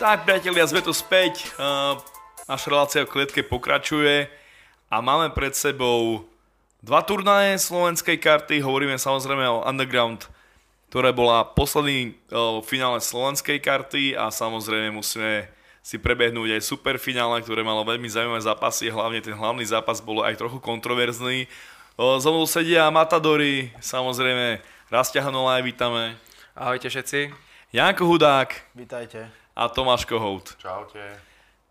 Tak, priatelia, sme tu späť. Naša relácia v klietke pokračuje a máme pred sebou dva turnaje slovenskej karty. Hovoríme samozrejme o Underground, ktoré bola posledný uh, finále slovenskej karty a samozrejme musíme si prebehnúť aj superfinále, ktoré malo veľmi zaujímavé zápasy. Hlavne ten hlavný zápas bol aj trochu kontroverzný. So mnou sedia Matadory, samozrejme Rastia Hanolaj, vítame. Ahojte všetci. Janko Hudák. Vítajte a Tomáš Kohout. Čaute.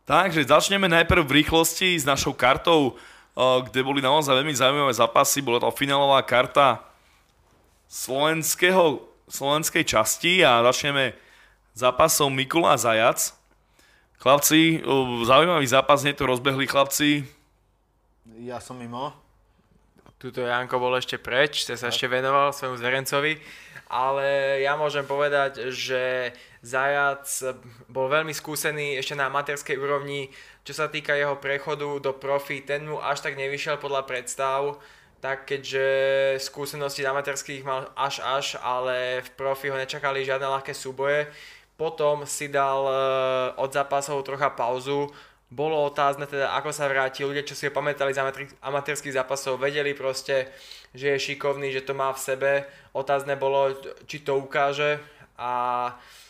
Takže začneme najprv v rýchlosti s našou kartou, kde boli naozaj veľmi zaujímavé zápasy. Bola to finálová karta slovenského, slovenskej časti a začneme zápasom Mikula Zajac. Chlapci, zaujímavý zápas, nie to rozbehli chlapci. Ja som mimo. Tuto Janko bol ešte preč, sa ešte venoval svojmu zverencovi ale ja môžem povedať, že Zajac bol veľmi skúsený ešte na amatérskej úrovni. Čo sa týka jeho prechodu do profi, ten mu až tak nevyšiel podľa predstav, tak keďže skúsenosti amatérských mal až až, ale v profi ho nečakali žiadne ľahké súboje. Potom si dal eh, od zápasov trocha pauzu, bolo otázne teda, ako sa vráti. Ľudia, čo si ho pamätali z amatérských zápasov, vedeli proste, že je šikovný, že to má v sebe. Otázne bolo, či to ukáže a,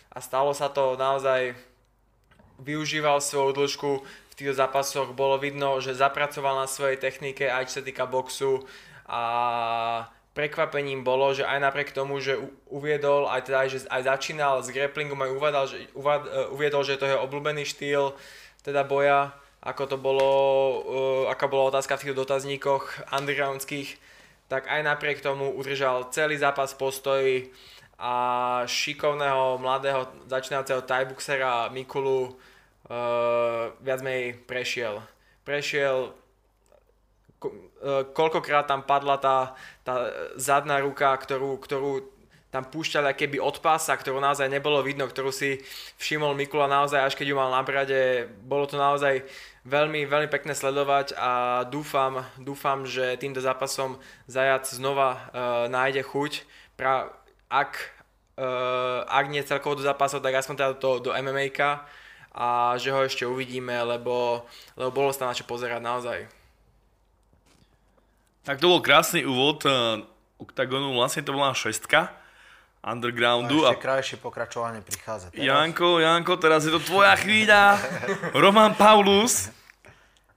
a stalo sa to naozaj. Využíval svoju dĺžku v týchto zápasoch, bolo vidno, že zapracoval na svojej technike, aj čo sa týka boxu a prekvapením bolo, že aj napriek tomu, že uviedol, aj teda že aj začínal s grapplingom, aj uviedol, že, uviedol, že to je obľúbený štýl, teda boja, ako to bolo, uh, aká bola otázka v tých dotazníkoch undergroundských, tak aj napriek tomu udržal celý zápas postoj a šikovného mladého začínajúceho tajbuxera Mikulu uh, viac menej prešiel. Prešiel uh, koľkokrát tam padla tá, tá zadná ruka, ktorú, ktorú tam púšťali keby od pása, ktorú naozaj nebolo vidno, ktorú si všimol Mikula naozaj až keď ju mal na brade. Bolo to naozaj veľmi, veľmi pekné sledovať a dúfam, dúfam že týmto zápasom Zajac znova uh, nájde chuť. Pra, ak, uh, ak nie celkovo do zápasov, tak aspoň teda do, do MMA a že ho ešte uvidíme, lebo, lebo bolo sa na čo pozerať naozaj. Tak to bol krásny úvod oktagonu, vlastne to bola šestka undergroundu. A ešte krajšie pokračovanie prichádza. Teraz. Janko, Janko, teraz je to tvoja chvíľa. Roman Paulus.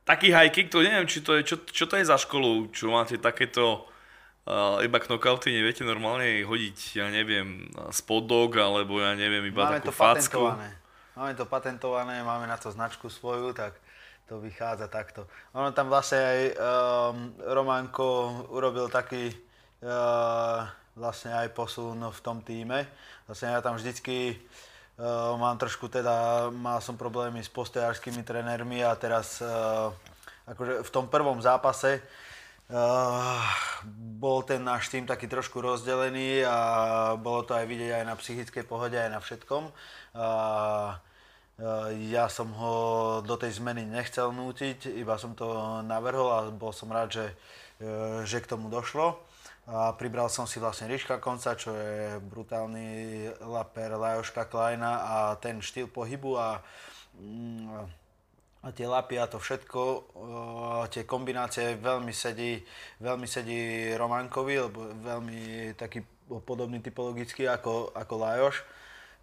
Taký high kick, to neviem, či to je, čo, čo to je za školu, čo máte takéto uh, iba knockouty, neviete normálne hodiť, ja neviem, spodok, alebo ja neviem, iba máme takú to facku. Patentované. Máme to patentované, máme na to značku svoju, tak to vychádza takto. Ono tam vlastne aj um, Romanko urobil taký uh, vlastne aj posun v tom týme. Vlastne ja tam vždycky uh, mám trošku teda, mal som problémy s postojárskymi trénermi a teraz uh, akože v tom prvom zápase uh, bol ten náš tým taký trošku rozdelený a bolo to aj vidieť aj na psychickej pohode, aj na všetkom. Uh, ja som ho do tej zmeny nechcel nútiť, iba som to navrhol a bol som rád, že, že k tomu došlo. A pribral som si vlastne Ríška Konca, čo je brutálny laper Lajoška Kleina a ten štýl pohybu a, mm, a tie lapy a to všetko, tie kombinácie veľmi sedí, veľmi sedí Románkovi, lebo veľmi taký podobný typologicky ako, ako Lajoš.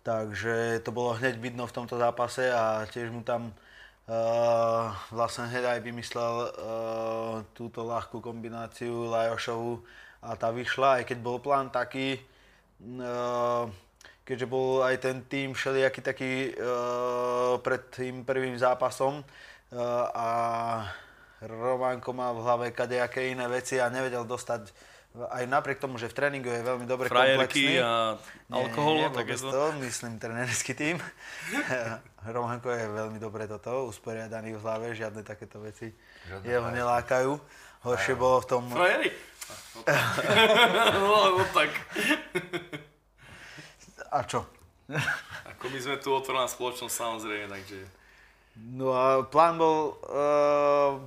Takže to bolo hneď vidno v tomto zápase a tiež mu tam uh, vlastne hneď aj vymyslel uh, túto ľahkú kombináciu Lajošovu a tá vyšla, aj keď bol plán taký, uh, keďže bol aj ten tým všelijaký taký uh, pred tým prvým zápasom uh, a Románko mal v hlave kadejaké iné veci a nevedel dostať aj napriek tomu, že v tréningu je veľmi dobre komplexný. a alkohol, tak je to... to... myslím trénerský tým. Románko je veľmi dobre toto, usporiadaný v hlave, žiadne takéto veci žiadne jeho nelákajú. Horšie bolo v tom... Frajeri. no, no tak. A čo? Ako my sme tu otvorená spoločnosť samozrejme, takže... No a plán bol uh,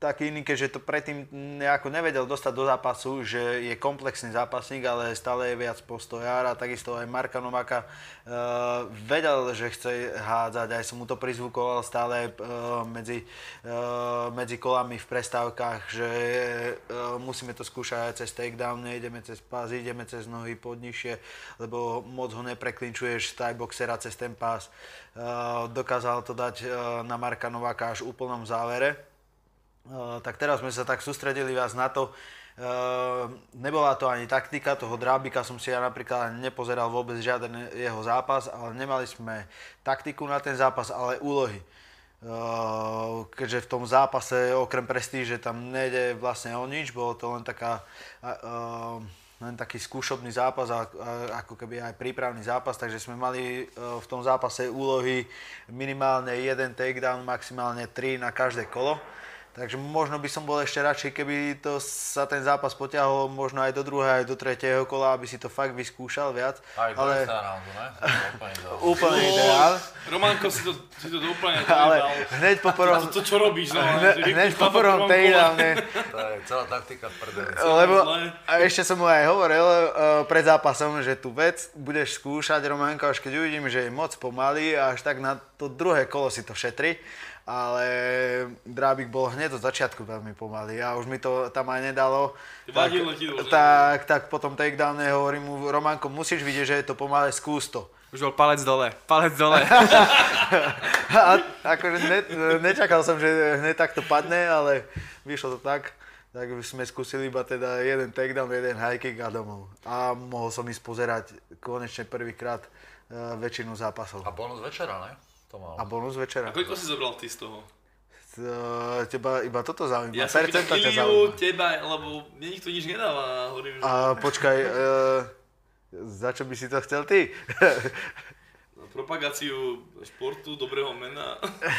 taký iný, keďže to predtým nejako nevedel dostať do zápasu, že je komplexný zápasník, ale stále je viac postojár a takisto aj Marka Novaka uh, vedel, že chce hádzať, aj som mu to prizvukoval stále uh, medzi, uh, medzi kolami v prestávkach, že uh, musíme to skúšať aj cez takedown, nejdeme cez pás, ideme cez nohy pod nižšie, lebo moc ho nepreklinčuješ z boxera cez ten pás. Uh, dokázal to dať uh, na Marka Novaka až v úplnom závere tak teraz sme sa tak sústredili viac na to, Uh, nebola to ani taktika, toho Drábika som si ja napríklad nepozeral vôbec žiaden jeho zápas, ale nemali sme taktiku na ten zápas, ale úlohy. Uh, keďže v tom zápase okrem prestíže tam nejde vlastne o nič, bolo to len taká len taký skúšobný zápas ako keby aj prípravný zápas, takže sme mali v tom zápase úlohy minimálne jeden takedown, maximálne tri na každé kolo. Takže možno by som bol ešte radšej, keby to sa ten zápas potiahol možno aj do druhého, aj do tretieho kola, aby si to fakt vyskúšal viac. Aj do ale... roundu, ne? úplne ideál. Románko si to, si to úplne Ale hneď po prvom... To, to, čo robíš, no? Hne, hneď po prvom takedowne. To je celá taktika v prdeli. Lebo a ešte som mu aj hovoril uh, pred zápasom, že tú vec budeš skúšať, Románko, až keď uvidím, že je moc pomalý, až tak na to druhé kolo si to šetri ale Drábik bol hneď od začiatku veľmi pomalý a už mi to tam aj nedalo. Tak, tak, tak potom takedowne hovorím mu, Románko, musíš vidieť, že je to pomalé, skús to. Už bol palec dole, palec dole. a akože ne, nečakal som, že hneď takto padne, ale vyšlo to tak. Tak sme skúsili iba teda jeden takedown, jeden high kick a domov. A mohol som ísť pozerať konečne prvýkrát uh, väčšinu zápasov. A bonus večera, ne? To mal. A bonus večera. A koľko si zobral ty z toho? Uh, teba iba toto zaujíma. Ja som pýtal Iliu, teba, lebo mne nikto nič nedáva. Hovorím, že... A počkaj, uh, za čo by si to chcel ty? propagáciu športu, dobrého mena.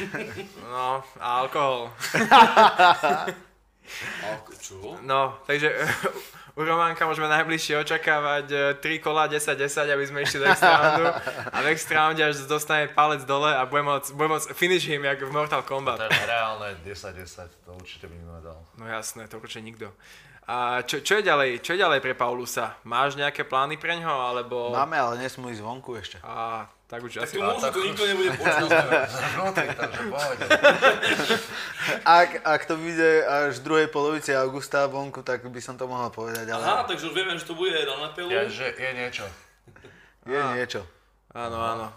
No, a alkohol. Alko, čo? No, takže Románka môžeme najbližšie očakávať 3 e, kola 10-10, aby sme išli do extra roundu. A v extra rounde až dostane palec dole a bude môcť, bude môcť finish him, jak v Mortal Kombat. To je reálne 10-10, to určite by nikto nedal. No jasné, to určite nikto. A čo, čo, je ďalej, čo je ďalej pre Paulusa? Máš nejaké plány pre ňo, alebo... Máme, ale nesmú ísť vonku ešte. A, tak už asi... Tak to nikto nebude počuť. ak, ak to vyjde až v druhej polovici augusta vonku, tak by som to mohol povedať. Ale... Aha, takže už vieme, že to bude na pelu. Je, že je niečo. Je Á. niečo. Áno, áno.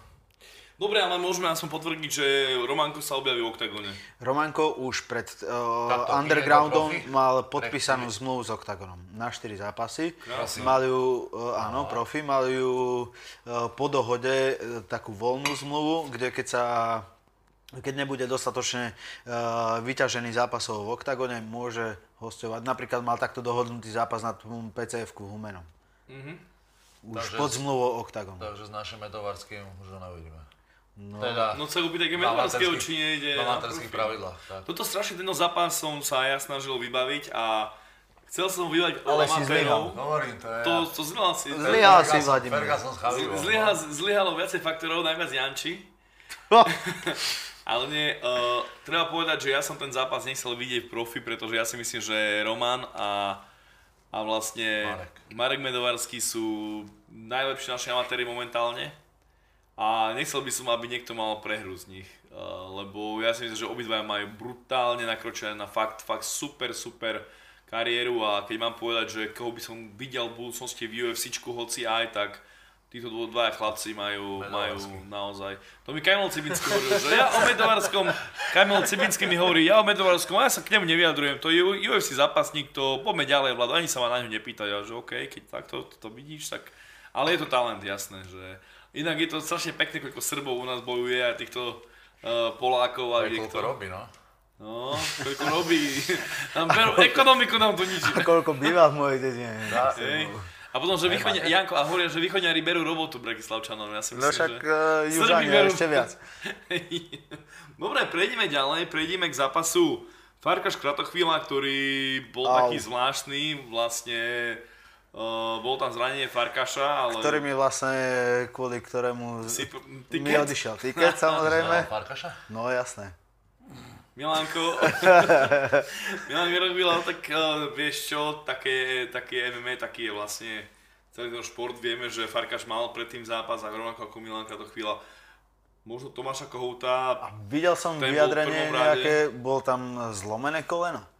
Dobre, ale môžeme som potvrdiť, že Romanko sa objaví v OKTAGONE. Romanko už pred uh, Undergroundom mal podpísanú zmluvu s OKTAGONom na 4 zápasy. Krásne. Mali ju, uh, áno, profi, mali ju uh, po dohode uh, takú voľnú zmluvu, kde keď sa keď nebude dostatočne uh, vyťažený zápasov v OKTAGONE, môže hostovať. Napríklad mal takto dohodnutý zápas na PCF-ku Humenom. Mm-hmm. Už takže pod zmluvou OKTAGON. Takže s našim Medovarským už ho neuvidíme. No, teda, no celú by také medvárskeho, či nejde. Na materských pravidlách. Tak. Toto strašne tento zápas som sa ja snažil vybaviť a chcel som vybaviť Ale si zlyhal. Hovorím, to je... To, to zlyhal si. Zlyhal si, Vladimír. Zlyhal, zlyhalo viacej faktorov, najviac Janči. Ale nie, uh, treba povedať, že ja som ten zápas nechcel vidieť v profi, pretože ja si myslím, že Roman a, a vlastne Marek, Marek Medovarský sú najlepší naši amatéri momentálne a nechcel by som, aby niekto mal prehru z nich, lebo ja si myslím, že obidvaja majú brutálne nakročené na fakt, fakt super, super kariéru a keď mám povedať, že koho by som videl v budúcnosti v UFCčku, hoci aj tak títo dvaja chlapci majú, majú naozaj. To mi Kamil Cibinský hovoril, že ja o Medovarskom, Kamil Cibinský mi hovorí, ja o Medovarskom, ja sa k nemu nevyjadrujem, to je UFC zápasník, to poďme ďalej, Vlad, ani sa ma na ňu nepýta, ja, že OK, keď takto to, to vidíš, tak, ale je to talent, jasné, že Inak je to strašne pekné, koľko Srbov u nás bojuje a týchto uh, Polákov. A koľko to robí, no? No, koľko robí. Nám berú, ekonomiku nám to ničí. A koľko býva v mojej dedine. A potom, že východňa, Janko, a hovoria, že východňari berú robotu Bratislavčanom. Ja si myslím, no však že... Uh, Južani berú... ešte viac. Dobre, prejdeme ďalej, prejdeme k zápasu Farkaš Kratochvíľa, ktorý bol Au. taký zvláštny, vlastne Uh, bol tam zranenie Farkaša, ale... Ktorý mi vlastne, kvôli ktorému si, mi odišiel tiket, samozrejme. Farkaša? No jasné. Milanko, Milan Vyrobil, tak uh, vieš čo, také, také MMA, taký je vlastne celý ten šport. Vieme, že Farkaš mal predtým zápas a rovnako ako Milanka to chvíľa. Možno Tomáša Kohouta, Videl som bol vyjadrenie rade. nejaké, bol tam zlomené koleno.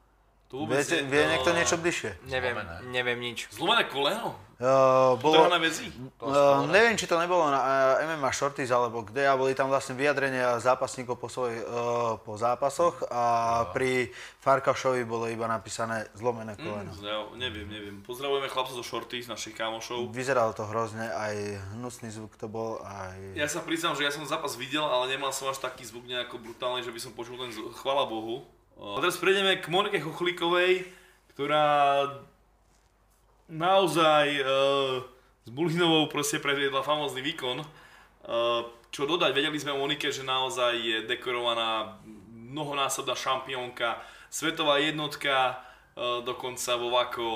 To vôbec Viete, vie niekto niečo bližšie? Neviem, Zlomené. neviem nič. Zlomené koleno? Uh, bolo, Trhané väzy? Uh, neviem, či to nebolo na uh, MMA Shorties alebo kde, a boli tam vlastne vyjadrenia zápasníkov po, svoj, uh, po zápasoch a pri Farkašovi bolo iba napísané zlomené koleno. Mm, neviem, neviem. Pozdravujeme chlapcov zo Shorties, našich kamošov. Vyzeralo to hrozne, aj hnusný zvuk to bol, aj... Ja sa priznám, že ja som zápas videl, ale nemal som až taký zvuk nejako brutálny, že by som počul ten zvuk. Chvala Bohu. A teraz prejdeme k Monike Chochlíkovej, ktorá naozaj uh, s Bulinovou proste predviedla famózny výkon. Uh, čo dodať, vedeli sme o Monike, že naozaj je dekorovaná mnohonásobná šampiónka, svetová jednotka, uh, dokonca vo Vako.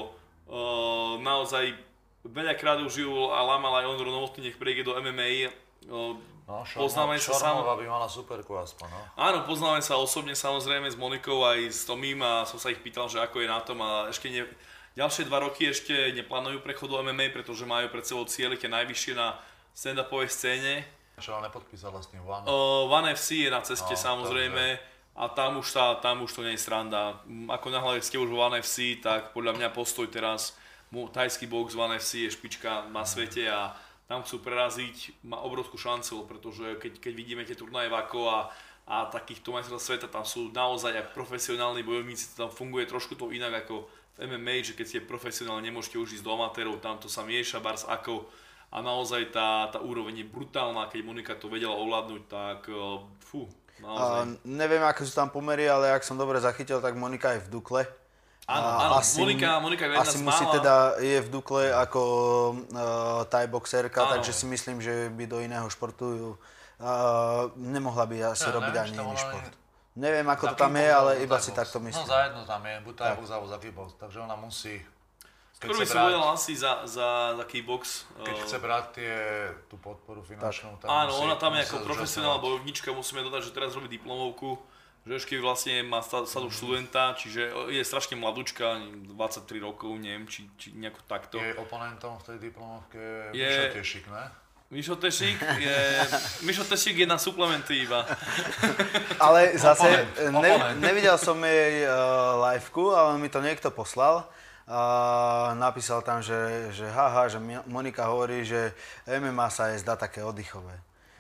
Uh, naozaj veľakrát už ju a lámala aj Ondro Novotný, nech prejde do MMA. No, Poznáme sa sam- by mala superku aspoň, no. Áno, poznáme sa osobne samozrejme s Monikou aj s Tomím a som sa ich pýtal, že ako je na tom a ešte ne, ďalšie dva roky ešte neplánujú prechod do MMA, pretože majú pred sebou cieľe tie najvyššie na stand-upovej scéne. Čo ale nepodpísala s tým One. Uh, One FC je na ceste No, samozrejme a tam už, tá, tam už to nie je sranda. Ako náhle ste už vo One FC, tak podľa mňa postoj teraz, tajský box One FC je špička na svete a tam chcú preraziť, má obrovskú šancu, pretože keď, keď vidíme tie turnaje Vako a, a takýchto majstrov sveta, tam sú naozaj aj profesionálni bojovníci, to tam funguje trošku to inak ako v MMA, že keď ste profesionál, nemôžete už ísť do amatérov, tam to sa mieša bars ako a naozaj tá, tá úroveň je brutálna, keď Monika to vedela ovládnuť, tak uh, fú, A naozaj. neviem, aké sú tam pomery, ale ak som dobre zachytil, tak Monika je v Dukle. Áno, áno, Monika, Monika je jedna asi z musí mála- teda, je v Dukle ako uh, Thai boxerka, Áno. takže si myslím, že by do iného športu uh, nemohla by asi Ja robiť neviem, ani tam iný šport. je- Neviem, ako Za to tam je, kickbox ale iba si takto myslím. No za jedno tam je, buď Thai box alebo za kickbox, takže ona musí... Keď Skôr by som povedal asi za, za taký box. Keď uh, chce brať tie, tú podporu finančnú, tak Áno, musí, ona tam je ako profesionálna bojovnička, musíme dodať, že teraz robí diplomovku, že ešte vlastne má sta- status študenta, čiže je strašne mladúčka, 23 rokov, neviem, či, či nejako takto. Jej oponentom v tej diplomovke je Je- Mišo Tešik, ne? Mišo Tešík je, Mišo Tešík je na suplementy iba. Ale zase, Oponent, ne, oponent. nevidel som jej uh, liveku, ale mi to niekto poslal. A napísal tam, že, že haha, že Monika hovorí, že MMA sa jej zdá také oddychové.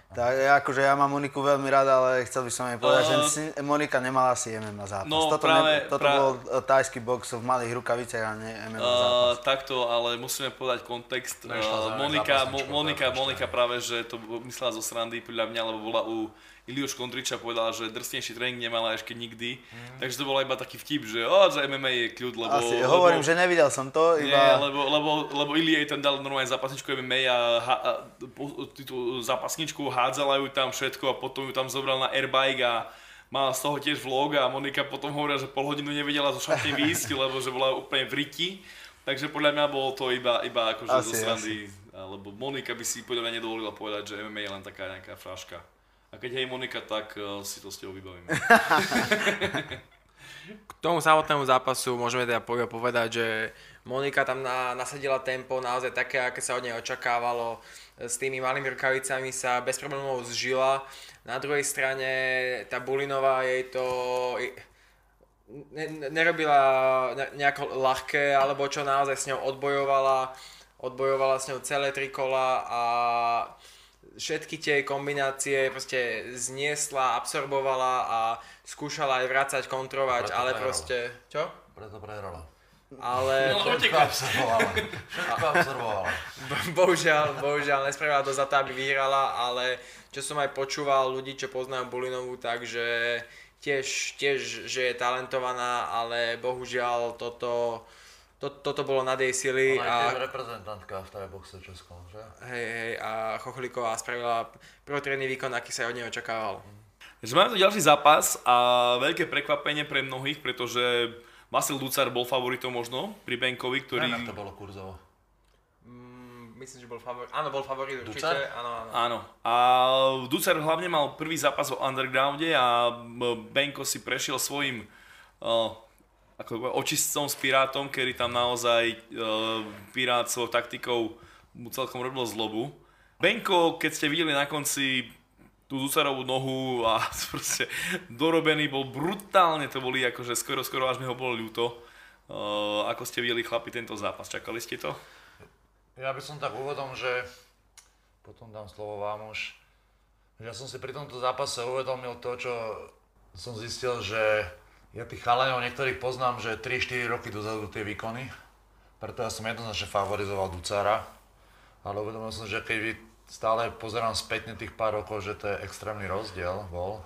Tak akože ja mám Moniku veľmi rada, ale chcel by som jej povedať, Uh, že si- Monika nemala si MMA zápas. no, toto práve- toto práve- bol uh, tajský box v malých rukaviciach a nie MMA Uh, zápas. takto, ale musíme povedať kontext. Uh, Monika, Mo, Monika, Monika práve, že to myslela zo srandy podľa mňa, lebo bola u Ilioš Kondriča povedala, že drsnejší tréning nemala ešte nikdy. Takže to bol iba taký vtip, že o, že MMA je kľud, lebo... Asi, lebo, hovorím, že nevidel som to, Nie, iba... lebo, lebo, lebo Ili jej tam dal normálne zápasničku MMA a, a po- tú zápasničku hádzala ju tam všetko a potom ju tam zobral na airbike a mala z toho tiež vlog a Monika potom hovorila, že pol hodinu nevedela zo šatne výjsť, lebo že bola úplne v riti. Takže podľa mňa bolo to iba, iba akože Asi, zo srandy, lebo Monika by si podľa mňa nedovolila povedať, že MMA je len taká nejaká fraška. A keď hej Monika, tak uh, si to s tebou vybavíme. K tomu samotnému zápasu môžeme teda po- povedať, že Monika tam na, nasadila tempo naozaj také, aké sa od nej očakávalo. S tými malými rukavicami sa bez problémov zžila. Na druhej strane tá Bulinová jej to ne, ne- nerobila ne- nejako ľahké, alebo čo naozaj s ňou odbojovala. Odbojovala s ňou celé tri kola a všetky tie kombinácie proste zniesla, absorbovala a skúšala aj vrácať, kontrovať, Preto ale prehrala. proste... Čo? Preto prehrala. Ale No, Všetko absorbovala. Všetko absorbovala. bohužiaľ, bohužiaľ nespravila to za to, aby vyhrala, ale čo som aj počúval ľudí, čo poznajú Bulinovú, takže tiež, tiež, že je talentovaná, ale bohužiaľ toto, to, toto bolo nad jej sily Ona je a reprezentantka v Thai boxe Českom, že? Hej, hej, a Chochlíková spravila prvotredný výkon, aký sa od nej očakával. Takže máme tu ďalší zápas a veľké prekvapenie pre mnohých, pretože Vasil Ducar bol favoritom možno pri Benkovi, ktorý... Neviem, to bolo kurzovo. myslím, že bol favorit. Áno, bol favorit určite. Ducar? Áno, áno. Áno. A Ducer hlavne mal prvý zápas o undergrounde a Benko si prešiel svojim uh, ako očistcom s Pirátom, ktorý tam naozaj uh, Pirát svojou taktikou mu celkom robil zlobu. Benko, keď ste videli na konci tú Ducarovú nohu a proste dorobený bol brutálne, to boli akože skoro, skoro až mi ho bolo ľúto. Uh, ako ste videli chlapi tento zápas, čakali ste to? Ja by som tak úvodom, že potom dám slovo vám už. Ja som si pri tomto zápase uvedomil to, čo som zistil, že ja tých chalaňov niektorých poznám, že 3-4 roky dozadu tie výkony. Preto ja som jednoznačne favorizoval Ducara. Ale uvedomil som, že keď stále pozerám spätne tých pár rokov, že to je extrémny rozdiel bol.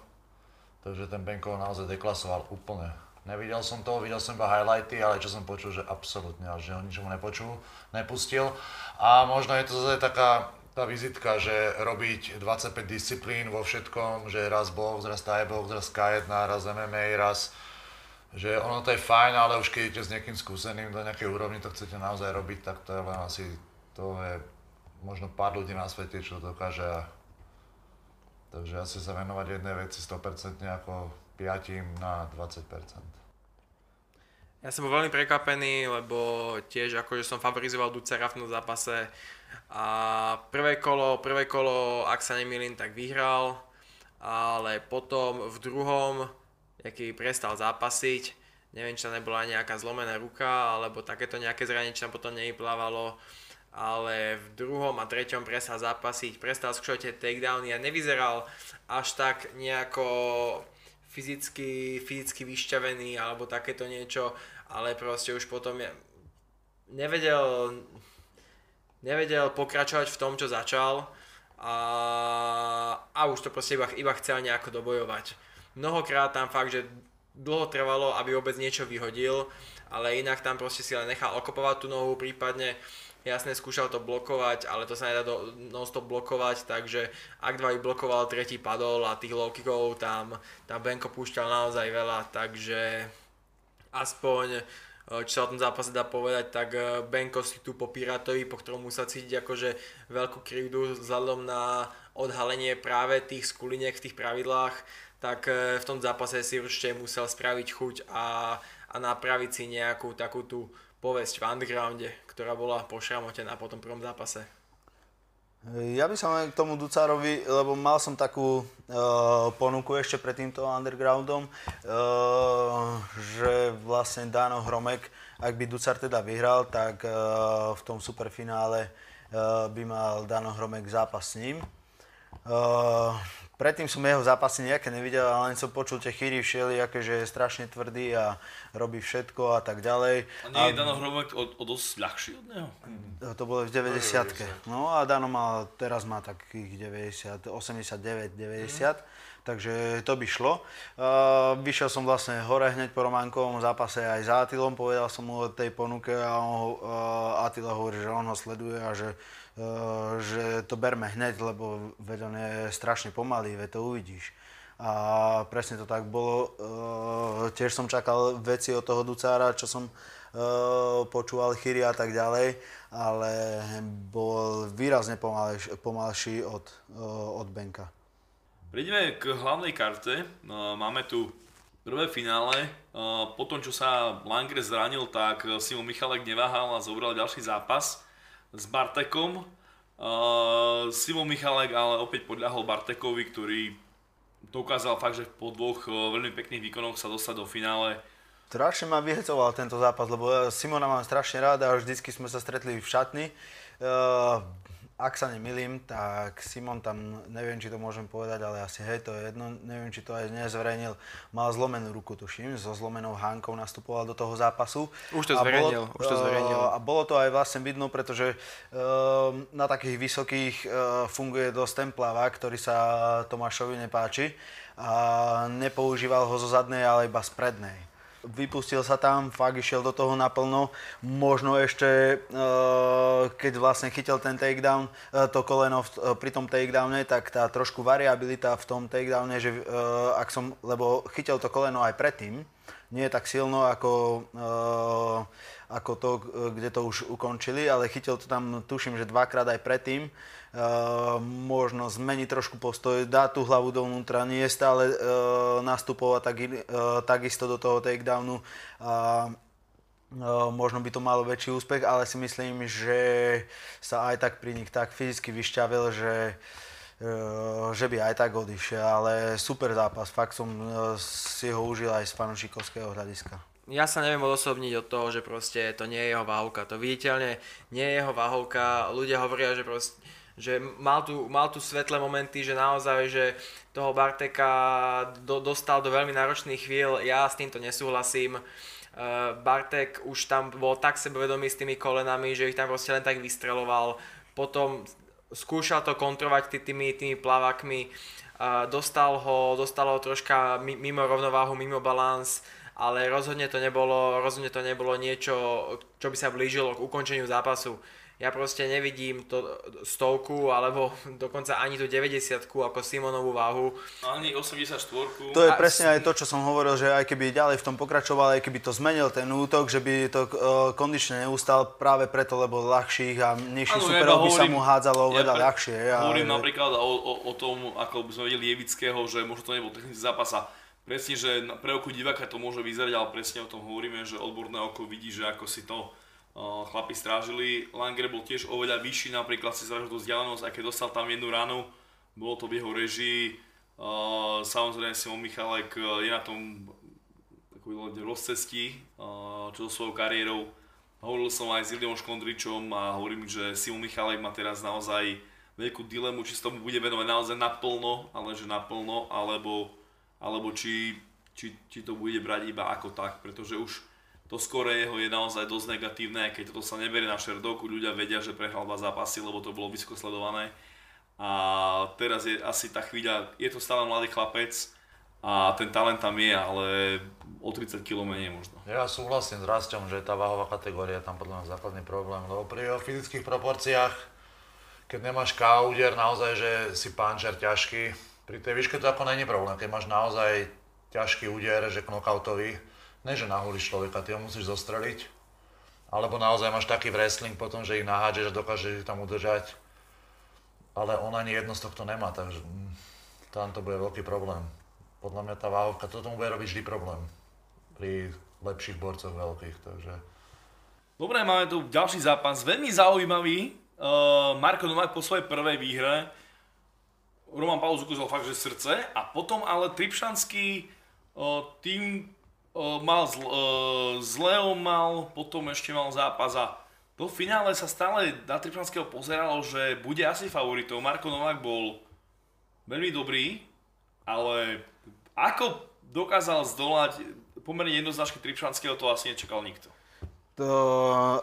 Takže ten Benko naozaj deklasoval úplne. Nevidel som to, videl som iba highlighty, ale čo som počul, že absolútne, že on ničomu nepočul, nepustil. A možno je to zase taká tá vizitka, že robiť 25 disciplín vo všetkom, že raz box, raz Thai box, raz K1, raz MMA, raz že ono to je fajn, ale už keď idete s niekým skúseným do nejakej úrovni, to chcete naozaj robiť, tak to je len asi, to je možno pár ľudí na svete, čo dokáže. Takže asi sa venovať jednej veci 100% ako 5 na 20%. Ja som bol veľmi prekvapený, lebo tiež akože som favorizoval Ducera v tom zápase a prvé kolo, prvé kolo, ak sa nemýlim, tak vyhral, ale potom v druhom, aký prestal zápasiť, neviem, či tam nebola nejaká zlomená ruka, alebo takéto nejaké zranenie, či tam potom nevyplávalo, ale v druhom a treťom prestal zápasiť, prestal skúšať tie takedowny a nevyzeral až tak nejako fyzicky, fyzicky vyšťavený alebo takéto niečo, ale proste už potom je, nevedel, nevedel pokračovať v tom, čo začal a, a už to proste iba, iba chcel nejako dobojovať. Mnohokrát tam fakt, že dlho trvalo, aby vôbec niečo vyhodil, ale inak tam proste si len nechal okopovať tú nohu, prípadne jasne skúšal to blokovať, ale to sa nedá do, non-stop blokovať, takže ak dva blokoval, tretí padol a tých low kickov tam, tam Benko púšťal naozaj veľa, takže aspoň eh, čo sa o tom zápase dá povedať, tak eh, Benko si tu po Piratovi, po ktorom musel cítiť akože veľkú krivdu vzhľadom na odhalenie práve tých skuliniek v tých pravidlách, tak eh, v tom zápase si určite musel spraviť chuť a, a napraviť si nejakú takú tú povesť v undergrounde, ktorá bola pošramotená po tom prvom zápase? Ja by som k tomu Ducarovi, lebo mal som takú uh, ponuku ešte pred týmto undergroundom, uh, že vlastne Dano Hromek, ak by Ducar teda vyhral, tak uh, v tom superfinále uh, by mal Dano Hromek zápas s ním. Uh, Predtým som jeho zápasy nejaké nevidel, ale len som počul tie chýry všelijaké, že je strašne tvrdý a robí všetko a tak ďalej. A nie je Dano Hromek o, o dosť ľahší od neho? To bolo v 90 No a Dano mal, teraz má takých 90, 89, 90. Mm. Takže to by šlo. Uh, vyšiel som vlastne hore hneď po Románkovom zápase aj za Atilom, povedal som mu o tej ponuke a on, uh, Atila hovorí, že on ho sleduje a že že to berme hneď, lebo veď on je strašne pomalý, veď to uvidíš. A presne to tak bolo. Eh, tiež som čakal veci od toho Ducára, čo som eh, počúval chyry a tak ďalej, ale bol výrazne pomalší, pomalší od, od Benka. Prídeme k hlavnej karte. Máme tu prvé finále. Po tom, čo sa Langre zranil, tak Simon Michalek neváhal a zobral ďalší zápas s Bartekom. Uh, Simon Michalek ale opäť podľahol Bartekovi, ktorý dokázal fakt, že po dvoch uh, veľmi pekných výkonoch sa dostať do finále. Strašne ma vyhecoval tento zápas, lebo Simona mám strašne rád a vždycky sme sa stretli v šatni. Uh, ak sa nemilím, tak Simon tam, neviem, či to môžem povedať, ale asi hej, to je jedno, neviem, či to aj nezverejnil, mal zlomenú ruku, tuším, so zlomenou hánkou nastupoval do toho zápasu. Už to zverejnil, už to zverejnil. A bolo to aj vlastne vidno, pretože uh, na takých vysokých uh, funguje dosť ten plavák, ktorý sa Tomášovi nepáči a nepoužíval ho zo zadnej, ale iba z prednej vypustil sa tam, fakt išiel do toho naplno. Možno ešte, eh, keď vlastne chytil ten takedown, eh, to koleno eh, pri tom takedowne, tak tá trošku variabilita v tom takedowne, že ak som, lebo chytil to koleno aj predtým, nie je tak silno ako, ako to, kde to už ukončili, ale chytil to tam, tuším, že dvakrát aj predtým. Uh, možno zmeniť trošku postoj, dá tú hlavu dovnútra, nie je stále uh, nastupovať tak, uh, takisto do toho takedownu. Uh, možno by to malo väčší úspech, ale si myslím, že sa aj tak pri nich tak fyzicky vyšťavil, že že by aj tak odišiel, ale super zápas, fakt som si ho užil aj z fanušikovského hľadiska ja sa neviem odosobniť od toho, že proste to nie je jeho váhovka. To viditeľne nie je jeho váhovka. Ľudia hovoria, že proste že mal tu, mal tu svetlé momenty, že naozaj, že toho Barteka do, dostal do veľmi náročných chvíľ, ja s týmto nesúhlasím. Uh, Bartek už tam bol tak sebevedomý s tými kolenami, že ich tam proste len tak vystreloval. Potom skúšal to kontrovať tý, tými, tými plavakmi, uh, dostal ho, dostal ho troška mimo rovnováhu, mimo balans ale rozhodne to nebolo, rozhodne to nebolo niečo, čo by sa blížilo k ukončeniu zápasu. Ja proste nevidím to stovku, alebo dokonca ani tú 90 ako Simonovú váhu. Ani 84 To je a presne aj to, čo som hovoril, že aj keby ďalej v tom pokračoval, aj keby to zmenil ten útok, že by to uh, kondične neustal práve preto, lebo ľahších a nižších superov by sa mu hádzalo oveľa ja ľahšie. Ja, hovorím a, napríklad o, o, o tom, ako by sme videli Jevického, že možno to nebol technický zápas a presne, že pre oko diváka to môže vyzerať, ale presne o tom hovoríme, že odborné oko vidí, že ako si to chlapi strážili. Langer bol tiež oveľa vyšší, napríklad si zražil tú vzdialenosť, keď dostal tam jednu ranu, bolo to v jeho režii. Samozrejme Simon Michalek uh, je na tom rozcestí, uh, čo so svojou kariérou. Hovoril som aj s Iliom Škondričom a hovorím, že Simon Michalek má teraz naozaj veľkú dilemu, či sa tomu bude venovať naozaj naplno, ale že naplno, alebo alebo či, či, či to bude brať iba ako tak, pretože už to skore jeho je naozaj dosť negatívne, keď toto sa neberie na šerdoku, ľudia vedia, že prehral dva zápasy, lebo to bolo vysoko sledované. A teraz je asi tá chvíľa, je to stále mladý chlapec a ten talent tam je, ale o 30 kg menej možno. Ja súhlasím s Rastom, že tá váhová kategória tam podľa mňa základný problém, lebo pri jeho fyzických proporciách, keď nemáš K úder, naozaj, že si pančer ťažký, pri tej výške to ako není problém, keď máš naozaj ťažký úder, že knockoutový, ne že nahulíš človeka, ty ho musíš zostreliť, alebo naozaj máš taký wrestling potom, že ich nahádžeš a dokážeš ich tam udržať, ale on ani jedno z tohto nemá, takže mm, tam to bude veľký problém. Podľa mňa tá váhovka, toto mu bude robiť vždy problém. Pri lepších borcoch veľkých, takže... Dobre, máme tu ďalší zápas, veľmi zaujímavý. Uh, Marko Novák po svojej prvej výhre. Roman Paulus ukázal fakt, že srdce. A potom ale Tripšanský tým mal zl, z Leom mal, potom ešte mal zápas a do finále sa stále na Tripšanského pozeralo, že bude asi favoritou. Marko Novák bol veľmi dobrý, ale ako dokázal zdolať pomerne jednoznačne Tripšanského, to asi nečakal nikto. To,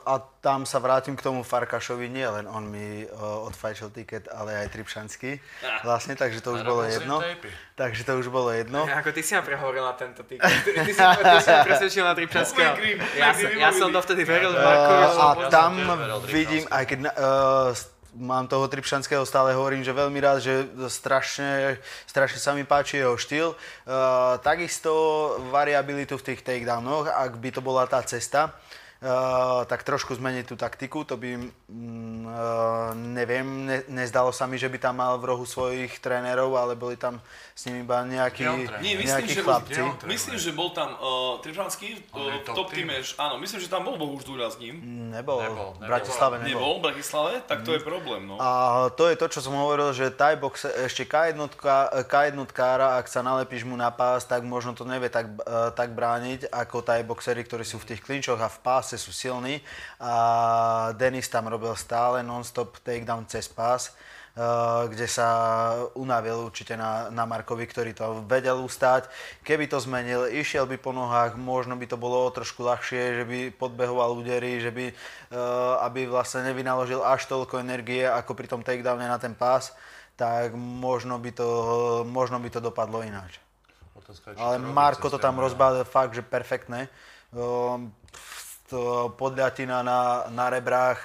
a tam sa vrátim k tomu Farkašovi, nie len on mi uh, odfajčil tiket, ale aj Tripšanský. Ah. Vlastne, takže to už bolo jedno. Takže to už bolo jedno. Ja, ako ty si ma prehovoril na tento tiket. Ty, ty, si, ty si ma presvedčil na Tripšanského. Ja, som, ja som to vtedy veril Uh, a tam vidím, aj keď uh, mám toho Tripšanského, stále hovorím, že veľmi rád, že strašne, strašne sa mi páči jeho štýl. Uh, takisto variabilitu v tých takedownoch, ak by to bola tá cesta. Uh, tak trošku zmeniť tú taktiku, to by, uh, neviem, ne, nezdalo sa mi, že by tam mal v rohu svojich trénerov, ale boli tam s ním iba nejakí, Nie, myslím, nejakí že chlapci. Bol, myslím, že bol tam uh, Trižanský uh, top, top team, áno, myslím, že tam bol Bohuž Dúra s ním. Nebol, nebol, nebol. v Bratislave nebol. Nebol v Bratislave? Tak to je problém, no. A to je to, čo som hovoril, že Thai box, ešte K1, K1 ak sa nalepíš mu na pás, tak možno to nevie tak, uh, tak brániť, ako Thai boxery, ktorí sú v tých klinčoch a v pás páse sú silní a Denis tam robil stále non-stop takedown cez pás, eh, kde sa unavil určite na, na Markovi, ktorý to vedel ustať. Keby to zmenil, išiel by po nohách, možno by to bolo trošku ľahšie, že by podbehoval údery, že by, eh, aby vlastne nevynaložil až toľko energie ako pri tom takedowne na ten pás, tak možno by to, možno by to dopadlo ináč. Ale Marko to tam rozbalil fakt, že perfektné. Um, podľatina na, na rebrách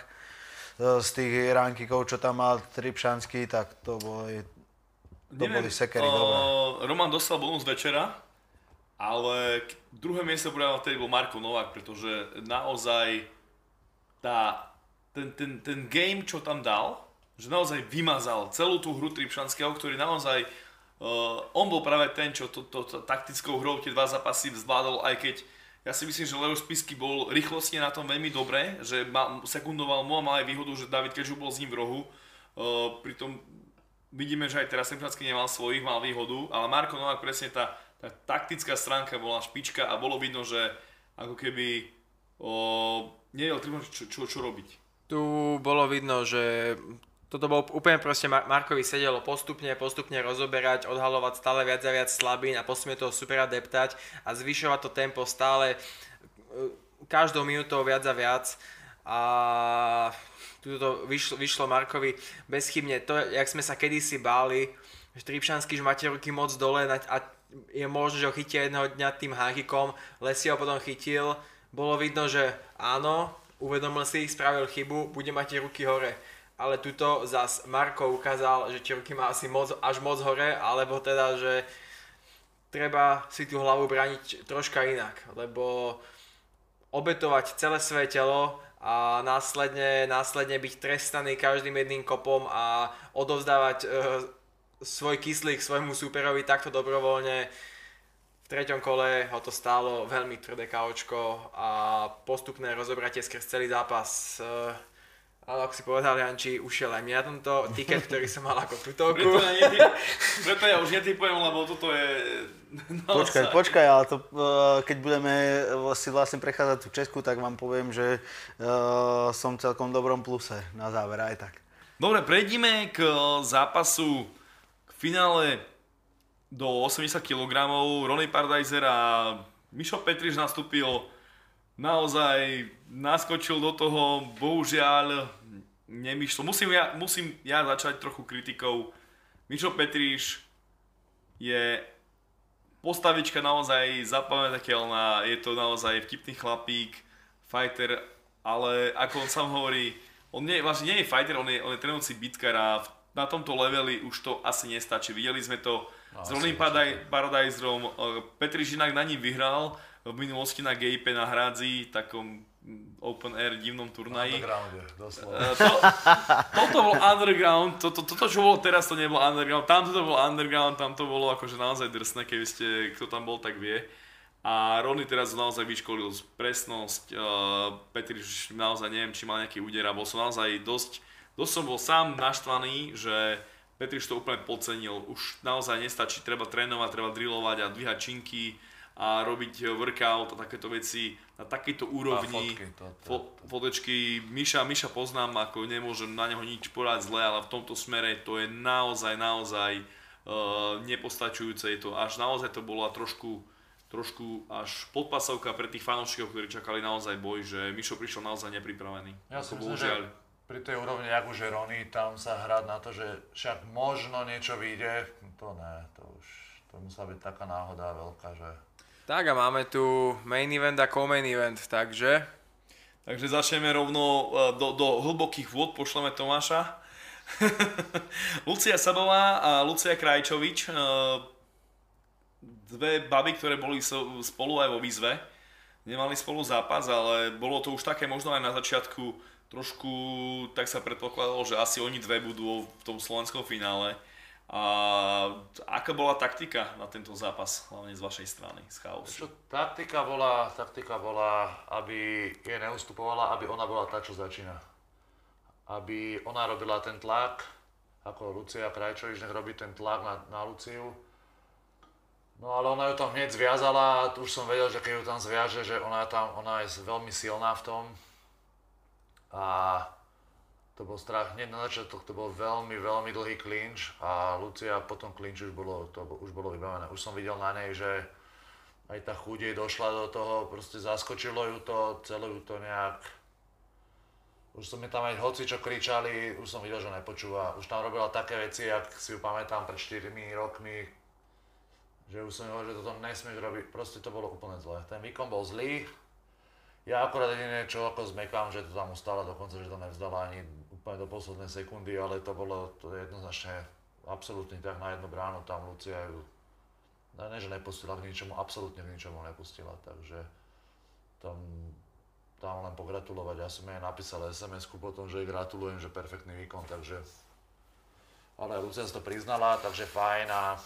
e, z tých rankikov, čo tam mal Tripšanský, tak to boli, to Neviem, boli sekery uh, Roman dostal bonus večera, ale druhé miesto mňa vtedy bol Marko Novák, pretože naozaj tá, ten, ten, ten game, čo tam dal, že naozaj vymazal celú tú hru Tripšanského, ktorý naozaj, uh, on bol práve ten, čo to, to, to taktickou hrou tie dva zápasy zvládol, aj keď ja si myslím, že Leo Spisky bol rýchlostne na tom veľmi dobre, že ma, sekundoval mu a mal aj výhodu, že David Kežu bol s ním v rohu. Uh, pritom vidíme, že aj teraz Tripšanský nemal svojich, mal výhodu, ale Marko Novák presne tá, tá taktická stránka bola špička a bolo vidno, že ako keby o, nevedel čo, čo, čo robiť. Tu bolo vidno, že toto bolo úplne proste Mar- Markovi sedelo postupne, postupne rozoberať, odhalovať stále viac a viac slabín a postupne toho supera deptať a zvyšovať to tempo stále e, každou minútou viac a viac a tu to vyšlo, vyšlo Markovi bezchybne. To, jak sme sa kedysi báli, že Tripšanský, že máte ruky moc dole a je možné, že ho chytia jedného dňa tým hákikom, Lesi ho potom chytil, bolo vidno, že áno, uvedomil si, spravil chybu, bude mať ruky hore. Ale tuto zas Marko ukázal, že tie ruky má asi moc, až moc hore, alebo teda, že treba si tú hlavu brániť troška inak, lebo obetovať celé svoje telo a následne, následne byť trestaný každým jedným kopom a odovzdávať e, svoj kyslík svojmu superovi takto dobrovoľne. V treťom kole ho to stálo veľmi tvrdé kaučko a postupné rozobratie skrz celý zápas. E, ale ako si povedal Janči, ušiel aj mňa tento tiket, ktorý som mal ako Preto tutovku. ja, nety- preto ja už netypujem, lebo toto je Počkaj, počkaj, ale to, eh, keď budeme si vlastne prechádzať tú Česku, tak vám poviem, že eh, som celkom dobrom pluse na záver aj tak. Dobre, prejdime k zápasu, k finále do 80 kg. Ronny Pardajzer a Mišo Petriš nastúpil, naozaj naskočil do toho, bohužiaľ nemyšlo. Musím ja, musím ja začať trochu kritikou. Mišo Petriš je postavička naozaj zapamätateľná, je to naozaj vtipný chlapík, fighter, ale ako on sám hovorí, on nie, vlastne nie je fighter, on je, on je trénujúci bitkar a v- na tomto leveli už to asi nestačí. Videli sme to s asi Ronin určite. Paradajzrom, Petri Žinak na ním vyhral v minulosti na GIP na Hradzi, takom open air divnom turnaji. Undergrounde, doslova. Eh, to, toto bol underground, toto, toto čo bolo teraz, to nebolo underground, tamto to bolo underground, tam to bolo akože naozaj drsné, keby ste, kto tam bol, tak vie. A Ronny teraz naozaj vyškolil presnosť, uh, Petri už naozaj neviem, či mal nejaký úder a bol som naozaj dosť, dosť som bol sám naštvaný, že Petriš to úplne podcenil. Už naozaj nestačí, treba trénovať, treba drillovať a dvíhať činky a robiť workout a takéto veci na takejto úrovni. fotky, to- to- Fo- fotečky, Miša, Miša poznám, ako nemôžem na neho nič povedať zle, ale v tomto smere to je naozaj, naozaj uh, nepostačujúce. Je to až naozaj to bola trošku, trošku až podpasovka pre tých fanúšikov, ktorí čakali naozaj boj, že Mišo prišiel naozaj nepripravený. Ja si Ako myslím, že pri tej úrovni, ako že Rony, tam sa hrať na to, že však možno niečo vyjde, to ne, to už, to musela byť taká náhoda veľká, že... Tak a máme tu main event a co-main event, takže Takže začneme rovno uh, do, do hlbokých vôd, pošleme Tomáša. Lucia Sabová a Lucia Krajčovič, uh, dve baby, ktoré boli spolu aj vo výzve. Nemali spolu zápas, ale bolo to už také možno aj na začiatku trošku, tak sa predpokladalo, že asi oni dve budú v tom slovenskom finále. A aká bola taktika na tento zápas, hlavne z vašej strany, z chaosu? Čo, taktika bola, taktika bola, aby jej neustupovala, aby ona bola tá, čo začína. Aby ona robila ten tlak, ako Lucia Krajčovič nech robí ten tlak na, na Luciu. No ale ona ju tam hneď zviazala a už som vedel, že keď ju tam zviaže, že ona, je tam, ona je veľmi silná v tom. A to bol strach, hneď na začiatok to bol veľmi, veľmi dlhý klinč a Lucia po tom klinči už bolo, to už bolo vybavené. Už som videl na nej, že aj tá chuť jej došla do toho, proste zaskočilo ju to, celé ju to nejak... Už som mi tam aj hoci čo kričali, už som videl, že nepočúva. Už tam robila také veci, jak si ju pamätám pred 4 rokmi, že už som hovoril, že toto nesmieš robiť, proste to bolo úplne zlé. Ten výkon bol zlý, ja akorát jediné, čo ako zmekám, že to tam ustala dokonca, že to nevzdala ani úplne do poslednej sekundy, ale to bolo to je jednoznačne absolútne tak na jednu bránu, tam Lucia ju no ne, že nepustila k ničomu, absolútne k ničomu nepustila, takže tam, tam len pogratulovať. Ja som jej napísal SMS-ku potom, že jej gratulujem, že perfektný výkon, takže ale Lucia to priznala, takže fajn a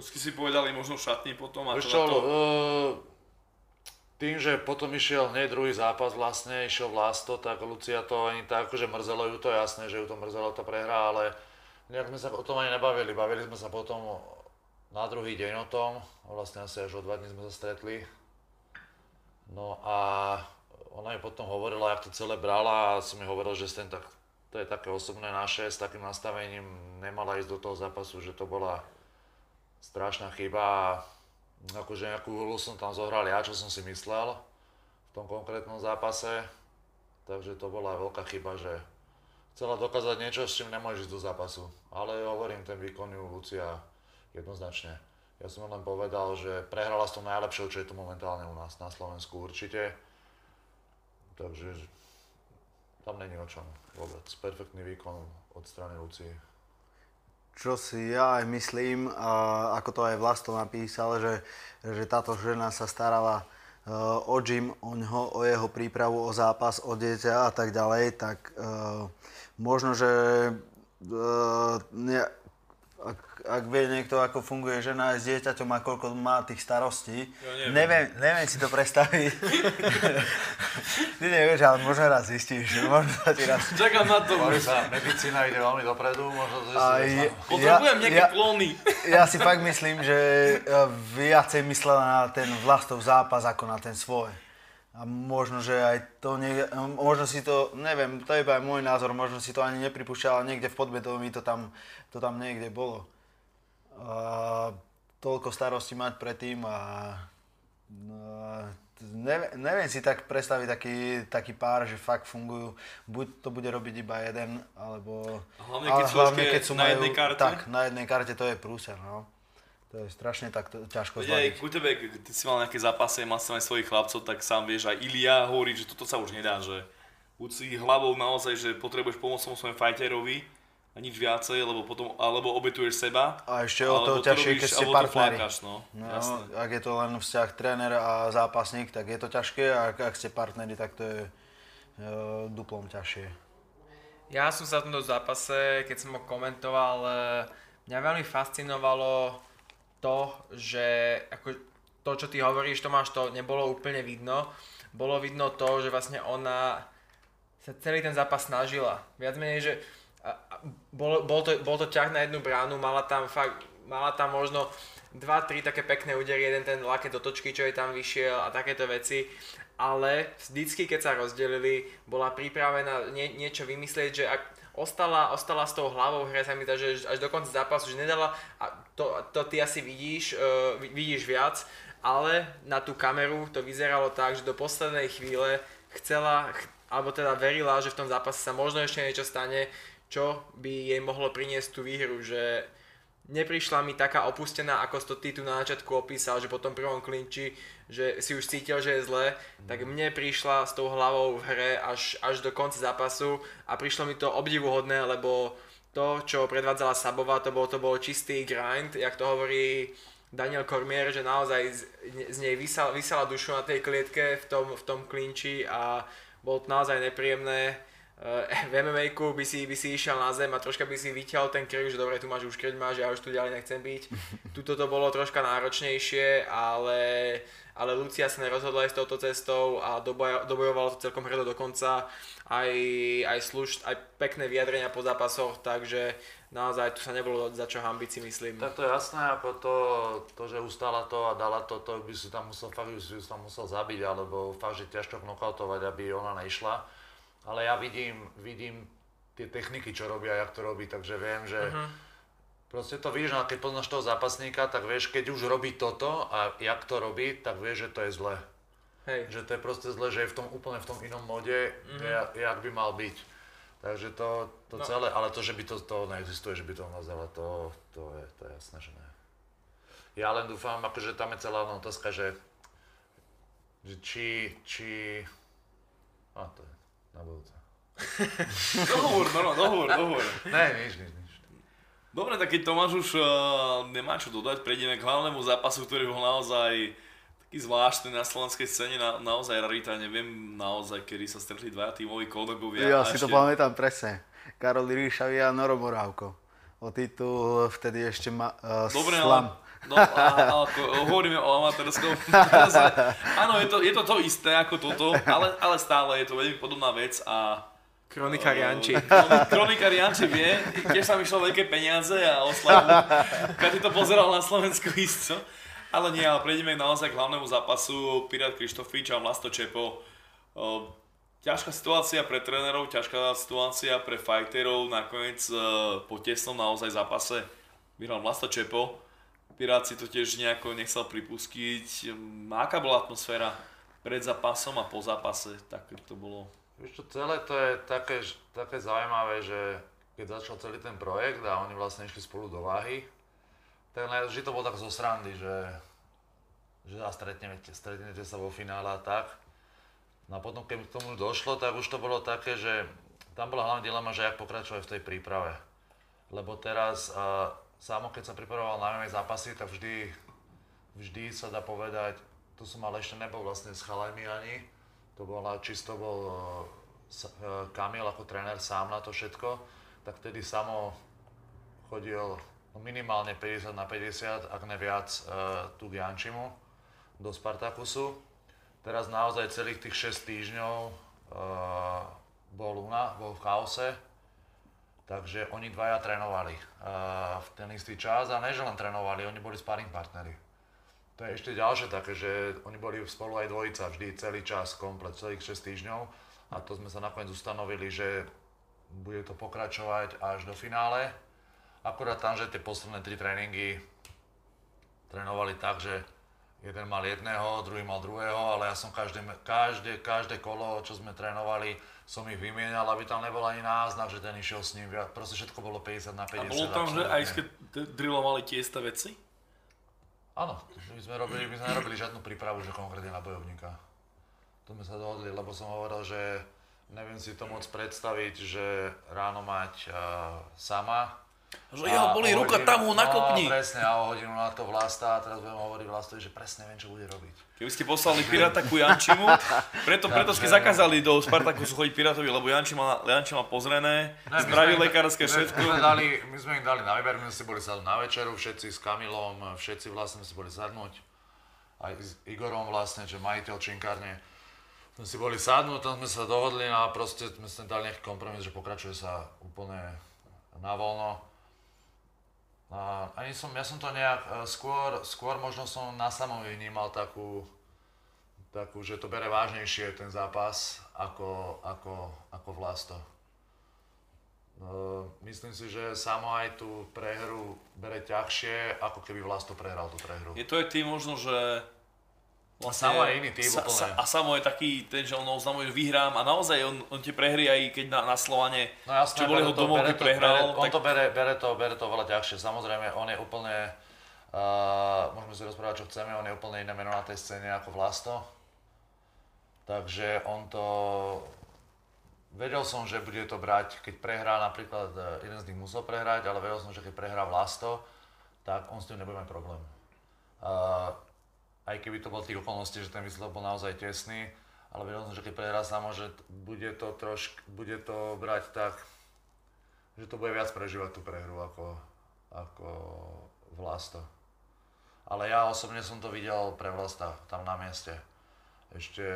ste si povedali možno v šatni potom? A to, čo, to... uh, tým, že potom išiel hneď druhý zápas vlastne, išiel Vlasto, tak Lucia to ani tak, akože mrzelo ju to, jasné, že ju to mrzelo tá prehra, ale nejak sme sa o tom ani nebavili, bavili sme sa potom na druhý deň o tom, vlastne asi až o dva dní sme sa stretli. No a ona mi potom hovorila, jak to celé brala a som mi hovoril, že ten tak, to je také osobné naše, s takým nastavením nemala ísť do toho zápasu, že to bola strašná chyba akože nejakú úlohu som tam zohral ja, čo som si myslel v tom konkrétnom zápase. Takže to bola veľká chyba, že chcela dokázať niečo, s čím nemôžeš ísť do zápasu. Ale hovorím, ten výkon ju Lucia jednoznačne. Ja som len povedal, že prehrala s tou najlepšou, čo je tu momentálne u nás na Slovensku určite. Takže tam není o čom vôbec. Perfektný výkon od strany Lucie. Čo si ja aj myslím, a ako to aj Vlasto napísal, že, že táto žena sa starala uh, o Jim, o ňoho, o jeho prípravu, o zápas, o dieťa a tak ďalej, tak uh, možno, že uh, ak, ak vie niekto, ako funguje žena aj s dieťaťom a koľko má tých starostí, Ja neviem. neviem, neviem si to predstaviť. Ty nevieš, ale možno raz zistíš, že možno sa ti raz... Čakám na to. Sa, medicína ide veľmi dopredu, možno to A si je- Potrebujem ja- nejaké ja-. Ja si fakt myslím, že e, viacej myslela na ten vlastov zápas ako na ten svoj. A možno, že aj to, nie, možno si to, neviem, to je iba môj názor, možno si to ani nepripúšťal, ale niekde v podvedomí to tam, to tam niekde bolo. A toľko starostí mať predtým a, a neviem, neviem si tak predstaviť taký, taký pár, že fakt fungujú, buď to bude robiť iba jeden, alebo... Hlavne, keď sú ešte na jednej karte? Tak, na jednej karte to je prúser, no. To je strašne tak ťažko Veď aj zvládať. ku tebe, ty si mal nejaké zápasy, mal si aj svojich chlapcov, tak sám vieš, aj Ilia hovorí, že toto sa už nedá, že buď si hlavou naozaj, že potrebuješ pomôcť tomu svojom fighterovi a nič viacej, lebo potom, alebo obetuješ seba, A ešte o to ťažšie, keď ste partneri. flákaš, no. No, ak je to len vzťah tréner a zápasník, tak je to ťažké a ak, ak ste partneri, tak to je e, duplom ťažšie. Ja som sa v tomto zápase, keď som ho komentoval, e, mňa veľmi fascinovalo to, že ako to, čo ty hovoríš, Tomáš, to nebolo úplne vidno. Bolo vidno to, že vlastne ona sa celý ten zápas snažila. Viac menej, že bol, bol, to, bol to ťah na jednu bránu, mala tam fakt, mala tam možno 2-3 také pekné údery, jeden ten laké do točky, čo jej tam vyšiel a takéto veci. Ale vždycky, keď sa rozdelili, bola pripravená nie, niečo vymyslieť, že ak ostala, ostala s tou hlavou hre, sa mi zdá, že až do konca zápasu, že nedala, a to, to ty asi vidíš, uh, vidíš viac, ale na tú kameru to vyzeralo tak, že do poslednej chvíle chcela, ch- alebo teda verila, že v tom zápase sa možno ešte niečo stane, čo by jej mohlo priniesť tú výhru, že neprišla mi taká opustená, ako to ty tu na začiatku opísal, že po tom prvom klinči, že si už cítil, že je zle, tak mne prišla s tou hlavou v hre až, až do konca zápasu a prišlo mi to obdivuhodné, lebo to, čo predvádzala Sabová, to bol, to bol čistý grind, jak to hovorí Daniel Cormier, že naozaj z, z nej vysala, vysala dušu na tej klietke v tom, v tom klinči a bolo to naozaj nepríjemné. Uh, v mma by si, by si išiel na zem a troška by si vyťahol ten krk, že dobre, tu máš už keď máš, ja už tu ďalej nechcem byť. Tuto to bolo troška náročnejšie, ale, ale Lucia sa nerozhodla ísť touto cestou a doboja, dobojovalo to celkom hrdo do konca. Aj, aj, sluš, aj pekné vyjadrenia po zápasoch, takže naozaj tu sa nebolo za čo hambiť si myslím. Tak to je jasné, ako to, to, že ustala to a dala to, to by si tam musel, fakt by si tam musel zabiť, alebo fakt, že ťažko knockoutovať, aby ona nešla. Ale ja vidím, vidím tie techniky, čo robia, jak to robí, takže viem, že uh-huh. Proste to vidíš, no keď poznáš toho zápasníka, tak vieš, keď už robí toto a jak to robí, tak vieš, že to je zle. Hej. Že to je proste zle, že je v tom úplne v tom inom mode, mm-hmm. jak by mal byť. Takže to, to no. celé, ale to, že by to, to neexistuje, že by to vzala, to, to, je, to je jasné, že ne. Ja len dúfam, akože tam je celá otázka, že, že či, či, a to je na budúce. Dohovor, no, no, dohovor, dohovor. Ne, nič, nič, nič. Dobre, tak keď Tomáš už uh, nemá čo dodať, prejdeme k hlavnému zápasu, ktorý bol naozaj taký zvláštny na slovenskej scéne, na, naozaj rarita, neviem naozaj, kedy sa stretli dvaja tímoví kolegovia. Ja si to ešte- pamätám presne. Karol Ríšavi a Noro Morávko. O titul vtedy ešte ma, uh, Dobre, slam. ale, no, a, a, ako, hovoríme o amatérskom. Áno, je to, je to to isté ako toto, ale, ale stále je to veľmi podobná vec a Kronika Janči. Kroni- Kronika Janči vie, tiež sa mi šlo veľké peniaze a oslavu. Každý to pozeral na Slovensku isto. Ale nie, ale prejdeme naozaj k hlavnému zápasu. Pirát Krištofič a Vlasto Čepo. Ťažká situácia pre trénerov, ťažká situácia pre fighterov. Nakoniec e, po tesnom naozaj zápase vyhral Vlasto Čepo. Pirát si to tiež nejako nechcel pripustiť. Aká bola atmosféra pred zápasom a po zápase? Tak to bolo Vieš čo, celé to je také, také zaujímavé, že keď začal celý ten projekt a oni vlastne išli spolu do váhy, tak vždy to bolo tak zo srandy, že, že a stretnete, stretnete sa vo finále a tak. No a potom, keď k tomu došlo, tak už to bolo také, že tam bola hlavná dilema, že jak pokračovať v tej príprave. Lebo teraz, a, samo keď sa pripravoval na MMA zápasy, tak vždy, vždy sa dá povedať, tu som ale ešte nebol vlastne s chalajmi ani, to bola, čisto bol sa- uh, Kamil ako tréner sám na to všetko, tak vtedy samo chodil minimálne 50 na 50, ak ne viac, uh, tu k Jančimu do Spartakusu. Teraz naozaj celých tých 6 týždňov bol Luna, bol v chaose, takže oni dvaja trénovali v ten istý čas a ne, len trénovali, oni boli sparring partnery. To je ešte ďalšie také, že oni boli spolu aj dvojica vždy celý čas, komplet, celých 6 týždňov a to sme sa nakoniec ustanovili, že bude to pokračovať až do finále. Akurát tam, že tie posledné tri tréningy trénovali tak, že jeden mal jedného, druhý mal druhého, ale ja som každé, každé, každé kolo, čo sme trénovali, som ich vymienal, aby tam nebol ani náznak, že ten išiel s ním. Proste všetko bolo 50 na 50. A bolo tam, že aj keď d- drillovali tie isté veci? Áno, my sme, robili, my sme nerobili žiadnu prípravu, že konkrétne na bojovníka. To sme sa dohodli, lebo som hovoril, že neviem si to moc predstaviť, že ráno mať uh, sama. Že jeho boli ruka, hodinu- tam ho nakopni. No, presne, a o hodinu na to vlasta a teraz budem hovoriť vlastovi, že presne viem, čo bude robiť. Keby ste poslali Piráta ku Jančimu, preto, preto ste zakázali do Spartakusu chodiť Pirátovi, lebo Janči má, Janči má pozrené, Ne, sme- lekárske my- všetko. My sme, dali, my sme im dali na výber, my sme si boli sadnúť na večeru, všetci s Kamilom, všetci vlastne si boli sadnúť. Aj s Igorom vlastne, že majiteľ činkárne. Sme si boli sadnúť, tam sme sa dohodli no a proste sme si dali nejaký kompromis, že pokračuje sa úplne na voľno. A ani som, ja som to nejak, e, skôr, skôr možno som na samovi vnímal takú, takú, že to bere vážnejšie ten zápas ako, ako, ako Vlasto. No, myslím si, že samo aj tú prehru bere ťažšie, ako keby Vlasto prehral tú prehru. Je to aj tým možno, že Samo je iný typ sa, sa, a Samo je taký ten, že on oznamuje, že vyhrám a naozaj on, on tie prehry aj keď na, na Slovane, No jasné, čo boli domovky bere to- prehral, bere, on tak to bere, bere, to, bere to veľa ťažšie. Samozrejme, on je úplne, uh, môžeme si rozprávať, čo chceme, on je úplne iné meno na tej scéne ako Vlasto. Takže on to... Vedel som, že bude to brať, keď prehrá napríklad, eh, jeden z nich musel prehrať, ale vedel som, že keď prehrá Vlasto, tak on s tým nebude mať problém. Uh, aj keby to bol tých okolností, že ten výsledok bol naozaj tesný, ale vedel som, že keď prehrá samo, že bude to trošk, bude to brať tak, že to bude viac prežívať tú prehru ako, ako Vlasto. Ale ja osobne som to videl pre Vlasta tam na mieste. Ešte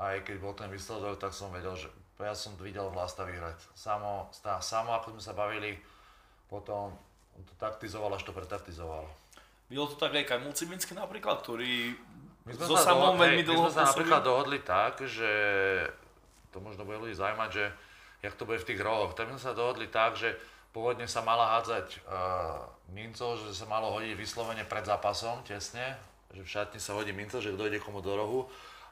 aj keď bol ten výsledok, tak som vedel, že ja som videl Vlasta vyhrať. Samo, stá, samo ako sme sa bavili, potom on to taktizoval, až to pretaktizoval. Bylo to tak aj Kamil Cibinský napríklad, ktorý My sme so sa samom dohodli- veľmi My dlho sme sa napríklad dohodli tak, že to možno bude ľudí zaujímať, že jak to bude v tých rohoch. Tak my sme sa dohodli tak, že pôvodne sa mala hádzať uh, minco, že sa malo hodiť vyslovene pred zápasom, tesne, že v šatni sa hodí minco, že kto ide komu do rohu,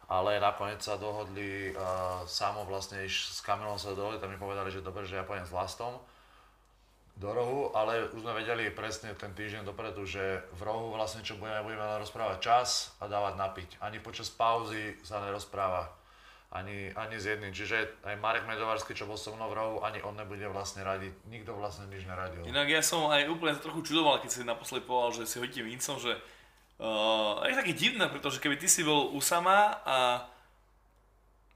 ale nakoniec sa dohodli, uh, samo vlastne iš s Kamilom sa dohodli, tam mi povedali, že dobre, že ja pojem s Vlastom do rohu, ale už sme vedeli presne ten týždeň dopredu, že v rohu vlastne čo budeme, budeme len rozprávať čas a dávať napiť. Ani počas pauzy sa nerozpráva. ani, ani s jedným. Čiže aj Marek Medovarský, čo bol so mnou v rohu, ani on nebude vlastne radiť. Nikto vlastne nič neradil. Inak ja som aj úplne trochu čudoval, keď si naposledy povedal, že si hodíte Vincom, že uh, je také divné, pretože keby ty si bol u Sama a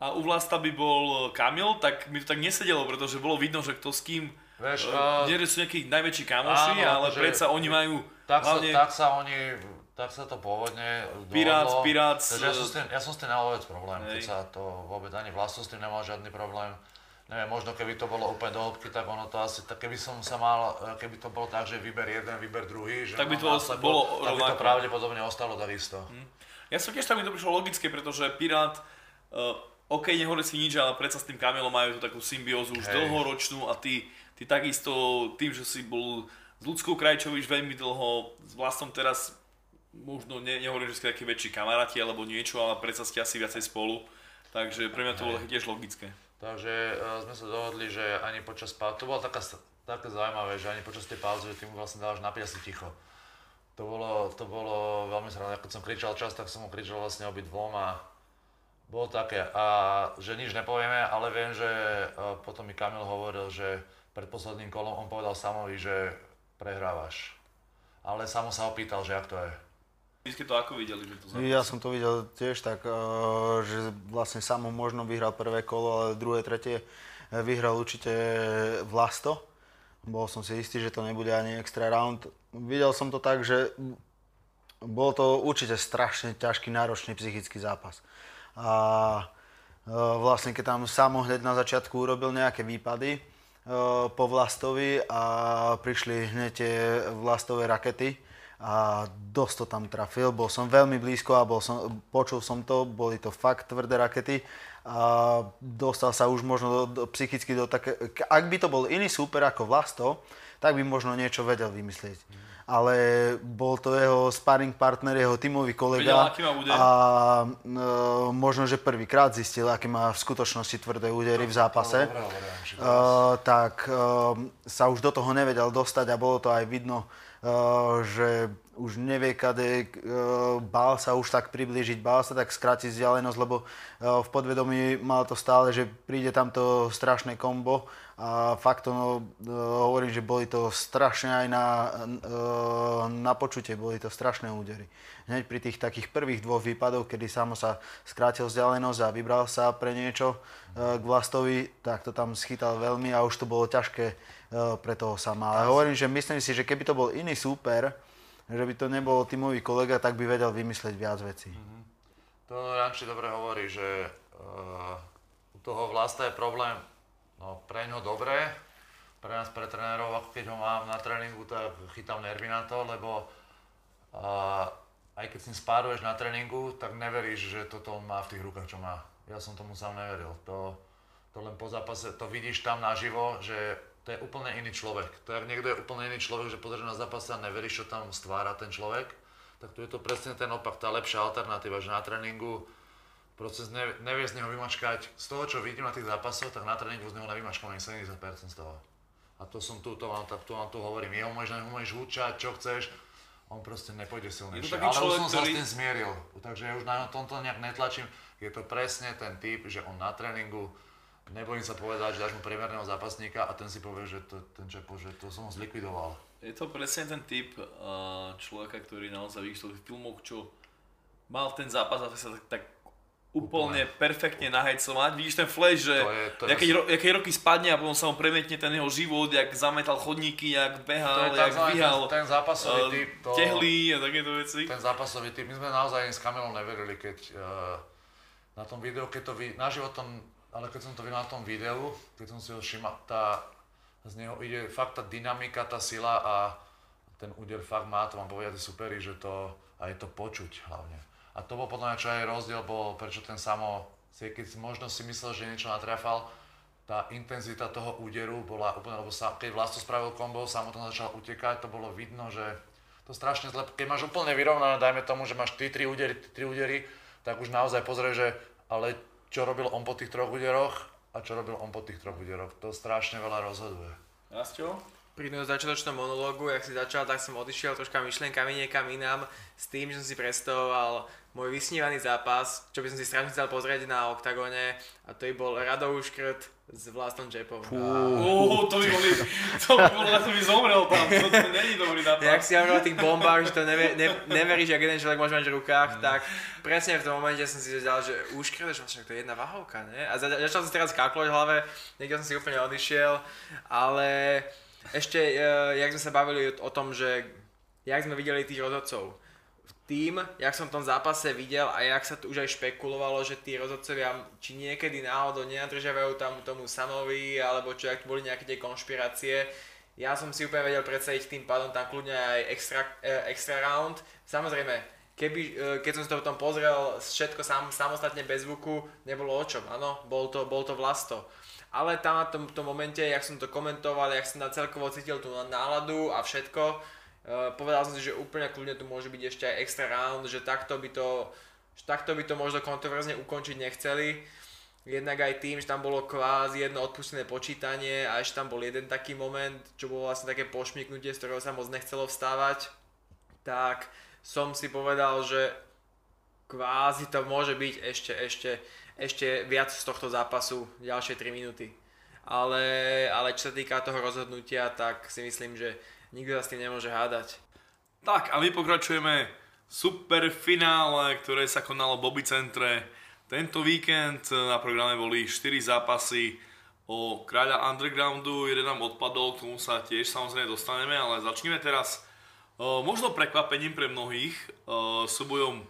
a u Vlasta by bol Kamil, tak mi to tak nesedelo, pretože bolo vidno, že kto s kým Vieš, uh, nie sú nejakí najväčší kamoši, áno, ale akože predsa oni majú tak, hlavne... sa, tak sa oni, tak sa to pôvodne Pirác, dohodlo. Pirác, Takže ja som, s tým, ja som s tým nemal vôbec problém, keď Hej. sa to vôbec ani Vlasto s tým nemal žiadny problém. Neviem, možno keby to bolo úplne do hĺbky, tak ono to asi, tak keby som sa mal, keby to bolo tak, že vyber jeden, vyber druhý, že Tak by mám to následok, bolo tak by to pravdepodobne ostalo takisto. Ja som tiež tam mi to prišlo logické, pretože Pirát, uh, OK, nehovorí si nič, ale predsa s tým Kamilom majú tú takú symbiózu už dlhoročnú a ty, ty takisto tým, že si bol s ľudskou Krajčovič veľmi dlho, s Vlastom teraz možno ne, nehovorím, že ste takí väčší kamaráti alebo niečo, ale predsa ste asi viacej spolu. Takže pre mňa to bolo tiež logické. Takže uh, sme sa dohodli, že ani počas pauzy, to bolo taká, také zaujímavé, že ani počas tej pauzy, že ty mu vlastne dávaš napiť asi ticho. To bolo, to bolo veľmi sranda, keď som kričal čas, tak som mu kričal vlastne obidvom a bolo také. A že nič nepovieme, ale viem, že uh, potom mi Kamil hovoril, že pred posledným kolom on povedal Samovi, že prehrávaš. Ale Samo sa ho pýtal, že jak to je. Vy ste to ako videli, že to zápas? Ja som to videl tiež tak, eh, že vlastne Samo možno vyhral prvé kolo, ale druhé, tretie eh, vyhral určite Vlasto. Bol som si istý, že to nebude ani extra round. Videl som to tak, že bol to určite strašne ťažký, náročný psychický zápas. A eh, vlastne keď tam Samo hneď na začiatku urobil nejaké výpady po Vlastovi a prišli hneď tie Vlastové rakety, a dosť to tam trafil. Bol som veľmi blízko a bol som, počul som to, boli to fakt tvrdé rakety a dostal sa už možno do, do, psychicky do také... Ak by to bol iný súper ako Vlasto, tak by možno niečo vedel vymyslieť. Ale bol to jeho sparring partner, jeho tímový kolega má úder? a e, možno, že prvýkrát zistil, aké má v skutočnosti tvrdé údery v zápase. Dobre, dobre, to- Uh, tak uh, sa už do toho nevedel dostať a bolo to aj vidno, že už nevie kade, uh, bál sa už tak priblížiť, bál sa tak skrátiť vzdialenosť, lebo uh, v podvedomí mal to stále, že príde tamto strašné kombo a fakt to, no, hovorím, že boli to strašne aj na, na počutie, boli to strašné údery. Hneď pri tých takých prvých dvoch výpadoch, kedy Samo sa skrátil vzdialenosť a vybral sa pre niečo k Vlastovi, tak to tam schytal veľmi a už to bolo ťažké pre toho sama. Ale hovorím, že myslím si, že keby to bol iný súper, že by to nebol tímový kolega, tak by vedel vymyslieť viac vecí. To Janči dobre hovorí, že uh, u toho Vlasta je problém no, pre ňo dobré, pre nás, pre trénerov, keď ho mám na tréningu, tak chytám nervy na to, lebo uh, aj keď s ním spáruješ na tréningu, tak neveríš, že toto on má v tých rukách, čo má. Ja som tomu sám neveril. To, to len po zápase, to vidíš tam naživo, že to je úplne iný človek. To je, niekto je úplne iný človek, že pozrieš na zápase a neveríš, čo tam stvára ten človek, tak tu je to presne ten opak, tá lepšia alternatíva, že na tréningu proces ne, nevie z neho vymačkať, z toho, čo vidím na tých zápasoch, tak na tréningu z neho nevymačkám ani 70% z toho. A to som tu, to vám, tak, to vám tu hovorím, jeho môžeš, môžeš húčať, čo chceš, on proste nepôjde silnejšie. Ale už človek, som sa ktorý- s tým zmieril, takže ja už na tomto nejak netlačím. Je to presne ten typ, že on na tréningu, nebojím sa povedať, že dáš mu priemerného zápasníka a ten si povie, že to, ten čepo, že to som ho zlikvidoval. Je to presne ten typ uh, človeka, ktorý naozaj vidíš v filmoch, čo mal ten zápas a sa tak, tak úplne perfektne nahajcovať. Vidíš ten flash, že To je- to je- jaké, ro, jaké roky spadne a potom sa mu premietne ten jeho život, jak zametal chodníky, jak To behal, je jak vyhal ten, ten zápasový uh, typ, to, tehly a takéto veci. ten zápasový typ, my sme naozaj s Kamilom neverili, keď uh, na tom videu, keď to vy, na životom, ale keď som to videl na tom videu, keď som si ho všimal, tá, z neho ide fakt tá dynamika, tá sila a ten úder fakt má, to vám povedia tí superi, že to, a je to počuť hlavne. A to bol podľa mňa, čo aj rozdiel bol, prečo ten samo, keď možno si myslel, že niečo natrafal, tá intenzita toho úderu bola úplne, lebo sa, keď Vlasto spravil kombo, samo tam začal utekať, to bolo vidno, že to strašne zle, keď máš úplne vyrovnané, dajme tomu, že máš ty tri údery, ty tri údery, tak už naozaj pozrieš, že ale čo robil on po tých troch úderoch a čo robil on po tých troch úderoch, to strašne veľa rozhoduje. Rasťo? Pri tom začiatočnom monológu, jak si začal, tak som odišiel troška myšlienkami niekam inám s tým, že som si predstavoval môj vysnívaný zápas, čo by som si strašne chcel pozrieť na oktagone a to by bol Rado Uškrt s vlastnom Jepom. Ó, to by boli, to by bolo, ja som by zomrel tam, to, to není dobrý nápad. Jak si hovoril o tých bombách, že to neve, ne, neveríš, ak jeden človek môže mať v rukách, tak presne v tom momente som si zdal, že Uškrt, že vlastne to je jedna vahovka, ne? A za- začal som teraz kalkulovať v hlave, niekde som si úplne odišiel, ale ešte, uh, jak sme sa bavili o tom, že jak sme videli tých rozhodcov, tým, jak som v tom zápase videl a jak sa tu už aj špekulovalo, že tí rozhodcovia či niekedy náhodou nenadržiavajú tam tomu Samovi, alebo čo, ak boli nejaké tie konšpirácie, ja som si úplne vedel predstaviť tým pádom tam kľudne aj extra, eh, extra round. Samozrejme, keby, eh, keď som si to potom pozrel všetko sam, samostatne bez zvuku, nebolo o čom, áno, bol to, bol to vlasto. Ale tam na tom, tom momente, jak som to komentoval, jak som na celkovo cítil tú náladu a všetko, Uh, povedal som si, že úplne kľudne tu môže byť ešte aj extra round, že takto by to, že takto by to možno kontroverzne ukončiť nechceli. Jednak aj tým, že tam bolo kvázi jedno odpustené počítanie a ešte tam bol jeden taký moment, čo bolo vlastne také pošmiknutie, z ktorého sa moc nechcelo vstávať, tak som si povedal, že kvázi to môže byť ešte, ešte, ešte viac z tohto zápasu ďalšie 3 minúty. Ale, ale čo sa týka toho rozhodnutia, tak si myslím, že nikto sa s tým nemôže hádať. Tak a my pokračujeme super finále, ktoré sa konalo v Bobby centre. Tento víkend na programe boli 4 zápasy o kráľa undergroundu, jeden nám odpadol, k tomu sa tiež samozrejme dostaneme, ale začneme teraz uh, možno prekvapením pre mnohých uh, súbojom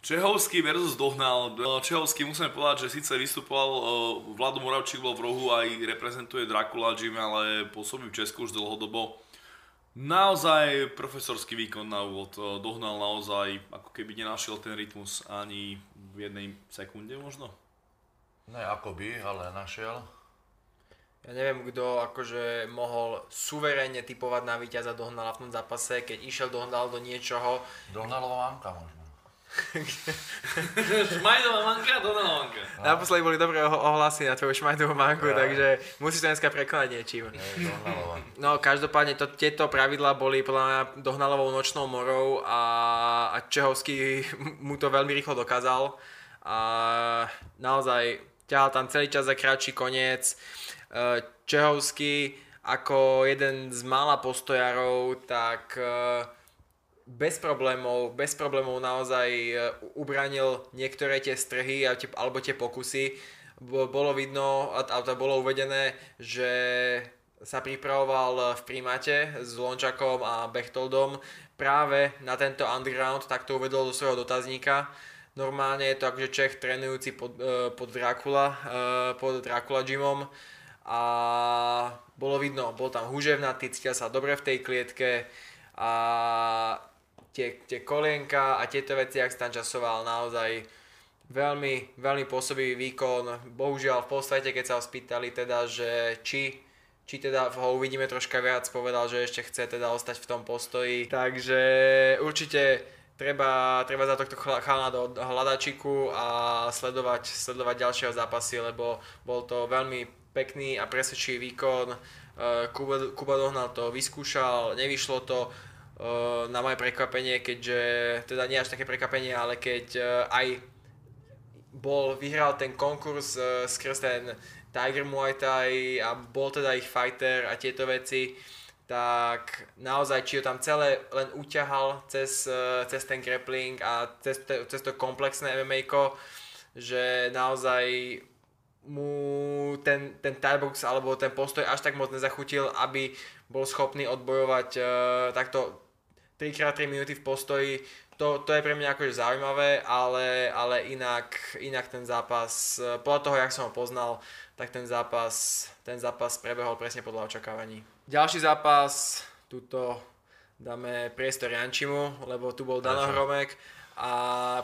Čehovský versus Dohnal. Čehovský musíme povedať, že síce vystupoval, uh, Vlado Moravčík bol v rohu, aj reprezentuje Dracula Gym, ale pôsobí v Česku už dlhodobo. Naozaj profesorský výkon na úvod. Dohnal naozaj, ako keby nenašiel ten rytmus ani v jednej sekunde možno. Ne akoby, ale našiel. Ja neviem, kto akože mohol suverénne typovať na víťaza Dohnala v tom zápase, keď išiel Dohnal do niečoho. Dohnalová Anka možno. Šmajdová manka, Dohnala manka. Naposledy boli dobré ohlasy na tvoju šmajdovú manku, Ja. takže musíš to dneska prekonať niečím. Nie, Dohnalová. No každopádne to, tieto pravidlá boli podľa mňa Dohnalovou nočnou morou a, a Čehovský mu to veľmi rýchlo dokázal. A naozaj ťahal tam celý čas za kratší koniec. E, Čehovský ako jeden z mála postojarov, tak e, bez problémov, bez problémov naozaj e, ubranil niektoré tie strhy alebo tie pokusy. Bo- Bolo vidno, a to bolo uvedené, že sa pripravoval v prímate s Lončakom a Bechtoldom práve na tento underground, tak to uvedol do svojho dotazníka. Normálne je to akože Čech trénujúci pod, e, pod Dracula, e, pod Dracula gymom a bolo vidno, bol tam húževnatý, cítil sa dobre v tej klietke a tie, tie kolienka a tieto veci, ak tam časoval, naozaj veľmi, veľmi pôsobivý výkon. Bohužiaľ v podstate, keď sa ho spýtali teda, že či, či teda ho uvidíme troška viac, povedal, že ešte chce teda ostať v tom postoji. Takže určite treba, treba za tohto chalana do hľadačiku a sledovať, sledovať ďalšieho zápasy, lebo bol to veľmi pekný a presvedčivý výkon. Eh, Kuba, Kuba Dohnal to vyskúšal, nevyšlo to na moje prekvapenie, keďže, teda nie až také prekvapenie, ale keď eh, aj bol, vyhral ten konkurs uh, skrz ten Tiger Muay Thai a bol teda ich fighter a tieto veci, tak naozaj, či ho tam celé len uťahal cez, cez ten grappling a cez, te, cez to komplexné MMA, že naozaj mu ten, ten tiebox alebo ten postoj až tak moc nezachutil, aby bol schopný odbojovať uh, takto 3x3 minúty v postoji, to, to je pre mňa akože zaujímavé, ale, ale inak, inak ten zápas, eh, podľa toho, jak som ho poznal, tak ten zápas, ten zápas prebehol presne podľa očakávaní. Ďalší zápas, tuto dáme priestor Jančimu, lebo tu bol Dano? Hromek a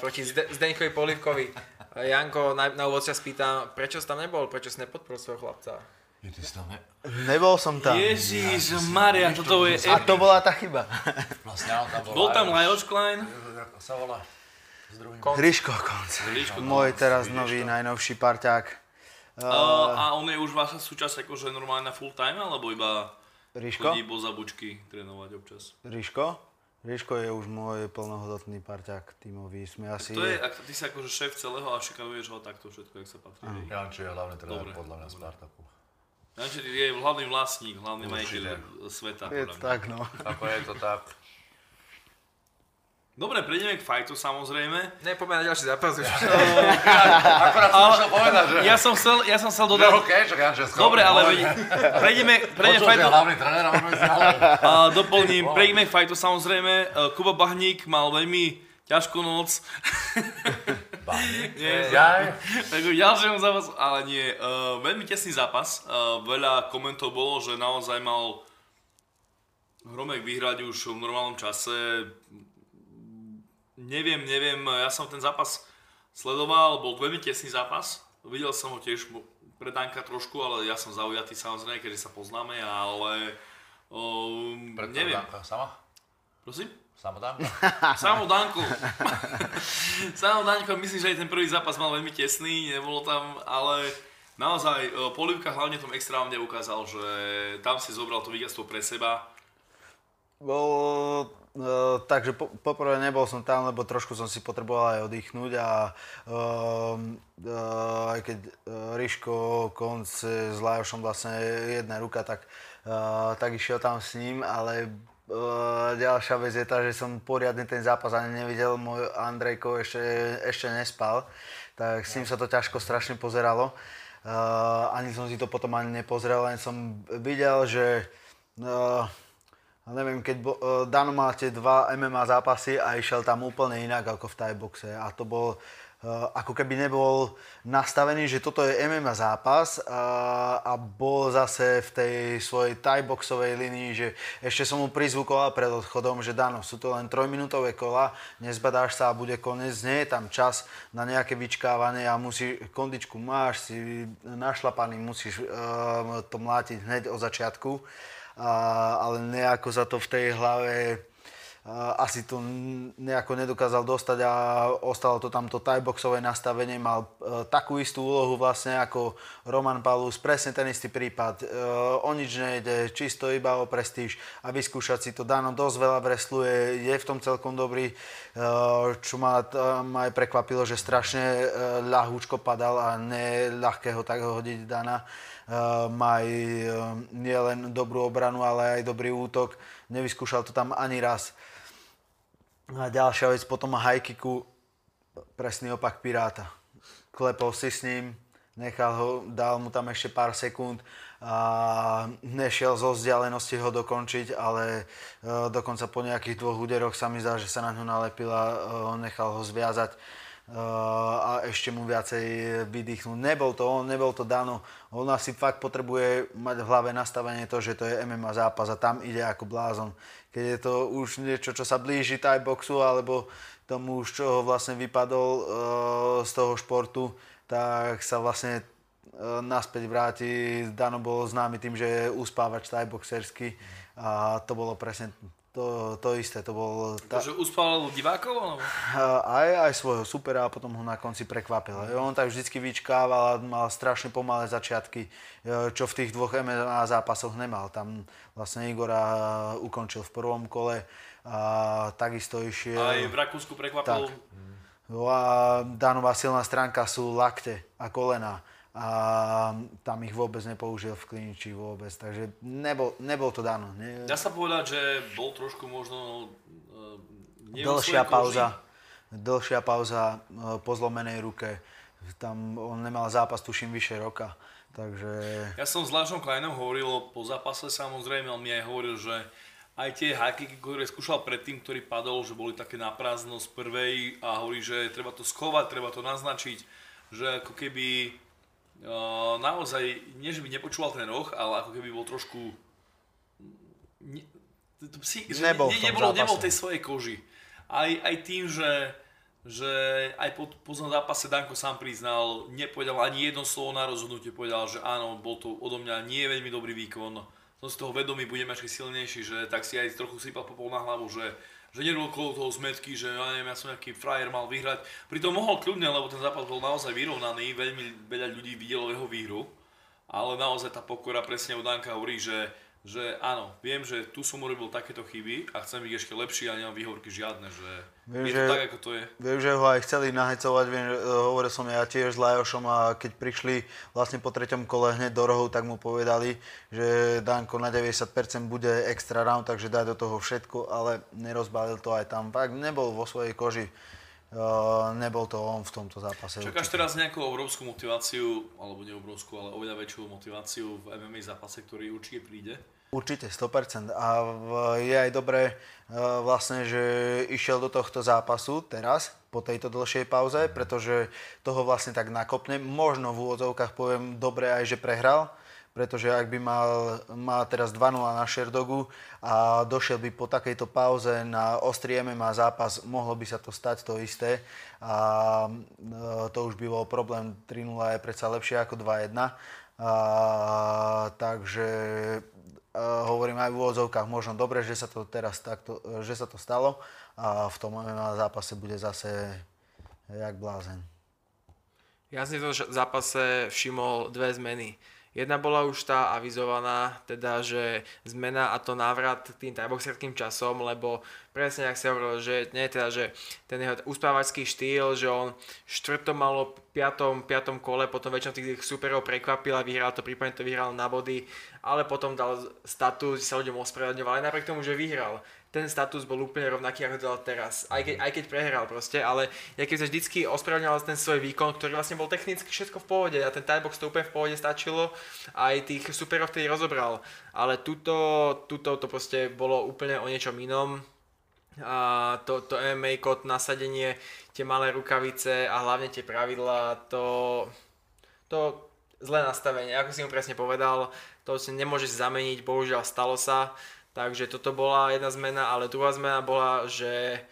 proti Zde- Zdeňkovi Polivkovi. Janko, na, na úvod sa spýtam, prečo si tam nebol, prečo si nepodporil svojho chlapca? Je ty tam ne... Nebol som tam. Ježiš Maria, toto je A to bola tá chyba. Vlastne tam bol... Bol tam Lajos. Klein. Sa volá? S druhým. Kon- Hryško konc. Môj teraz nový najnovší parťák. Uh, a on je už vaša súčasť akože normálne na full time, alebo iba Ríško? chodí bo za bučky trénovať občas? Ríško? Ríško je už môj plnohodnotný parťák tímový. Sme asi... To je, ak ty si akože šéf celého a šikanuješ ho takto všetko, jak sa patrí. hej. Janči je hlavný tréner podľa mňa dobre. Spartaku. Janči je hlavný vlastník, hlavný majiteľ sveta. Je to tak, no. Ako je to tak. Dobre, prejdeme k fajtu samozrejme. Ne, poďme na ďalší zápas už. Akorát som povedať, že... Ja som chcel, ja som chcel dodať... OK, čo Janči je Dobre, ale prejdeme, prejdeme fajtu, hlavný tréner a doplním, prejdeme k fajtu samozrejme. E, Kuba Bahník mal veľmi ťažkú noc. Nie, Jaj. Tak k ďalšiemu zápasu, ale nie, uh, veľmi tesný zápas. Uh, veľa komentov bolo, že naozaj mal Hromek vyhrať už v normálnom čase. Neviem, neviem, ja som ten zápas sledoval, bol veľmi tesný zápas. Videl som ho tiež pre Danka trošku, ale ja som zaujatý samozrejme, keďže sa poznáme, ale um, Preto neviem. Danka, Sama? Prosím? Sama Danka? Samo Danko. Samo Danko, myslím, že aj ten prvý zápas mal veľmi tesný, nebolo tam, ale naozaj e, Polivka hlavne v tom extrávne ukázal, že tam si zobral to víťazstvo pre seba. Bol, uh, takže po, poprvé nebol som tam, lebo trošku som si potreboval aj oddychnúť a uh, uh, aj keď uh, Ríško konc s Lajošom vlastne jedna ruka, tak, uh, tak išiel tam s ním, ale uh, ďalšia vec je tá, že som poriadne ten zápas ani nevidel, môj Andrejko ešte, ešte nespal, tak s ním sa to ťažko strašne pozeralo. Uh, ani som si to potom ani nepozrel, len som videl, že uh, neviem, keď bo, Dano mal tie dva MMA zápasy a išiel tam úplne inak ako v Thai boxe a to bol ako keby nebol nastavený, že toto je MMA zápas uh, a bol zase v tej svojej Thai boxovej linii, že ešte som mu prizvukoval pred odchodom, že Dano, sú to len trojminútové kola, nezbadáš sa a bude koniec, nie je tam čas na nejaké vyčkávanie a musí, kondičku máš, si našlapaný, musíš uh, to mlátiť hneď od začiatku. A, ale nejako sa to v tej hlave a, asi to nejako nedokázal dostať a ostalo to tamto thaiboxové nastavenie. Mal e, takú istú úlohu vlastne ako Roman Palus, presne ten istý prípad. E, o nič nejde, čisto iba o prestíž a vyskúšať si to. Dano dosť veľa bresluje, je v tom celkom dobrý, e, čo ma aj prekvapilo, že strašne ľahúčko padal a ne ľahké ho tak hodiť Dana. Má aj nielen dobrú obranu, ale aj dobrý útok. Nevyskúšal to tam ani raz. A ďalšia vec, potom high kicku, presný opak Piráta. Klepol si s ním, nechal ho, dal mu tam ešte pár sekúnd a nešiel zo vzdialenosti ho dokončiť, ale uh, dokonca po nejakých dvoch úderoch sa mi zdá, že sa na ňo nalepil a uh, nechal ho zviazať uh, a ešte mu viacej vydýchnuť. Nebol to on, nebol to Dano. On asi fakt potrebuje mať v hlave nastavenie to, že to je MMA zápas a tam ide ako blázon. Keď je to už niečo, čo sa blíži Thai boxu alebo tomu už čo vlastne vypadol uh, z toho športu, tak sa vlastne uh, naspäť vráti. Dano bol známy tým, že je uspávač Thai boxersky a to bolo presne to, to isté. To bol ta, Takže uspal divákov? Alebo? aj, aj svojho supera a potom ho na konci prekvapil. Jo, On tak vždycky vyčkával a mal strašne pomalé začiatky, jo, čo v tých dvoch MMA zápasoch nemal. Tam vlastne Igora ukončil v prvom kole a takisto išiel... Aj v Rakúsku prekvapil. Tak. No a Danová silná stránka sú lakte a kolena a tam ich vôbec nepoužil v kliniči vôbec, takže nebol, nebol to Dano. Nie, Dá sa povedať, že bol trošku možno... Vo dlhšia pauza, dlhšia pauza e, po zlomenej ruke. Tam on nemal zápas, tuším, vyše roka. Takže Ja som s Lášom Kleinom hovoril po zápase samozrejme, on mi aj hovoril, že aj tie hajky, ktoré skúšal predtým, ktorý padol, že boli také na prázdno z prvej a hovorí, že treba to schovať, treba to naznačiť, že ako keby naozaj, nie že by nepočúval ten roh, ale ako keby bol trošku ne, to, že Nebol ne, nebol, nebol tej svojej koži. Aj, aj tým, že, že aj po poznom zápase Danko sám priznal, nepovedal ani jedno slovo na rozhodnutie, povedal, že áno, bol to odo mňa nie veľmi dobrý výkon, som z toho vedomý, budem ešte silnejší, že tak si aj trochu sypal popol na hlavu, že, že nerobil okolo toho zmetky, že ja neviem, ja som nejaký frajer mal vyhrať. Pritom mohol kľudne, lebo ten zápas bol naozaj vyrovnaný, veľmi veľa ľudí videlo jeho výhru, ale naozaj tá pokora presne od Danka hovorí, že že áno, viem, že tu som urobil takéto chyby a chcem byť ešte lepší a nemám výhovorky žiadne, že Viem, je že- to tak, ako to je. Viem, že ho aj chceli nahecovať, viem, uh, hovoril som ja tiež s Lajošom a keď prišli vlastne po treťom kole hneď do rohov, tak mu povedali, že Danko na 90% bude extra round, takže daj do toho všetko, ale nerozbalil to aj tam. Fakt nebol vo svojej koži, uh, nebol to on v tomto zápase. Čakáš určite. teraz nejakú obrovskú motiváciu, alebo nie obrovskú, ale oveľa väčšiu motiváciu v MMA zápase, ktorý určite príde? Určite, 100%. A je aj dobré e, vlastne, že išiel do tohto zápasu teraz, po tejto dlhšej pauze, pretože toho vlastne tak nakopne. Možno v úvodzovkách poviem dobre aj, že prehral, pretože ak by mal, mal teraz 2-0 na Sherdogu a došiel by po takejto pauze na ostrý MMA zápas, mohlo by sa to stať to isté a e, to už by bol problém. 3-0 je predsa lepšie ako 2-1. A, takže hovorím aj v úvodzovkách, možno dobre, že sa to teraz takto, e, že sa to stalo a v tom MMA zápase bude zase jak blázen. Ja som si v zápase všimol dve zmeny. Jedna bola už tá avizovaná, teda, že zmena a to návrat tým tajboxerským časom, lebo presne, ak sa hovorilo, že nie teda, že ten jeho uspávačský štýl, že on štvrtom malo piatom, piatom kole, potom väčšinou tých superov prekvapil a vyhral to, prípadne to vyhral na body, ale potom dal status, sa ľuďom ospravedlňoval, aj napriek tomu, že vyhral ten status bol úplne rovnaký, ako dal teraz. Aj keď, aj keď prehral proste, ale ja keď sa vždycky ospravedlňoval ten svoj výkon, ktorý vlastne bol technicky všetko v pohode a ten timebox to úplne v pohode stačilo aj tých superov vtedy rozobral. Ale tuto, tuto to proste bolo úplne o niečom inom a to, to MMA kód, nasadenie, tie malé rukavice a hlavne tie pravidlá, to, to zlé nastavenie, ako si mu presne povedal, to si nemôžeš zameniť, bohužiaľ stalo sa, takže toto bola jedna zmena, ale druhá zmena bola, že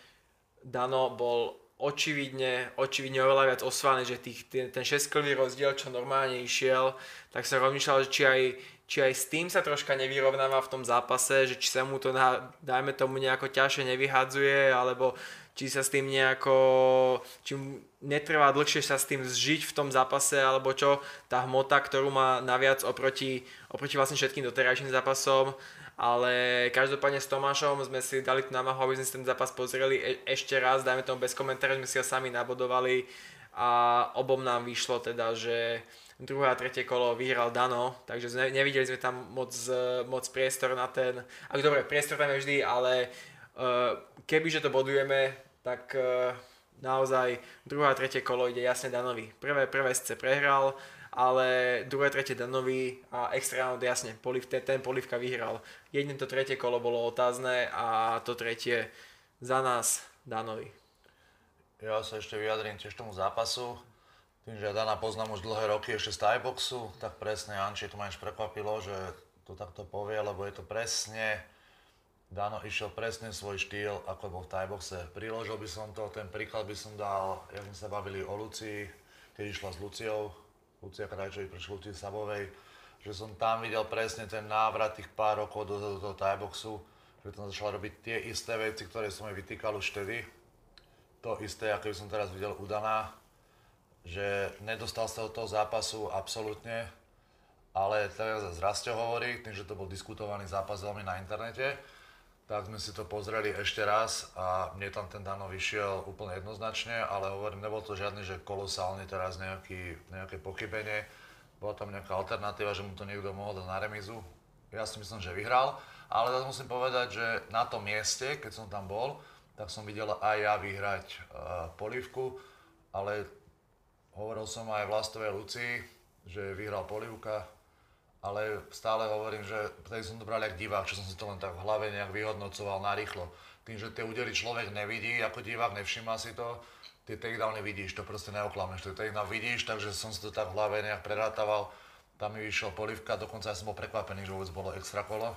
Dano bol očividne, očividne oveľa viac osvaný, že tých, ten, ten 6 rozdiel, čo normálne išiel, tak som rozmýšľal, či aj, či aj s tým sa troška nevyrovnáva v tom zápase, že či sa mu to, na, dajme tomu, nejako ťažšie nevyhadzuje, alebo či sa s tým nejako, či netrvá dlhšie sa s tým zžiť v tom zápase, alebo čo, tá hmota, ktorú má naviac oproti, oproti vlastne všetkým doterajším zápasom, ale každopádne s Tomášom sme si dali tú námahu, aby sme si ten zápas pozreli e- ešte raz, dajme tomu bez komentárov, sme si ho sami nabodovali a obom nám vyšlo teda, že druhé a tretie kolo vyhral Dano, takže sme, nevideli sme tam moc, e, moc priestor na ten, ak dobre, priestor tam je vždy, ale uh, kebyže to bodujeme, tak uh, naozaj druhé a tretie kolo ide jasne Danovi. Prvé, prvé SC prehral, ale druhé, tretie Danovi a extra round jasne, poliv, ten, Polivka vyhral. Jedine to tretie kolo bolo otázne a to tretie za nás Danovi. Ja sa ešte vyjadrím tiež tomu zápasu. Tým, že Dana poznám už dlhé roky ešte z Thaiboxu, tak presne Anči to ma až prekvapilo, že to takto povie, lebo je to presne Dano išiel presne svoj štýl, ako bol v Thaiboxe. Priložil by som to, ten príklad by som dal, jak sme sa bavili o Lucii, keď išla s Luciou, Lucia Krajčovi proti Lucii Sabovej, že som tam videl presne ten návrat tých pár rokov do, do toho Thaiboxu, že tam začala robiť tie isté veci, ktoré som jej vytýkal už vtedy. To isté, ako som teraz videl u Dana, že nedostal sa do toho zápasu absolútne, ale teraz z Rastio hovorí, tým, že to bol diskutovaný zápas veľmi na internete, tak sme si to pozreli ešte raz a mne tam ten Dano vyšiel úplne jednoznačne, ale hovorím, nebol to žiadny, že kolosálny teraz nejaký, nejaké pochybenie. Bola tam nejaká alternatíva, že mu to niekto mohol dať na remizu. Ja si myslím, že vyhral, ale zase musím povedať, že na tom mieste, keď som tam bol, tak som videl aj ja vyhrať uh, polívku, ale hovoril som aj Vlastovej Lucii, že vyhral polívka, ale stále hovorím, že vtedy som to bral jak divák, čo som si to len tak v hlave nejak vyhodnocoval narýchlo. Tým, že tie údery človek nevidí, ako divák nevšimá si to, tie takedowny vidíš, to proste neoklameš, to takedown vidíš, takže som si to tak v hlave nejak prerátával. Tam mi vyšiel polivka, dokonca ja som bol prekvapený, že vôbec bolo extra kolo.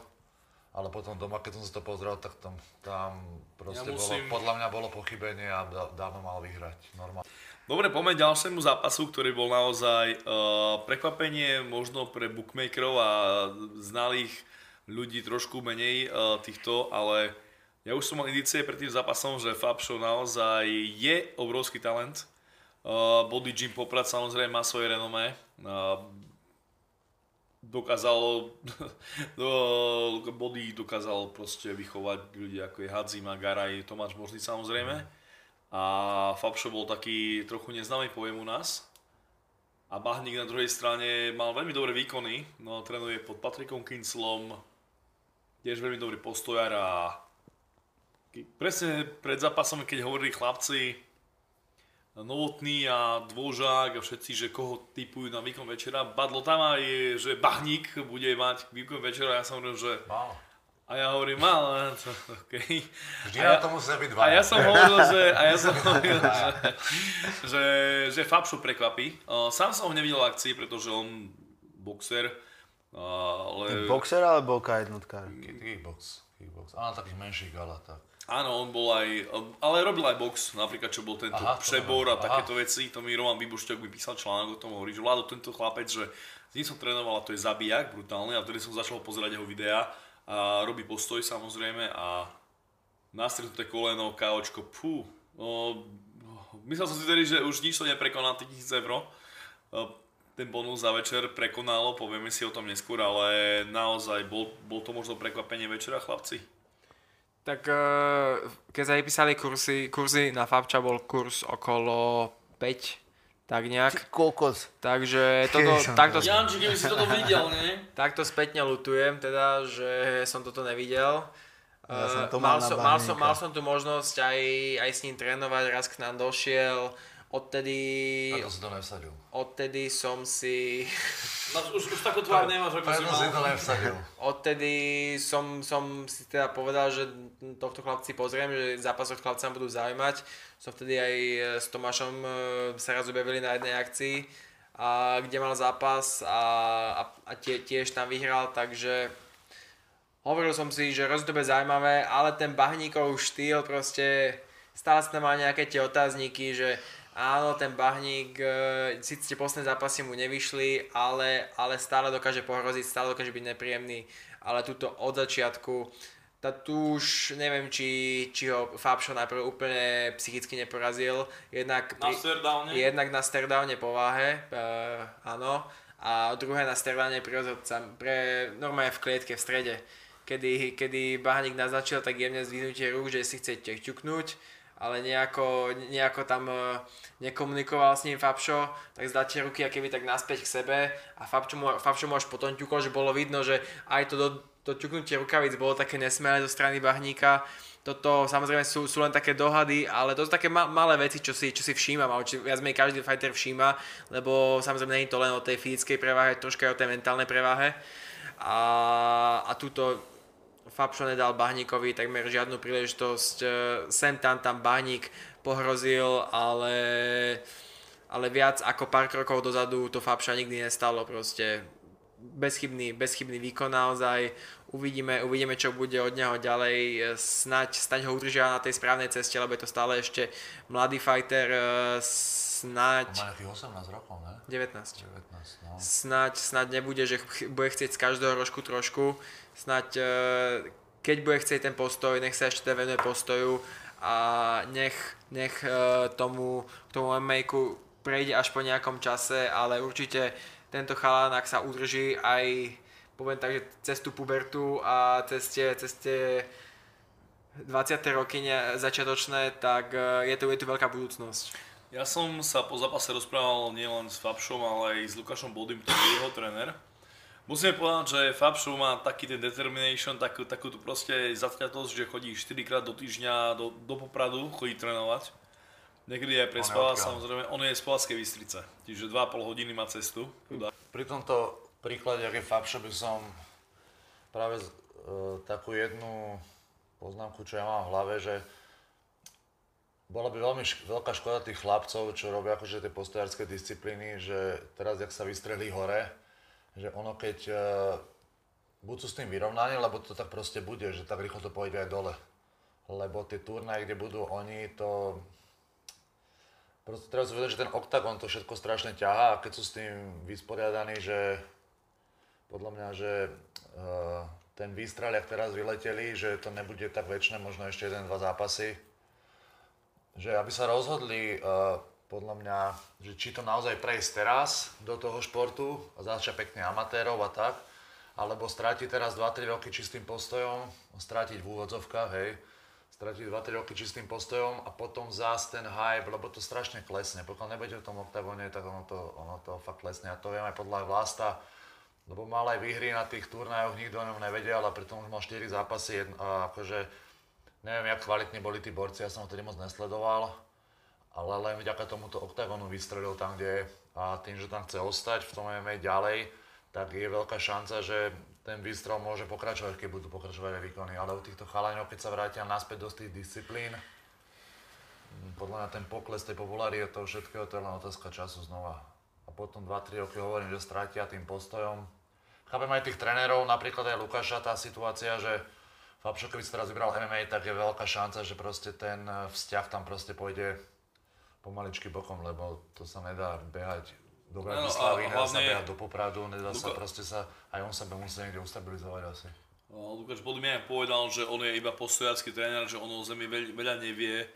Ale potom doma, keď som si to pozrel, tak tam, tam proste Ja musím- bolo, podľa mňa bolo pochybenie a Dano mal vyhrať. Normálne. Dobre, poďme ďalšiemu zápasu, ktorý bol naozaj uh, prekvapenie možno pre bookmakerov a znalých ľudí trošku menej uh, týchto, ale ja už som mal indície pred tým zápasom, že Fabšo naozaj je obrovský talent. Uh, Body Gym Poprad samozrejme má svoje renomé. Uh, dokázal, do, body dokázal proste vychovať ľudí ako je Hadzima, Garaj, Tomáš Možný samozrejme. A Fabšo bol taký trochu neznámy pojem u nás. A Bahník na druhej strane mal veľmi dobré výkony, no trénuje pod Patrikom Kinslom, tiež veľmi dobrý postojar a presne pred zápasom, keď hovorili chlapci, Novotný a Dvožák a všetci, že koho typujú na výkon večera. Badlo tam aj, že Bahník bude mať výkon večera. Ja som hovoril, že... Mal. A ja hovorím, mal, okay. Vždy a na to musia byť dva. A ja som hovoril, že, a ja som hovoril, že, že, že Fabšu prekvapí. Uh, sám som ho nevidel v akcii, pretože on boxer, uh, ale... Boxer alebo K1? Kickbox. Kickbox. A na takých menších galách, tak. Áno, on bol aj, ale robil aj box, napríklad čo bol tento Aha, přebor a aha. takéto veci, to mi Roman Vybušťok by písal článok o tom, hovorí, že Vlado, tento chlapec, že s ním som trénoval a to je zabijak brutálny a vtedy som začal pozerať jeho videá a robí postoj samozrejme a nastretnuté koleno, KOčko, pú, no, myslel som si tedy, že už nič to neprekoná tých 1000 eur, ten bonus za večer prekonalo, povieme si o tom neskôr, ale naozaj bol, bol to možno prekvapenie večera, chlapci? Tak eh, keď sa vypísali kursy, kurzy na Fabča bol kurz okolo 5, tak nejak. Kokos. Takže toto, takto, to Janči, keby si toto videl, nie? takto spätne lutujem teda, že som toto nevidel. Ja som Eh, to mal som, mal, som, mal som tu možnosť aj, aj s ním trénovať, raz k nám došiel, odtedy, Preto si to nevsadil. Odtedy som si, už, už takú tvár nemáš, ako si mal. odtedy som, som si teda povedal, že tohto chlapci pozriem, že zápas od chlapca budú zaujímať. Som vtedy aj s Tomášom e, sa raz objavili na jednej akcii, a kde mal zápas a, a, a tie, tiež tam vyhral, takže hovoril som si, že bude zaujímavé, ale ten bahníkov štýl proste stále sa tam má nejaké tie otázniky, že áno, ten bahník, e, síce tie posledné zápasy mu nevyšli, ale, ale stále dokáže pohroziť, stále dokáže byť nepríjemný, ale tuto od začiatku, tá tu už neviem, či, či ho Fabšo najprv úplne psychicky neporazil, jednak, Na stairdowne? jednak na stairdowne pováhe, e, áno, a druhé na stairdowne pri pre, normálne v klietke, v strede, kedy, kedy Bahník naznačil tak jemne zdvihnutie rúk, že si chce ťuknúť, ale nejako, nejako tam e, nekomunikoval s ním Fabšo, tak zdá tie ruky akéby tak naspäť k sebe a Fabšo mu, Fabšo mu až potom ťukol, že bolo vidno, že aj to, do, to ťuknutie rukavíc bolo také nesmelé zo strany Bahníka. Toto samozrejme sú, sú len také dohady, ale to sú také ma- malé veci, čo si, čo si všímam, alebo či viac menej každý fighter všíma, lebo samozrejme nie je to len o tej fyzickej preváhe, troška aj o tej mentálnej preváhe. A, a túto Fabšo nedal Bahníkovi takmer žiadnu príležitosť. e, Sem tam tam Bahník pohrozil, ale, ale viac ako pár krokov dozadu to Fabša nikdy nestalo. Proste bezchybný, bezchybný výkon naozaj. Uvidíme, uvidíme, čo bude od neho ďalej. E, Snaď, snaď ho udržia na tej správnej ceste, lebo je to stále ešte mladý fighter. e, Snaď... Má nejakých 18 rokov, ne? 19 19, no. snáď, snáď nebude, že bude chcieť z každého rožku trošku, snáď e, keď bude chcieť ten postoj, nech sa ešte teda venuje postoju a nech, nech e, tomu, tomu mma prejde až po nejakom čase, ale určite tento chalán, ak sa udrží aj poviem tak, že cez tú pubertu a cez tie, cez tie 20. roky začiatočné, tak e, je tu, je tu veľká budúcnosť. Ja som sa po zápase rozprával nielen s Fabšom, ale aj s Lukášom Bodym, ktorý je jeho tréner. Musíme povedať, že Fabšo má taký ten determination, takú, takú tu proste zaťatosť, že chodí 4 krát do týždňa do, do Popradu, chodí trénovať. Niekedy aj prespáva, samozrejme, on je z Polackej Bystrice, čiže 2,5 hodiny má cestu. Pri tomto príklade, ako je Fabšo, by som práve e, takú jednu poznámku, čo ja mám v hlave, že bola by veľmi šk- veľká škoda tých chlapcov, čo robia akože tie postojárske disciplíny, že teraz, jak sa vystrelí hore, že ono keď e, buď s tým vyrovnaní, lebo to tak proste bude, že tak rýchlo to pôjde aj dole. Lebo tie turnaje, kde budú oni, to Proste treba si že ten oktagon to všetko strašne ťahá a keď sú s tým vysporiadaní, že podľa mňa, že uh, ten výstrel, jak teraz vyleteli, že to nebude tak väčšie, možno ešte jeden, dva zápasy, že aby sa rozhodli uh, podľa mňa, že či to naozaj prejsť teraz do toho športu a začať pekne amatérov a tak, alebo strátiť teraz 2-3 roky čistým postojom, strátiť v úvodzovkách, hej, strátiť 2-3 roky čistým postojom a potom zás ten hype, lebo to strašne klesne. Pokiaľ nebudete v tom oktagóne, tak ono to, ono to fakt klesne. A to viem aj podľa Vlasta, lebo mal aj výhry na tých turnajoch, nikto o ňom nevedel a pritom už mal 4 zápasy, a akože neviem, jak kvalitní boli tí borci, ja som ho tedy moc nesledoval, ale len vďaka tomuto oktagónu vystrelil tam, kde je a tým, že tam chce ostať v tom MMA ďalej, tak je veľká šanca, že ten výstrel môže pokračovať, keď budú pokračovať aj výkony. Ale u týchto chalaňov, keď sa vrátia naspäť do tých disciplín, mm, podľa mňa ten pokles tej popularity toho všetkého, to je len otázka času znova. A potom 2-3 roky hovorím, že strátia tým postojom. Chápem aj tých trénerov, napríklad aj Lukáša, tá situácia, že Fabšo, keby si teraz vybral MMA, tak je veľká šanca, že proste ten eh, vzťah tam proste pôjde pomaličky bokom, lebo to sa nedá behať do Bratislavy, nedá sa behať do Popradu, nedá Luka... sa proste sa, aj on sa by musel niekde ustabilizovať asi. No, Lukáš Bodmiak povedal, že on je iba postojársky tréner, že on o zemi veľ, veľa nevie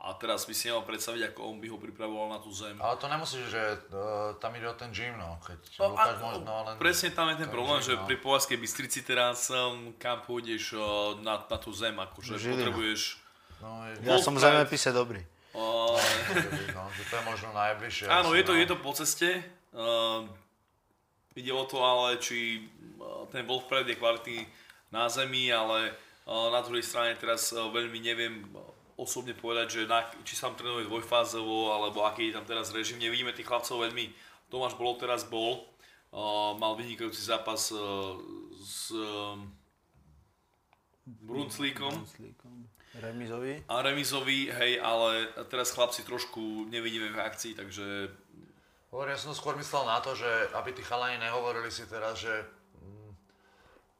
a teraz by si nemal predstaviť, ako on by ho pripravoval na tú zem. Ale to nemusíš, že uh, tam ide o ten gym, no. Keď no, Lukáš a, možno, len presne tam je ten problém, gym, že no. pri Povazkej Bystrici teraz um, kam pôjdeš uh, na, na tú zem, akože Žilina. potrebuješ... No, je... Ja som v zemepise dobrý. Uh, no, že to je možno najbližšie. Áno, je to, no. je to po ceste. Uh, ide o to ale, či ten Wolfpred je kvalitný na zemi, ale uh, na druhej strane teraz uh, veľmi neviem osobne povedať, že na, či sa tam trénuje dvojfázovo, alebo aký je tam teraz režim. Nevidíme tých chlapcov veľmi. Tomáš Bolov teraz bol, uh, mal vynikajúci zápas uh, s uh, Brunclíkom. Remizový. A remizový, hej, ale teraz chlapci trošku nevidíme v akcii, takže... Hovorím, ja som skôr myslel na to, že aby tí chalani nehovorili si teraz, že mm,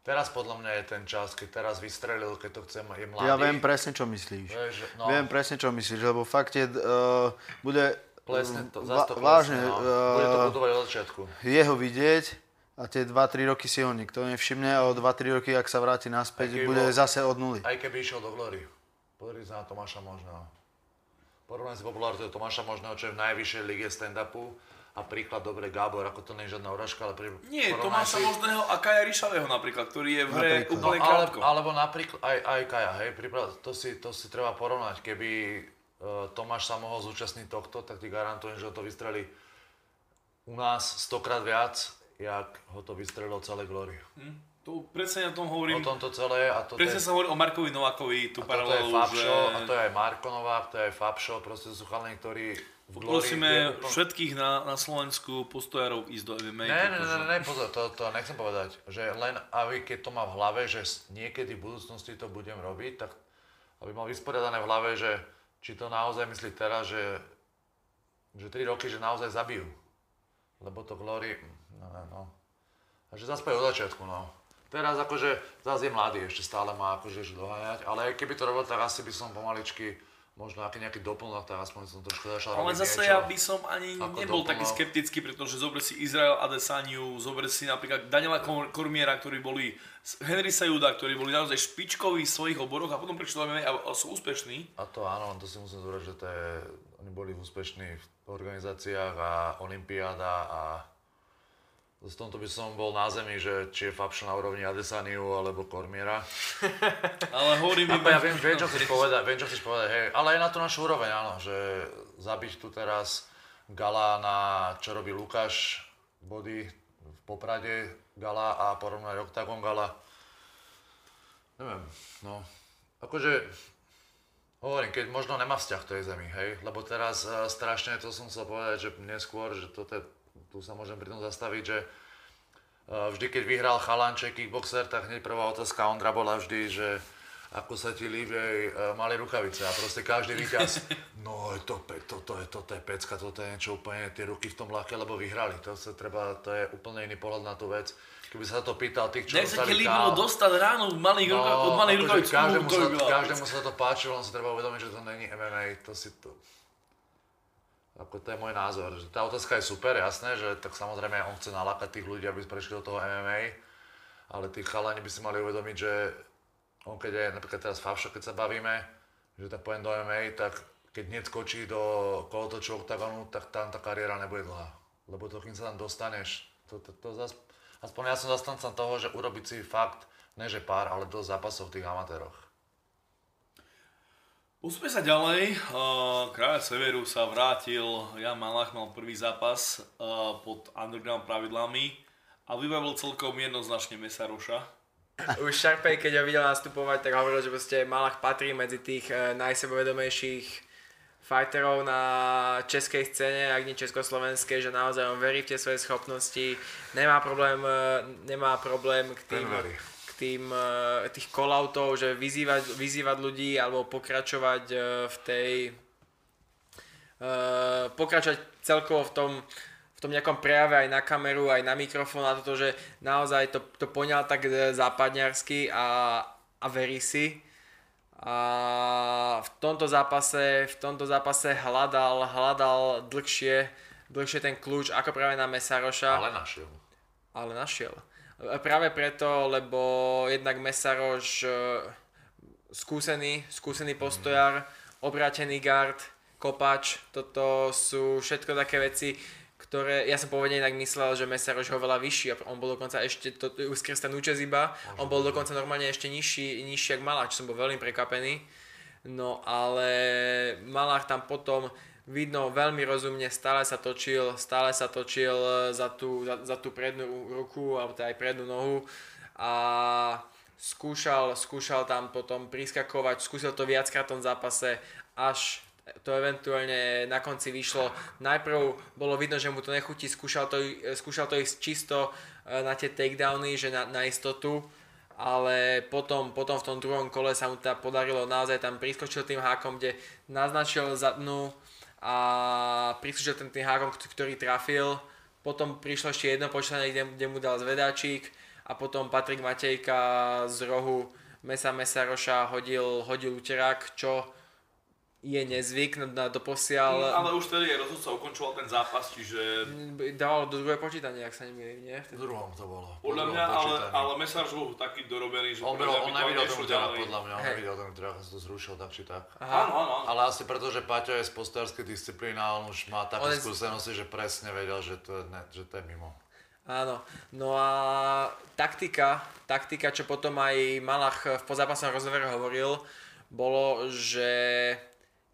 Teraz podľa mňa je ten čas, keď teraz vystrelil, keď to chcem, je mladý. Ja viem presne, čo myslíš. Vieš, no. Viem presne, čo myslíš, lebo fakt je, uh, bude... Plesne to, va, to vážne, no. uh, bude to budovať od začiatku. Jeho vidieť a tie 2-3 roky si ho nikto nevšimne a o 2-3 roky, ak sa vráti naspäť, bude bol, zase od nuly. Aj keby išiel do Glory. Pozri sa na Tomáša Možného. Porovnaj si popularitu Tomáša Možného, čo je v najvyššej lige stand-upu a príklad dobre Gábor, ako to nie je žiadna uražka, ale pri, Nie, Tomáša si... Možného a Kaja Ríšavého napríklad, ktorý je v hre napríklad. úplne no. Ale, alebo napríklad aj, aj Kaja, hej, príklad, to, si, to si treba porovnať. Keby uh, Tomáš sa mohol zúčastniť tohto, tak ti garantujem, že ho to vystrelí u nás stokrát viac, jak ho to vystrelilo celé Glory. Hm? To presne o tom hovorím. O tomto celé. A to presne je, sa hovorí o Markovi Novákovi, tú paralelu, že... A to je aj Marko Novák, to je aj Fabšo, proste to sú chalani, ktorí Poprosíme všetkých na, na Slovensku postojárov ísť do MMA. Ne, ne, ne, ne, pozor, to, to nechcem povedať, že len aby keď to má v hlave, že niekedy v budúcnosti to budem robiť, tak aby mal vysporiadané v hlave, že či to naozaj myslí teraz, že, že 3 roky, že naozaj zabijú. Lebo to Glory, no, no, no. A že zase od začiatku, no. Teraz akože zase je mladý, ešte stále má akože doháňať, ale keby to robil, tak asi by som pomaličky možno aký nejaký doplnok, tak aspoň som trošku začal Ale zase niečo, ja by som ani nebol doplnok. taký skeptický, pretože zober si Izrael Adesaniu, zober si napríklad Daniela Kormiera, ktorí boli, Henry Sajuda, ktorí boli naozaj špičkoví v svojich oboroch a potom prišli do a sú úspešní. A to áno, to si musím zúrať, že to je, oni boli úspešní v organizáciách a Olympiáda a v tomto by som bol na zemi, že či je Fabšo na úrovni Adesaniu alebo Kormiera. ale hovorím iba... Ja viem, viem, čo chceš povedať, viem, čo chceš povedať, hej. Ale aj na tú našu úroveň, áno, že zabiť tu teraz Gala na čo robí Lukáš, body v Poprade Gala a porovnať Octagon Gala. Neviem, no. Akože, hovorím, keď možno nemá vzťah k tej zemi, hej, lebo teraz uh, strašne, to som chcel povedať, že neskôr, že toto je tu sa môžem pri tom zastaviť, že e, vždy, keď vyhral chalanček kickboxer, tak hneď prvá otázka Ondra bola vždy, že ako sa ti líbi aj e, malé rukavice. A proste každý víťaz, no to, toto je, toto je pecka, toto je niečo úplne, tie ruky v tom ľahké, lebo vyhrali, to sa treba, to je úplne iný pohľad na tú vec. Keby sa to pýtal tých, čo Nech sa ti líbilo dostať ráno v malých no, ruka, od malých akože rukavic, každému, sa, každému sa to páčilo, len sa treba uvedomiť, že to není MMA, to si to, ako to je môj názor. Tá otázka je super, jasné, že tak samozrejme on chce nalákať tých ľudí, aby prešli do toho MMA, ale tí chalani by si mali uvedomiť, že on keď je napríklad teraz Favšo, keď sa bavíme, že tak poviem do MMA, tak keď hneď skočí do kolotoču oktagonu, tak tam tá kariéra nebude dlhá. Lebo to, kým sa tam dostaneš, to, to, to zas, aspoň ja som zastancom toho, že urobiť si fakt, ne pár, ale dosť zápasov v tých amatéroch. Pusme sa ďalej. Uh, Kráľ Severu sa vrátil, Jan Malach mal prvý zápas uh, pod underground pravidlami a vybavil celkom jednoznačne Mesaroša. Už Sharpay, keď ho videl nastupovať, tak hovoril, že proste Malach patrí medzi tých uh, najsebovedomejších fighterov na českej scéne, ak nie československej, že naozaj on verí v tie svoje schopnosti, nemá problém, nemá problém k tým, Ten verí. Tým uh, tých call-outov, že vyzývať, vyzývať ľudí alebo pokračovať uh, v tej uh, pokračovať celkovo v tom, v tom nejakom prejave aj na kameru, aj na mikrofón a toto, že naozaj to, to poňal tak e, západňarsky a, a verí si. A v tomto zápase, v tomto zápase hľadal, hľadal dlhšie, dlhšie ten kľúč ako práve na Mesaroša Ale našiel. ale našiel. Práve preto, lebo jednak Mesaroš e, skúsený, skúsený postojar, obrátený guard, kopač, toto sú všetko také veci, ktoré, ja som pôvodne inak myslel, že Mesaroš ho veľa vyšší a on bol dokonca ešte, to, už skrz ten účes iba, on bol dokonca normálne ešte nižší, nižší jak Malach, čo som bol veľmi prekapený. No ale Malach tam potom vidno veľmi rozumne, stále sa točil, stále sa točil e, za tú, za, za tú prednú ruku, alebo teda aj prednú nohu. A skúšal, skúšal tam potom priskakovať, skúsil to viackrát v tom zápase, až to eventuálne na konci vyšlo. Najprv bolo vidno, že mu to nechutí, skúšal to, skúšal to ísť čisto e, na tie takedowny, že na, na istotu, ale potom, potom v tom druhom kole sa mu teda podarilo naozaj tam priskočil tým hákom, kde naznačil zadnú a priskočil ten tým hákom, ktorý trafil. Potom prišlo ešte jedno počítanie, kde, kde mu dal zvedáčik a potom Patrik Matejka z rohu Mesa Mesaroša hodil, hodil uterák, čo je nezvyk na, doposiaľ. Ale už tedy rozhodca ukončoval ten zápas, čiže Dával do druhé počítanie, ak sa nemýlim, nie? V druhom to bolo. podľa Po mňa, ale, ale Mesaroš bol taký dorobený, že On, bol, on nevidel ten ďalej. podľa mňa, on nevidel ten on sa to zrušil tak či tak. Áno, áno, áno. Ale asi preto, že Paťo je z postárskej disciplíny a on už má také On skúsenosti, že presne vedel, že to je, ne, že to je mimo. Áno, no a taktika, taktika, čo potom aj Malach v pozápasnom rozhovore hovoril, bolo, že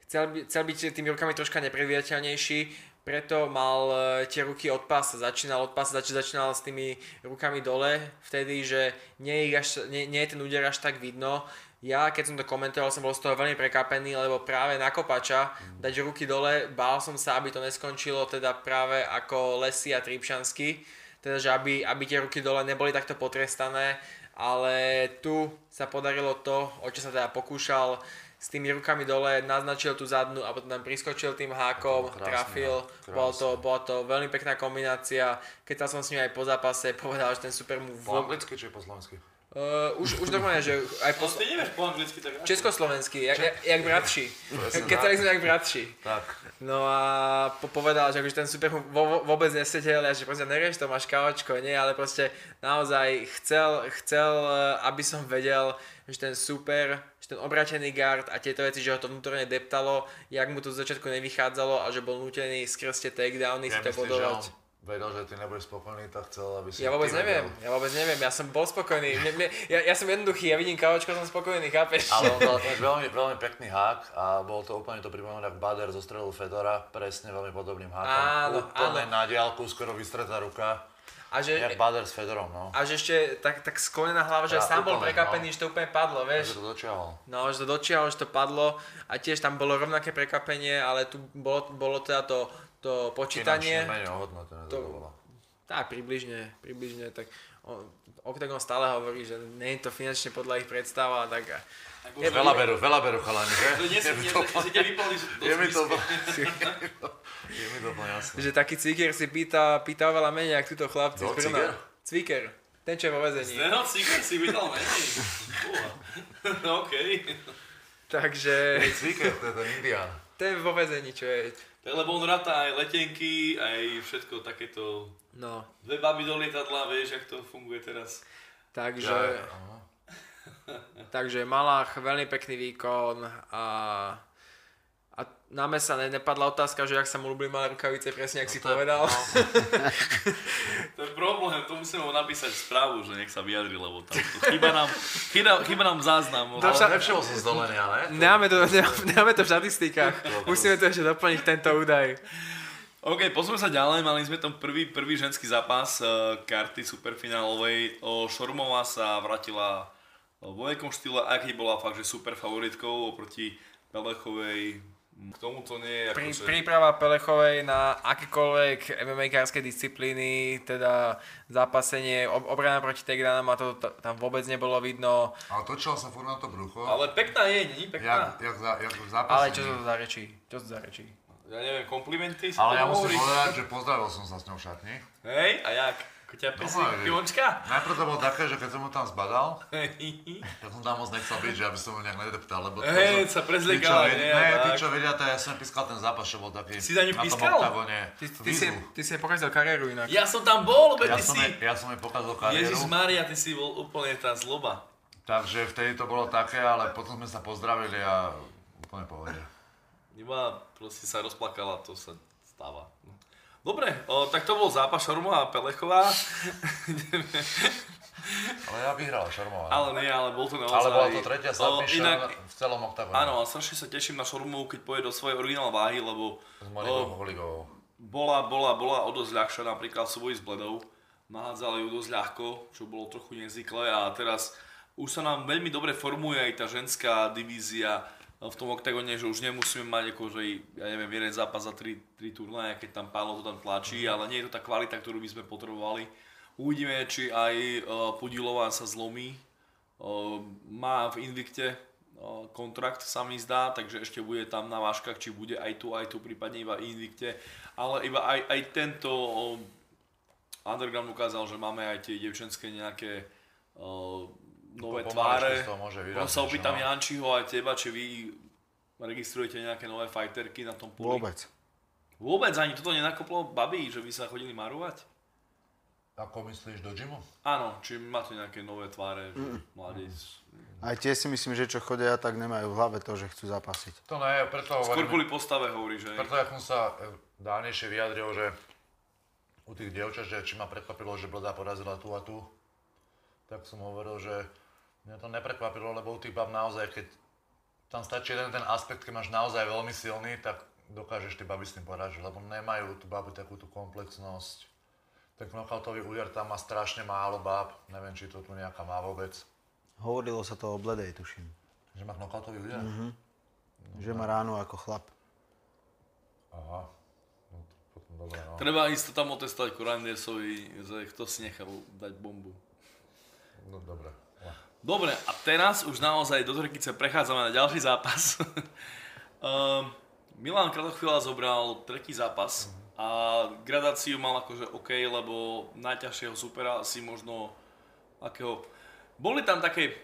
chcel, by, chcel byť tými rukami troška nepredvidateľnejší, preto mal e, tie ruky od pása, začínal od pása, zač- začínal s tými rukami dole, vtedy, že nie, je až, nie, nie je ten úder až tak vidno. Ja, keď som to komentoval, som bol z toho veľmi prekápený, lebo práve na kopača dať ruky dole, bál som sa, aby to neskončilo teda práve ako Lesy a Tripšansky, teda že aby, aby tie ruky dole neboli takto potrestané, ale tu sa podarilo to, o čo sa teda pokúšal, s tými rukami dole, naznačil tú zadnú a potom tam priskočil tým hákom, Krásny trafil, hák, bola to, bola to veľmi pekná kombinácia, keď som s ním aj po zápase, povedal, že ten super mu Po anglicky či po slovensky? Uh, už, už normálne, že aj po... No, ty nevieš po anglicky, tak? Československý, jak, jak, jak bratši. Keď tak. sme jak bratši. Tak. No a po, povedal, že akože ten super mu vo, vôbec nesedel a že proste nerieš to, máš kávočko, nie, ale proste naozaj chcel, chcel, eh, aby som vedel, že ten super, že ten obratený guard a tieto veci, že ho to vnútorne deptalo, jak mu to z začiatku nevychádzalo a že bol nutený skrz tie takedowny si Ja to že on bodovať. vedel, že ty nebudeš spokojný, tak chcel, aby si Ja vôbec neviem, vedel. ja vôbec neviem, ja som bol spokojný, mne, mne, ja, ja som jednoduchý, ja vidím kávočko, som spokojný, chápeš? Ale on tiež veľmi, veľmi pekný hák a bol to úplne to pripomínal, ak Bader zostrelil Fedora, presne veľmi podobným hákom. Áno, úplne áno. na diálku, skoro vystretá ruka. A že, Jak Bader s Fedorom, no. a že ešte tak, tak sklonená hlava, že Ja, sám bol úplne, prekapený, no. že to úplne padlo, Že vieš? to dočiahol. No, že to dočiahol, že to padlo a tiež tam bolo rovnaké prekapenie, ale tu bolo, bolo teda to, to počítanie. Finančne menej ohodnotené to, To- bolo. Tak, približne, približne, tak on, Octagon stále hovorí, že nie je to finančne podľa ich predstava, tak a- Je Veľa berú, veľa berú chalani, že? To nie Je nie, to si ťa vypali Je mi to, je mi to úplne jasné. že taký cviker si pýta, pýta oveľa menej, ako túto chlapci Brna. Cviker? Cviker, ten čo je vo vezení. Zdeno Cigar si vydal menej. Fúha. OK. Takže Cviker, to je ten Indián. ten vo vezení, čo je, Tak lebo on ráta aj letenky, aj všetko takéto. no, Dve baby do lietadla, vieš, jak to funguje teraz. takže... Ja. Takže Malach, veľmi pekný výkon a, A na mesa ne, nepadla otázka, že ak sa mu ľúbili malé rukavice, presne ak si to je- povedal. no. To je problém, to musíme mu napísať správu, že nech sa vyjadri, lebo tam tu chýba nám, chýba, chýba nám záznam. To Ale však- nevšimol som zdolenia, ne? Nemáme to, nemáme to v štatistikách. Musíme to ešte doplniť, tento údaj. OK, poďme sa ďalej, mali sme tam prvý, prvý ženský zápas uh, karty superfinálovej. O, Šormová sa vrátila vo veľkom štýle, aj keď bola fakt, že super favoritkou oproti Pelechovej. K tomu to nie je Prí, akože... príprava Pelechovej na akékoľvek MMA-kárske disciplíny, teda zápasenie, ob, obrana proti takedownom a to, to tam vôbec nebolo vidno. Ale točila sa furt na to brucho. Ale pekná je, nie? Jak, Pekná. jak, za, jak v zápase. Ale čo to za rečí? Čo to za rečí? Ja neviem, komplimenty si Ale ja musím povedať, že pozdravil som sa s ňou v šatni. Hej, a jak? Ako ťa pesí Normálne. pivočka? Najprv to bolo také, že keď som mu tam zbadal, tak som tam moc nechcel byť, že aby som mu nejak nedeptal, lebo... to Hej, sa ved- nie, Ne, tí, čo vedia, to ja som pískal ten zápas, čo bol taký... Si za ňu na tom pískal? Ty, ty, si, ty si pokazil kariéru inak. Ja som tam bol, lebo Ja ty som, si... ja som jej pokazal kariéru, Ježiš Maria, ty si bol úplne tá zloba. takže vtedy to bolo také, ale potom sme sa pozdravili a úplne pohode. Iba proste sa rozplakala, to sa stáva. No. Dobre, o, tak to bol zápas Šormová a Pelechová. Ale ja vyhral Šarmová. ale nie, ale bol to naozaj... ale bola to tretia submission inak, v celom oktagóne. áno, a strašne sa teším na Šormovú, keď pôjde do svojej originál váhy, lebo S Monikou Holigovou. bola, bola, bola o dosť ľahšia napríklad v súboji s Bledou. Nahádzali ju dosť ľahko, čo bolo trochu nezvyklé a teraz už sa nám veľmi dobre formuje aj tá ženská divízia v tom oktagóne, že už nemusíme mať akože, ja neviem, jeden zápas za tri, tri turnaje, keď tam Pálo to tam tlačí, ale nie je to tá kvalita, ktorú by sme potrebovali. Uvidíme, či aj uh, Podilová sa zlomí. Uh, má v Invicte uh, kontrakt sa mi zdá, takže ešte bude tam na váškach, či bude aj tu, aj tu, prípadne iba Invicte. Ale iba aj, aj tento Underground ukázal, že máme aj tie devčenské nejaké nové tváre. vyrástať, sa opýtam no. Jančiho aj teba, či vy registrujete nejaké nové fighterky na tom poli. Vôbec. Vôbec ani toto nenakoplo babi, že by sa chodili marovať? Ako myslíš do gymu? Áno, či máte nejaké nové tváre, že mladí. Aj tie si myslím, že čo chodia, tak nemajú v hlave to, že chcú zapasiť. To ne, preto Skôr hovorím, kvôli postave hovorí, že... preto jak som sa e, dávnejšie vyjadril, že u tých dievčat, že či ma prekvapilo, že Bleda porazila tu a tu, tak som hovoril, že mňa to neprekvapilo, lebo u tých bab naozaj, keď tam stačí jeden ten aspekt, keď máš naozaj veľmi silný, tak dokážeš tie baby s tým poražiť, lebo nemajú tu baby takú tú komplexnosť. Ten knockoutový úder tam má strašne málo báb, neviem, či to tu nejaká má vôbec. Hovorilo sa to o bledej, tuším. Že má knockoutový úder? Že má ránu ako chlap. Aha. No, to potom dobre, no. Treba ísť to tam otestovať Kurandesovi, že kto si nechal dať bombu. no dobre. Dobre, a teraz už naozaj do Trekice prechádzame na ďalší zápas. um, Milan Kratochvíľa zobral tretí zápas a gradáciu mal akože OK, lebo najťažšieho supera si možno akého... Boli tam také,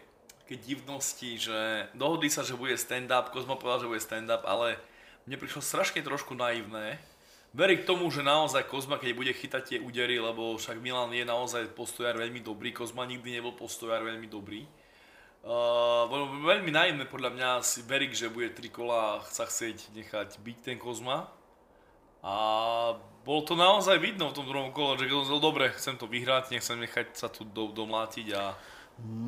také divnosti, že dohodli sa, že bude stand-up, Kozma povedal, že bude stand-up, ale mne prišlo strašne trošku naivné. Verí k tomu, že naozaj Kozma, keď bude chytať tie údery, lebo však Milan je naozaj postojár veľmi dobrý, Kozma nikdy nebol postojár veľmi dobrý. Uh, veľmi naivné podľa mňa si Verik, že bude tri kola sa chcieť nechať byť ten Kozma. A bolo to naozaj vidno v tom druhom kole, že on povedal, dobre, chcem to vyhrať, nechcem nechať sa tu do, domlátiť a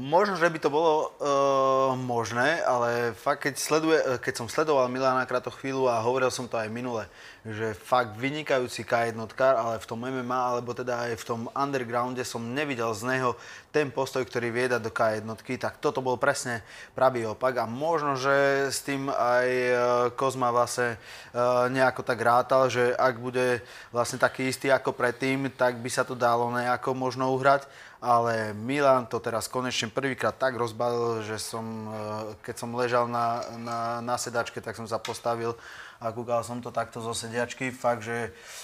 Možno, že by to bolo uh, možné, ale fakt, keď, sleduje, eh, keď som sledoval Milana Krato chvíľu a hovoril som to aj minule, že fakt vynikajúci K1, ale v tom MMA, alebo teda aj v tom undergrounde som nevidel z neho ten postoj, ktorý vie dať do K1, tak toto bol presne pravý opak a možno, že s tým aj eh, Kozma vlastne eh, nejako tak rátal, že ak bude vlastne taký istý ako predtým, tak by sa to dalo nejako možno uhrať ale Milan to teraz konečne prvýkrát tak rozbalil, že som, eh, keď som ležal na, na, na sedačke, tak som sa postavil a kúkal som to takto zo sediačky. Fakt, že uh,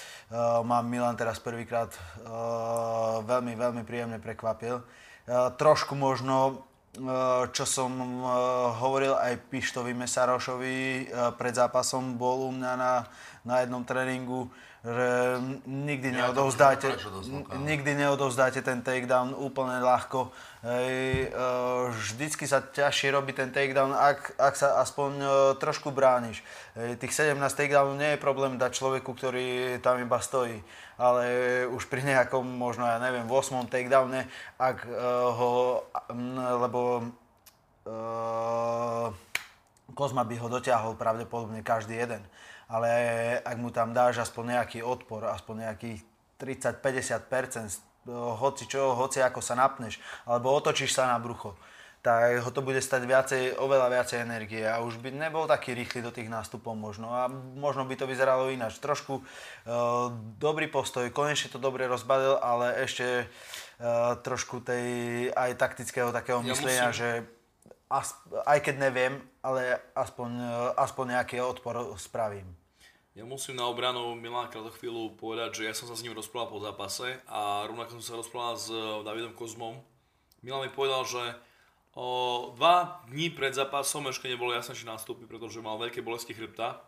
ma Milan teraz prvýkrát uh, veľmi, veľmi príjemne prekvapil. Uh, trošku možno čo som hovoril aj Pištovi Mesarošovi pred zápasom, bol u mňa na, na jednom tréningu že nikdy Ja neodovzdáte, nikdy neodovzdáte ten takedown úplne ľahko. Hej, e, vždycky sa ťažšie robí ten takedown, ak, ak sa aspoň e, trošku brániš. Hej, tých 17 takedownov nie je problém dať človeku, ktorý tam iba stojí. Ale už pri nejakom, možno ja neviem, 8 takedowne, ak e, ho, lebo Kozma by ho dotiahol pravdepodobne každý jeden. Ale ak mu tam dáš aspoň nejaký odpor, aspoň nejakých 30-50%, hoci čo, hoci ako sa napneš, alebo otočíš sa na brucho, tak ho to bude stať viacej, oveľa viacej energie a už by nebol taký rýchly do tých nástupov možno a možno by to vyzeralo ináč. Trošku uh, dobrý postoj, konečne to dobre rozbalil, ale ešte uh, trošku tej aj taktického takého Ja myslenia, musím- že as, aj keď neviem, ale aspoň, eh, aspoň nejaký odpor spravím. Ja musím na obranu Milana krátko chvíľu povedať, že ja som sa s ním rozprával po zápase a rovnako som sa rozprával s eh, Davidom Kozmom. Milan mi povedal, že o dva dní pred zápasom ešte nebolo jasné, či nastúpi, pretože mal veľké bolesti chrbta.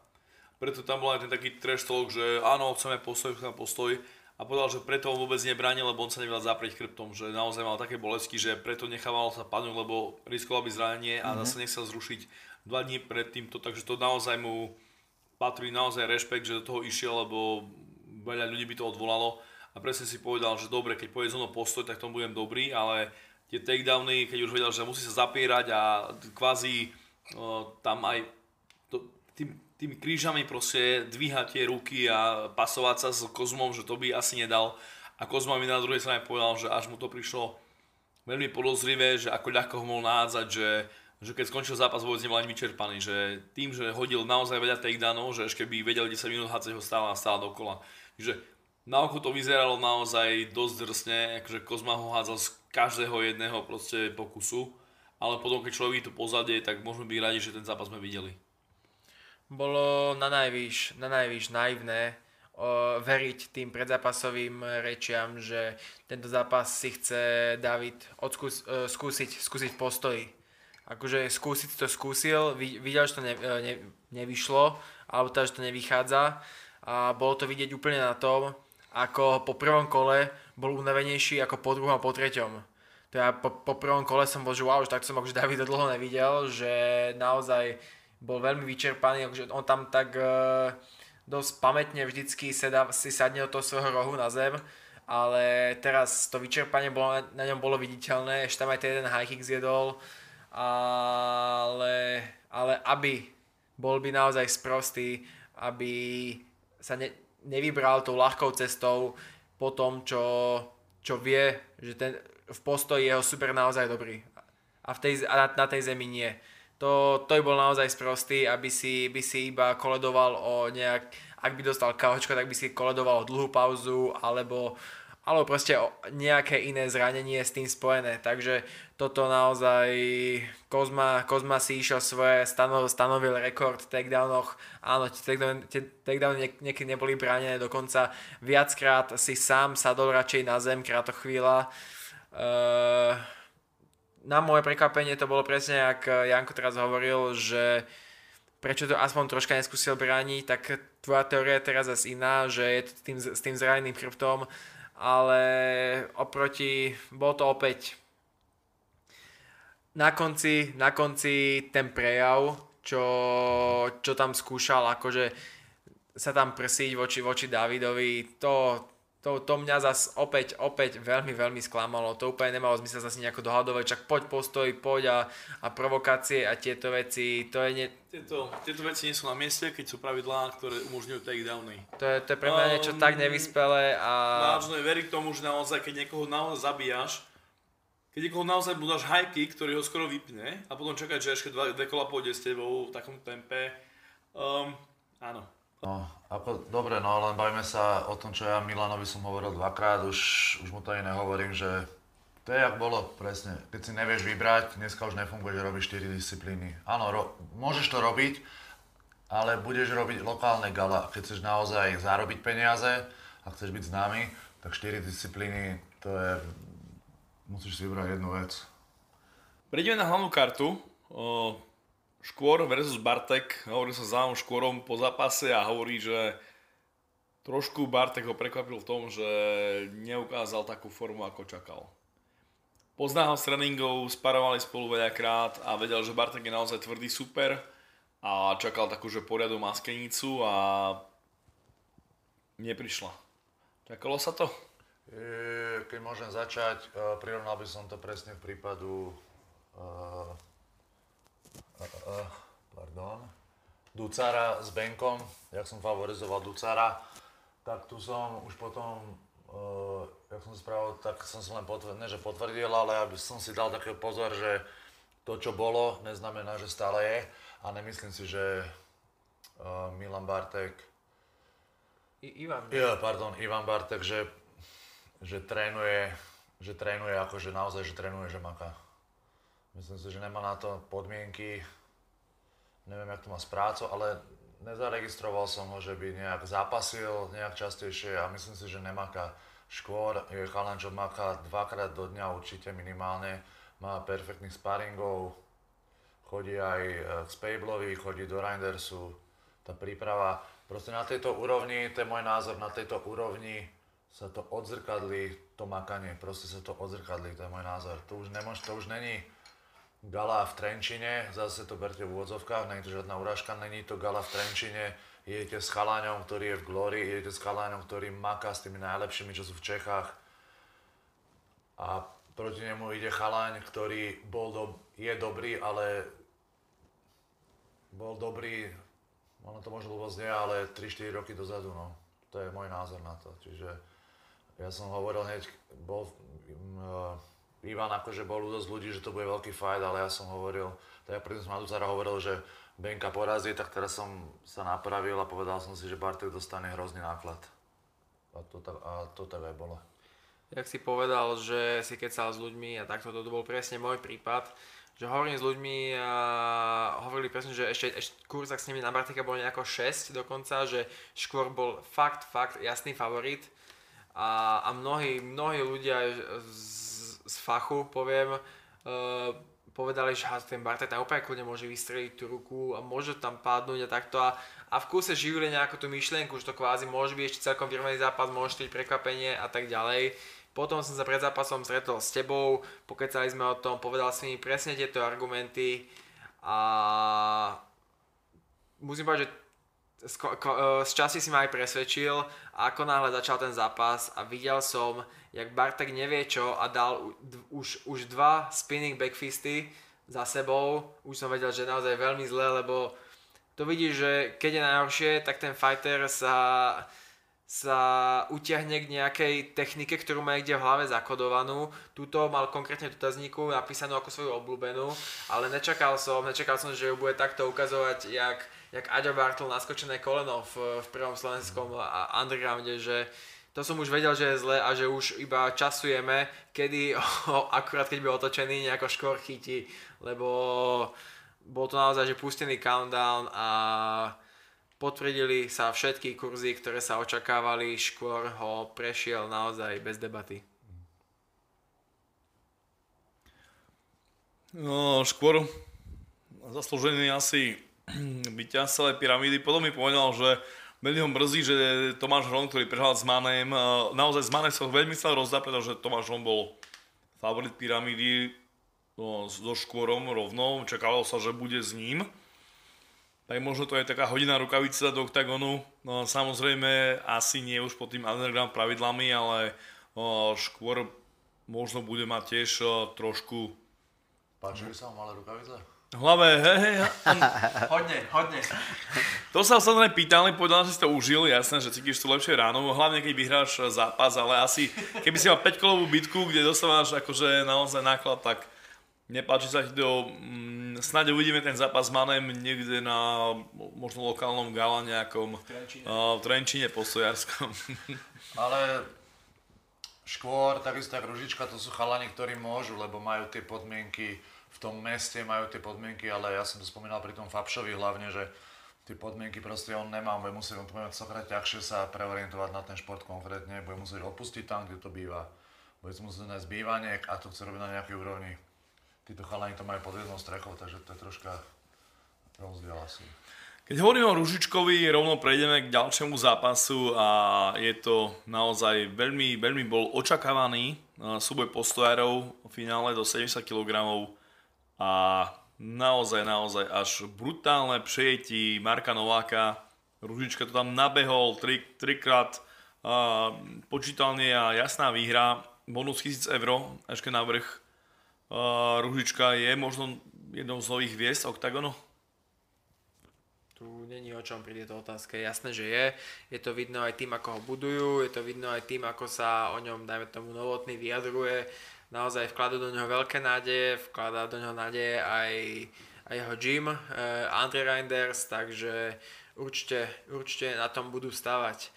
Preto tam bol aj ten taký trash talk, že áno, chceme postoj, chceme postoj. A povedal, že preto ho vôbec nebránil, lebo on sa nevedel zaprieť chrbtom, že naozaj mal také bolesti, že preto nechával sa padnúť, lebo riskoval by zranenie a zase nechcel zrušiť dva dní pred týmto, takže to naozaj mu patrí naozaj rešpekt, že do toho išiel, lebo veľa ľudí by to odvolalo a presne si povedal, že dobre, keď so mnou postoj, tak tomu budem dobrý, ale tie takedowny, keď už vedel, že musí sa zapierať a kvázi o, tam aj to, tým, tými krížami proste dvíhať tie ruky a pasovať sa s Kozmom, že to by asi nedal. A Kozma mi na druhej strane povedal, že až mu to prišlo veľmi podozrivé, že ako ľahko ho mohol nádzať, že, že keď skončil zápas vôbec nebol ani vyčerpaný, že tým, že hodil naozaj veľa takedownov, že ešte by vedel 10 minút hádzať ho stále a stále dokola. Takže na oko to vyzeralo naozaj dosť drsne, akože Kozma ho hádzal z každého jedného proste pokusu, ale potom keď človek vidí to pozadie, tak môžeme byť radi, že ten zápas sme videli. Bolo na najvyš, na najvyš naivné o, veriť tým predzápasovým rečiam, že tento zápas si chce David odskús, e, skúsiť, skúsiť postoji. Akože skúsiť to skúsil, vi- videl, že to ne, e, ne, nevyšlo, alebo teda, že to nevychádza a bolo to vidieť úplne na tom, ako po prvom kole bol unavenejší ako po druhom a po treťom. To ja po, po prvom kole som bol, že wow, že tak som akože Davida dlho nevidel, že naozaj bol veľmi vyčerpaný, akože on tam tak e, dosť pamätne vždycky sedá, si sadne do toho svojho rohu na zem, ale teraz to vyčerpanie bolo, na ňom bolo viditeľné, ešte tam aj ten jeden high kick zjedol, ale, ale aby bol by naozaj sprostý, aby sa ne, nevybral tou ľahkou cestou po tom, čo, čo vie, že ten, v postoji jeho super naozaj dobrý. A, v tej, a na, na tej zemi nie. To, to by bol naozaj sprostý, aby si, by si iba koledoval o nejak, ak by dostal kaučko, tak by si koledoval o dlhú pauzu, alebo, alebo proste o nejaké iné zranenie s tým spojené. Takže toto naozaj Kozma, Kozma si išiel svoje, stano, stanovil rekord v takedownoch. Áno, tie takedown- takedowny niek- niekedy neboli bránené, dokonca viackrát si sám sadol radšej na zem, kráto chvíľa. Uh, na moje prekvapenie to bolo presne, ak Janko teraz hovoril, že prečo to aspoň troška neskúsil brániť, tak tvoja teória je teraz zase iná, že je to tým, s tým zraneným chrbtom, ale oproti, bol to opäť na konci, na konci ten prejav, čo, čo tam skúšal, akože sa tam prsiť voči, voči Davidovi, to, to, to mňa zas opäť, opäť veľmi, veľmi sklamalo. To úplne nemalo zmysel sa s ním nejako dohadovať, čak poď postoj, poď a, a provokácie a tieto veci, to je, ne, Tieto, tieto veci nie sú na mieste, keď sú pravidlá, ktoré umožňujú takedowny. to je, to je pre mňa niečo Um, tak nevyspelé a... Vážne veriť tomu, že naozaj, keď niekoho naozaj zabíjaš, keď niekoho naozaj budáš high kick, ktorý ho skoro vypne a potom čakať, že ešte dva, dve kola pôjde s tebou v takom tempe, um, áno. No, ako, dobre, no len bavíme sa o tom, čo ja Milanovi som hovoril dvakrát, už, už mu to ani nehovorím, že to je jak bolo, presne. Keď si nevieš vybrať, dneska už nefunguje, že robíš 4 disciplíny. Áno, ro- môžeš to robiť, ale budeš robiť lokálne gala. Keď chceš naozaj zarobiť peniaze a chceš byť známy, tak 4 disciplíny, to je... Musíš si vybrať jednu vec. Prejdeme na hlavnú kartu. Škôr versus Bartek. Hovoril som s Škôrom po zápase a hovorí, že trošku Bartek ho prekvapil v tom, že neukázal takú formu, ako čakal. Pozná ho z tréningov, sparovali spolu veľakrát a vedel, že Bartek je naozaj tvrdý super a čakal takú, že poriadu maskenicu a neprišla. Čakalo sa to? E, Keď môžem začať, e, prirovnal by som to presne v prípadu uh, uh, uh, pardon, Ducara s Benkom, jak som favorizoval Ducara, tak tu som už potom, uh, jak som spravil, tak som si len potvrdil, ne že potvrdil, ale aby som si dal taký pozor, že to, čo bolo, neznamená, že stále je. A nemyslím si, že Milan Bartek I, Ivan, Ja, pardon, Ivan Bartek, že, že trénuje, že trénuje akože naozaj, že trénuje, že maká. Myslím si, že nemá na to podmienky, neviem, jak to má s prácou, ale nezaregistroval som ho, že by nejak zápasil nejak častejšie a myslím si, že nemaká. Škôr je chalan, čo maká dvakrát do dňa určite minimálne, má perfektných sparingov, chodí aj e, k Spablovi, chodí do Reindersu, tá príprava. Proste na tejto úrovni, to je môj názor, na tejto úrovni sa to odzrkadlí, to makanie, proste sa to odzrkadlí, to je môj názor. To už nemôž, to už není gala v Trenčine, zase to berte v úvodzovkách, není to žiadna urážka, není to gala v Trenčine, idete s chaláňom, ktorý je v Glory, idete s chaláňom, ktorý maká s tými najlepšími, čo sú v Čechách. A proti nemu ide chaláň, ktorý bol do, je dobrý, ale bol dobrý, ono to možno blbosť nie, ale 3-4 roky dozadu, no. To je môj názor na to. Čiže ja som hovoril hneď, bol, um, Ivan akože bol dosť ľudí, že to bude veľký fight, ale ja som hovoril, tak ja predtým som Maducara hovoril, že Benka porazí, tak teraz som sa napravil a povedal som si, že Bartek dostane hrozný náklad. A to, tak, a to tak aj bolo. Jak si povedal, že si kecal s ľuďmi a takto to bol presne môj prípad, že hovorím s ľuďmi a hovorili presne, že ešte, ešte kurzak s nimi na Bartika bol nejako 6 dokonca, že Škôr bol fakt, fakt jasný favorit a, a mnohí, mnohí ľudia z, z fachu, poviem, uh, povedali, že ten Bartek tam úplne kľudne môže vystreliť tú ruku a môže tam padnúť a takto a, a v kúse živili nejakú tú myšlienku, že to kvázi môže byť ešte celkom vyrovnaný zápas, môže byť prekvapenie a tak ďalej. Potom som sa pred zápasom stretol s tebou, pokecali sme o tom, povedal si mi presne tieto argumenty a musím povedať, že z, z časti si ma aj presvedčil ako náhle začal ten zápas a videl som, jak Bartek nevie čo a dal už, už dva spinning backfisty za sebou, už som vedel, že naozaj veľmi zle, lebo to vidíš, že keď je najhoršie, tak ten fighter sa sa utiahne k nejakej technike, ktorú má niekde v hlave zakodovanú. Tuto mal konkrétne dotazníku napísanú ako svoju obľúbenú, ale nečakal som, nečakal som, že ju bude takto ukazovať, jak, jak Aďo Bartl naskočené koleno v, v prvom slovenskom undergrounde, že to som už vedel, že je zle a že už iba časujeme, kedy ho, akurát keď bude otočený, nejako škôr chytí, lebo bol to naozaj, že pustený countdown a potvrdili sa všetky kurzy, ktoré sa očakávali, Škôr ho prešiel naozaj bez debaty. No, Škôr zaslúžený asi víťaz celej pyramídy. Potom mi povedal, že veľmi ho mrzí, že Tomáš Hron, ktorý prehral s Manem, naozaj s Manem sa veľmi chcel rozdať, pretože Tomáš Hron bol favorit pyramídy no, so Škôrom rovno. Čakalo sa, že bude s ním tak možno to je taká hodina rukavica do oktagonu. No, samozrejme asi nie už pod tým underground pravidlami, ale o, skôr možno bude mať tiež o, trošku... Páčili sa vám malé rukavice? Hlave, hej, hej. hodne, hodne. To sa samozrejme pýtali, povedal, že si to užil, jasné, že cítiš tu lepšie ráno, hlavne keď vyhráš zápas, ale asi keby si mal 5-kolovú bitku, kde dostávaš akože naozaj náklad, tak nepáči sa ti to, mm, snáď uvidíme ten zápas s Manem niekde na možno lokálnom gala nejakom v Trenčine, uh, v Trenčine postojarskom. Ale škôr, takisto tak Ružička, to sú chalani, ktorí môžu, lebo majú tie podmienky v tom meste, majú tie podmienky, ale ja som to spomínal pri tom Fabšovi hlavne, že tie podmienky proste on nemá, bude musieť, on to bude mať ťažšie sa preorientovať na ten šport konkrétne, bude musieť opustiť tam, kde to býva, bude musieť nájsť bývanie a to chce robiť na nejakej úrovni. Títo chalani to majú pod jednou strechou, takže to je troška rozdiel asi. Keď hovoríme o Ružičkovi, rovno prejdeme k ďalšiemu zápasu a je to naozaj veľmi, veľmi bol očakávaný uh, súboj postojárov v finále do 70 kg a naozaj, naozaj až brutálne přejetí Marka Nováka. Ružička to tam nabehol tri, trikrát, uh, počítalne a jasná výhra, bonus 1000 eur, ešte navrh. Uh, Ružička je možno jednou z nových hviezd OKTAGONu? Tu není o čom pri tejto otázke. Jasné, že je. Je to vidno aj tým, ako ho budujú, je to vidno aj tým, ako sa o ňom, dajme tomu, novotný vyjadruje. Naozaj vkladá do neho veľké nádeje, vkladá do neho nádeje aj, aj jeho gym, uh, Andre Reinders, takže určite, určite na tom budú stavať.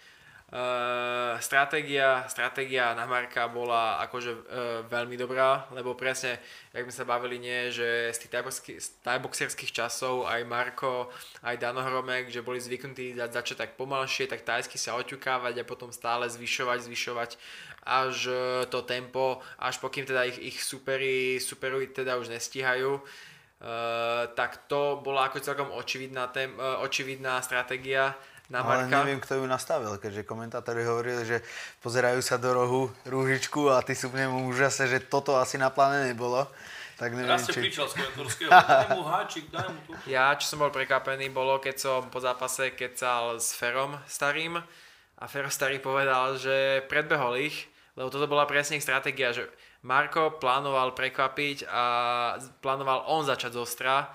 Uh, stratégia, stratégia na Marka bola akože uh, veľmi dobrá, lebo presne, jak sme sa bavili, nie, že z tých tajboxerských časov aj Marko, aj Dano Hromek, že boli zvyknutí dať začať tak pomalšie, tak tajsky sa oťukávať a potom stále zvyšovať, zvyšovať až uh, to tempo, až pokým teda ich, ich superi, superuj teda už nestíhajú. Uh, tak to bola ako celkom očividná, tém, uh, očividná stratégia na Ale Marka. neviem, kto ju nastavil, keďže komentátori hovorili, že pozerajú sa do rohu rúžičku a ty sú v nemu úžase, že toto asi na pláne nebolo. Tak neviem, Raz či... kričal z komentorského, daj mu háčik, daj mu tu. Ja, čo som bol prekvapený, bolo, keď som po zápase kecal s Ferom starým a Fero starý povedal, že predbehol ich, lebo toto bola presne ich stratégia, že Marko plánoval prekvapiť a plánoval on začať zo ostra,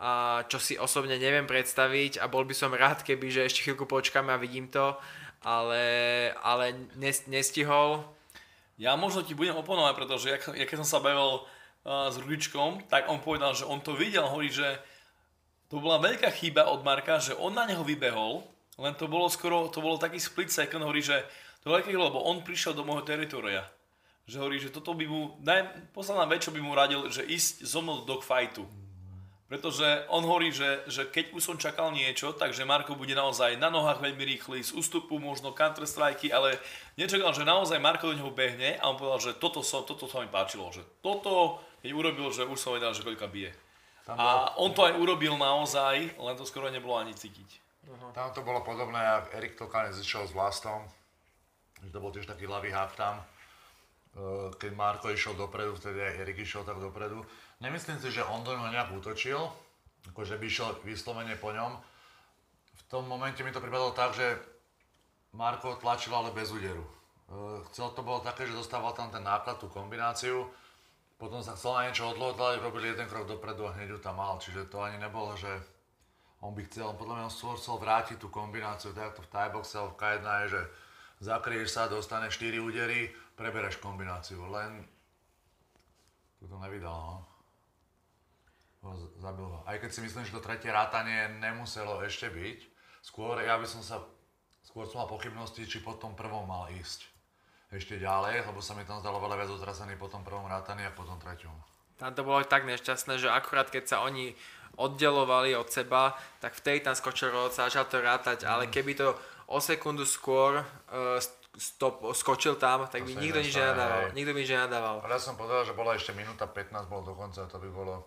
a čo si osobne neviem predstaviť a bol by som rád, keby že ešte chvíľku počkáme a vidím to, ale, ale nes, nestihol. Ja možno ti budem oponovať, pretože jak, jak keď som sa bavil uh, s Rudičkom, tak on povedal, že on to videl, hovorí, že to bola veľká chyba od Marka, že on na neho vybehol, len to bolo skoro, to bolo taký split second, hovorí, že to chyba, lebo on prišiel do môjho teritoria. Že hovorí, že toto by mu, naj, posledná vec, čo by mu radil, že ísť so mnou do dogfightu. Pretože on hovorí, že, že keď už som čakal niečo, takže Marko bude naozaj na nohách veľmi rýchly, z ústupu možno counter strike, ale nečakal, že naozaj Marko do neho behne a on povedal, že toto, som, toto sa mi páčilo, že toto, keď urobil, že už som vedel, že koľka bije. A on to aj urobil naozaj, len to skoro nebolo ani cítiť. Tam to bolo podobné, ak Erik Tokanec išiel s vlastom, to bol tiež taký ľavý hák tam. Eh, Keď Marko išiel dopredu, vtedy aj Erik išiel tak dopredu. Nemyslím si, že on do neho nejak útočil, akože by išiel vyslovene po ňom. V tom momente mi to pripadalo tak, že Marko tlačil ale bez úderu. Eh, Chcel to bolo také, že dostával tam ten náklad, tú kombináciu, potom sa chcel na niečo odlohľadať, robil jeden krok dopredu a hneď ju tam mal. Čiže to ani nebolo, že on by chcel, podľa mňa on skôr chcel vrátiť tú kombináciu, tak to v Thaiboxe alebo v K1 je, že zakrieš sa, dostaneš 4 údery, prebereš kombináciu, len tu to nevydal, no. Ho Zabil ho. Aj keď si myslím, že to tretie rátanie nemuselo ešte byť, skôr ja by som sa, skôr som mal pochybnosti, či po tom prvom mal ísť ešte ďalej, lebo sa mi tam zdalo veľa viac otrasený po tom prvom rátaní a po tom treťom. Tam to bolo tak nešťastné, že akurát keď sa oni oddelovali od seba, tak vtedy tam skočil Roca, začal to rátať, ale keby to o sekundu skôr uh, stop, skočil tam, tak by nikto nič nenadával. Nikto by nič nenadával. Ale ja som povedal, že bola ešte minúta 15, bolo dokonca, to by bolo...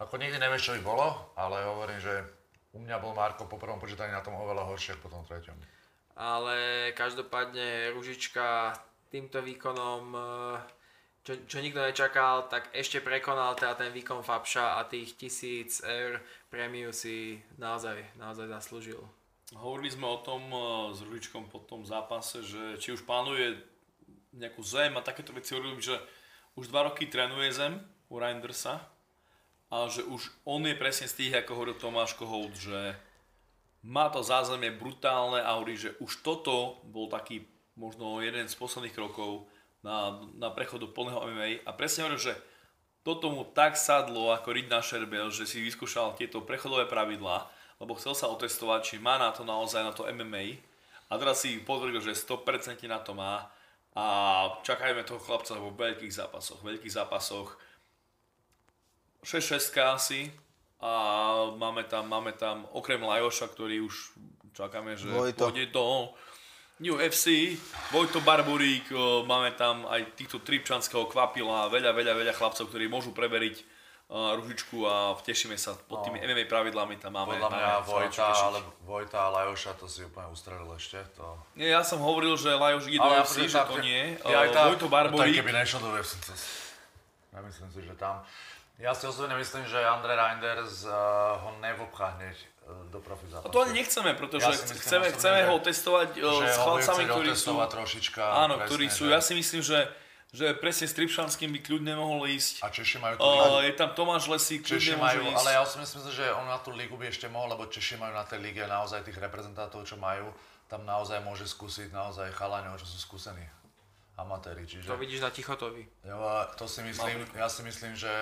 Ako nikdy nevieš, čo by bolo, ale hovorím, že u mňa bol Marko po prvom počítaní na tom oveľa horšie ako po tom treťom. Ale každopádne Ružička týmto výkonom, eh, čo, čo nikto nečakal, tak ešte prekonal teda ten výkon Fabša a tých 1000 eur prémiu si naozaj, naozaj zaslúžil. Hovorili sme o tom eh, s Rudičkom po tom zápase, že či už plánuje nejakú zem a takéto veci. Hovorili, že už dva roky trénuje zem u Reindersa a že už on je presne z tých, ako hovoril Tomáš Kohout, že má to zázemie brutálne a hovorí, že už toto bol taký možno jeden z posledných krokov na, na prechod do plného MMA a. Presne hovoril, že toto mu tak sadlo ako Reed na Sherbel, že si vyskúšal tieto prechodové pravidlá, lebo chcel sa otestovať, či má na to naozaj na to MMA a. Teraz si potvrdil, že 100% na to má. A čakajme toho chlapca vo veľkých zápasoch, veľkých zápasoch. 6-6 asi. A máme tam, máme tam okrem Lajoša, ktorý už čakáme, že Vojto. pôjde do UFC, Vojto Barborík, o, máme tam aj týchto Tripčanského Kvapila, veľa, veľa, veľa chlapcov, ktorí môžu preveriť Ružičku a tešíme sa. Pod tými MMA pravidlami tam máme. Podľa mňa máme Vojta, ale Vojta a Lajoša to si úplne ustrelil ešte. To... Nie, ja som hovoril, že Lajoš ide do ja UFC, že to nie. Ja, aj Uh, tak, Vojto no Barborík, keby nešiel do UFC, to... Ja myslím si, že tam... Ja si osobne myslím, že Andre Reinders uh, ho nevobchá hneď uh, do profi a to ani nechceme, pretože Ja myslím chceme, osobne, chceme že- ho testovať uh, s chlapcami, ktorí sú... trošička. Áno, presne, ktorí sú, že- ja si myslím, že, že presne s Tripšanským by kľudne mohol ísť. A Češi majú tú Uh, je tam Tomáš Lesík, Češi majú, ísť. ale ja si myslím, že on na tú ligu by ešte mohol, lebo Češi majú na tej lige naozaj tých reprezentantov, čo majú, tam naozaj môže skúsiť naozaj chalaňov, čo sú skúsení amatéri. Čiže To vidíš na Tichotovi. ja, to si myslím, ja si myslím, že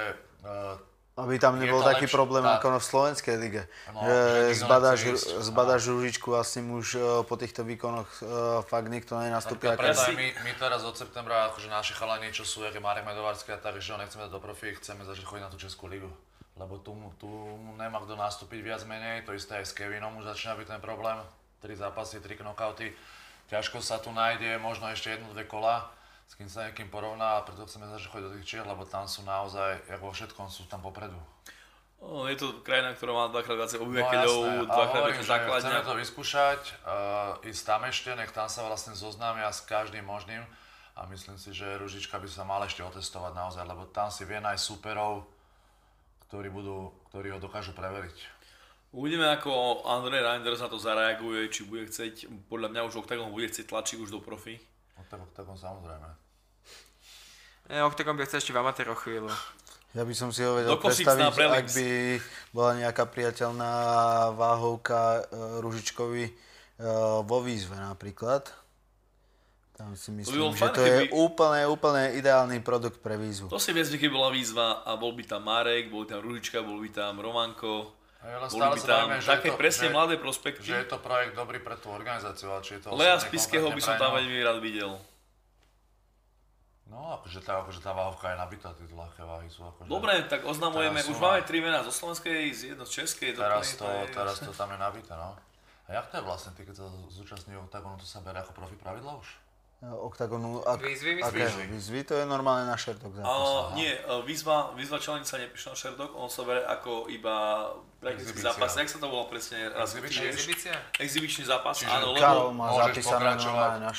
uh, Aby tam nebol taký lepšie, problém tak. ako v slovenskej lige. No, že zbadáš, ísť. zbadáš Ružičku a s ním už eh, po týchto výkonoch eh, fakt nikto nenastúpi. Preto aj my, my teraz od septembra, akože naši chalani, čo sú, jak je Marek Medovarský a tak, že nechceme dať do profi, chceme začať chodiť na tú Českú ligu. Lebo tu, tu nemá kto nastúpiť viac menej, to isté aj s Kevinom už začína byť ten problém. Tri zápasy, tri knockouty. Ťažko sa tu nájde, možno ešte jedno, dve kola, s kým sa niekým porovná a preto chceme začať chodiť do tých Čiech, lebo tam sú naozaj, ako vo všetkom, sú tam popredu. O, je to krajina, ktorá má dvakrát viacej No obyvateľov, a dvakrát že základňa. chceme to vyskúšať, uh, ísť tam ešte, nech tam sa vlastne zoznámia s každým možným a myslím si, že Ružička by sa mal ešte otestovať naozaj, lebo tam si vie nájsť súperov, ktorí, budú, ktorí ho dokážu preveriť. Uvidíme, ako Andrej Reinders na to zareaguje, či bude chcieť, podľa mňa už Octagon bude chcieť tlačiť už do profi. No tak, tak on samozrejme. E, Octagon by chcel ešte v amatéroch chvíľu. Ja by som si ho vedel Do Kosíc predstaviť, ak by bola nejaká priateľná váhovka eh, Ružičkovi eh, vo výzve napríklad. Tam si myslím, že fajn, to je keby- úplne, úplne ideálny produkt pre výzvu. To si viac, keby bola výzva a bol by tam Marek, bol by tam Ružička, bol by tam Romanko, A ja len boli stále by sa tam že také to, presne že, mladé prospekty. že je to projekt dobrý pre tú organizáciu, ale či je to Lea Spiského by som tam veľmi rád videl. No, akože tá, akože tá váhovka je nabitá, tieto ľahké váhy sú akože... Dobre, tak oznamujeme, už máme tri mená zo slovenskej, z jedno z českej. Teraz to, je- teraz to tam je nabité, no. A jak to je vlastne, ty keď sa zúčastní Octagonu, to sa bere ako profi pravidla už? Eh, Oktagonu, ak, Výzvy, aké výzvy. výzvy, to je normálne na Sherlock zápas. Nie, e, výzva, výzva challenge sa nepíše na Sherdog, on sa berie ako iba Exhibícia. zápas. Jak sa to volá presne? Raz? Exibičný zápas, Čiže áno, lebo má zapísané normálne na.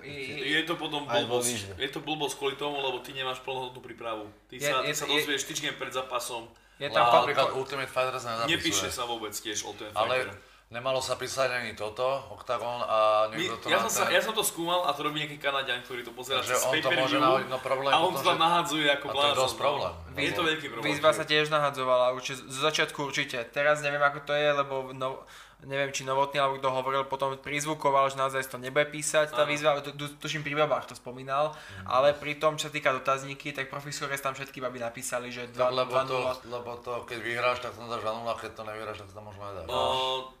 I- je to potom blbosť, je to blbosť kvôli tomu, lebo ty nemáš plnohodnotnú prípravu. Ty Je- sa, ty je- sa dozvieš týždeň pred zápasom, Je tam napríklad Ultimate Fighters nezapisuje. nepíše sa vôbec tiež o ten Ale fighter. Nemalo sa písať ani toto, Octagon a My, niekto to ja, som sa, ten- ja som to skúmal a to robí nejaký Kanadian, ktorý to pozerá cez on to môže nahodiť, no problém a on to tam nahadzuje ako a to je blázon. dosť problém. no. Je to veľký problém. Výzva sa tiež nahadzovala, určite, z začiatku určite. Teraz neviem ako to je, lebo no, neviem či Novotný alebo kto hovoril, potom prizvukoval, že naozaj to nebude písať, tá Áno. výzva, tu, tu, tuším pri babách to spomínal, Mhm. ale pri tom, čo sa týka dotazníky, tak profesore tam všetky baby napísali, že 2 lebo, to, 2 lebo to, keď vyhráš, tak to dáš na nula, keď to nevyhráš, tak to tam možno nedáš. No,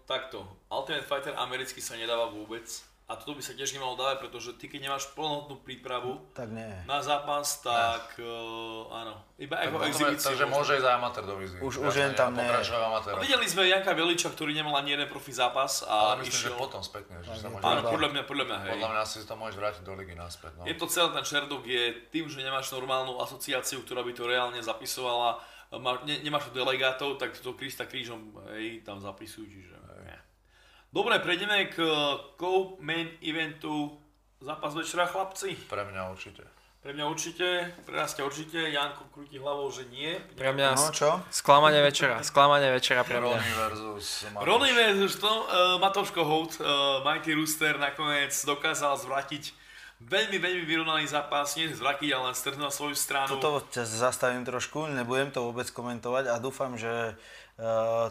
takto. Ultimate Fighter americký sa nedáva vôbec. A toto by sa tiež nemalo dávať, pretože ty keď nemáš plnohodnotnú prípravu Tak nie. na zápas, tak uh, áno. Iba Tak ako exhibíciu. takže môže ísť aj amatér do výzvy. Už- už jen tam ne- A videli sme Janka Veliča, ktorý nemal ani jeden profi zápas a Ale myslím, že išiel... potom spätne, že sa môže Áno, podľa mňa, podľa mňa, hej. Podľa mňa si to môžeš vrátiť do ligy naspäť. No. Je to celý ten Sherdog je tým, že nemáš normálnu asociáciu, ktorá by to reálne zapisovala, má, ne, nemáš tu delegátov, tak to Krista krížom hej, tam zapisujú, čiže... Dobre, prejdeme k co-main eventu zápas večera, chlapci. Pre mňa určite. Pre mňa určite, pre nás ťa určite, Janko krúti hlavou, že nie. Pre mňa No čo? sklamanie večera, sklamanie večera pre mňa. Ronny versus Matúš. Ronny versus to, uh, Matouš Kohout, uh, Mighty Rooster nakoniec dokázal zvrátiť veľmi, veľmi vyrovnaný zápas, nie zvrátiť, ale len strhnúť na svoju stranu. Toto ťa zastavím trošku, nebudem to vôbec komentovať a dúfam, že uh,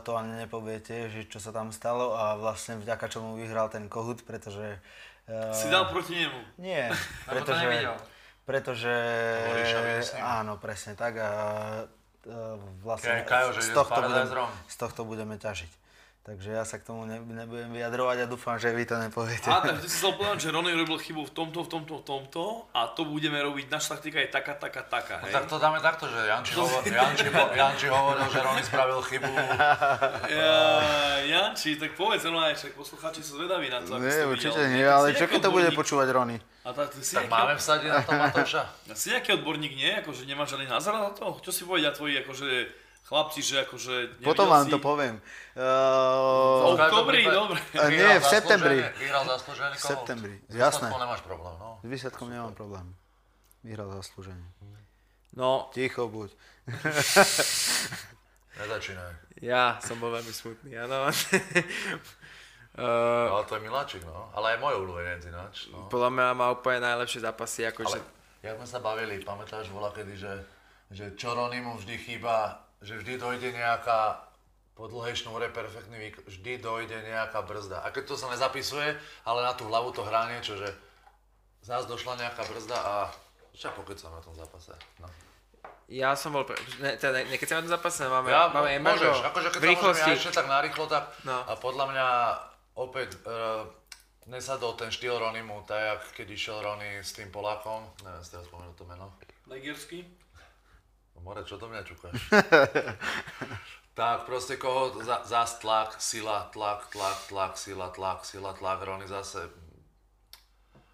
to ani nepoviete, že čo sa tam stalo a vlastne vďaka čomu vyhral ten Kohut, pretože... Uh, Si dal proti nemu. Nie, pretože... nevidel. Pretože... Áno, presne tak a uh, vlastne z, tohto s Paradise budem, Rom. z tohto budeme ťažiť. Takže ja sa k tomu ne, nebudem vyjadrovať a dúfam, že vy to nepoviete. A takže si chcel povedať, že Ronny robil chybu v tomto, v tomto, v tomto a to budeme robiť, naša taktika je taká, taká, taká, hej? Tak to dáme takto, že Janči, hovor, Janči, Janči hovoril, že Rony spravil chybu. Ja, Janči, tak povedz, no aj však poslucháči sú zvedaví na to, Nie, určite videl. nie, ale čo keď to bude počúvať Rony? A tak, ty si Tak nejaký, máme vsadiť na to Matouša? si nejaký odborník, nie? Akože nemáš žiadny názor na to? Čo si povedia tvoji, akože chlapci, že akože Potom vám si... to poviem. V Uh, oktobri, dobre. Nie, v septembri. zaslúžený- Vyhral zaslúžený V septembri, S jasné. výsledkom nemáš problém, no. s výsledkom nemám problém. Vyhral zaslúženie. No, Ticho buď. Nezačínaj. ja som bol veľmi smutný, áno. Uh, Ale to je Miláčik, no. Ale aj môj obľúbenec ináč, no. podľa mňa má úplne najlepšie zápasy, akože... Ale jak sme sa bavili, pamätáš bola kedy, že, že čo Rony mu vždy chýba, že vždy dojde nejaká po dlhej šnúre perfektný výkon, vždy dojde nejaká brzda. A keď to sa nezapisuje, ale na tú hlavu to hrá niečo, že zás došla nejaká brzda a však pokecam na tom zápase. No. Ja som bol, pre... ne, teda ne, keď sa na tom zápase, máme, Ja, máme embargo môžeš, akože keď v rýchlosti. môžeme ešte tak narýchlo, tak No. a podľa mňa opäť uh, nesadol ten štýl Ronymu, tak jak keď išiel Rony s tým Polákom, neviem si teraz spomenúť to meno. Legersky? More, čo do mňa čukáš? tak proste koho za, zás tlak, sila, tlak, tlak, tlak, sila, tlak, sila, tlak, Rony zase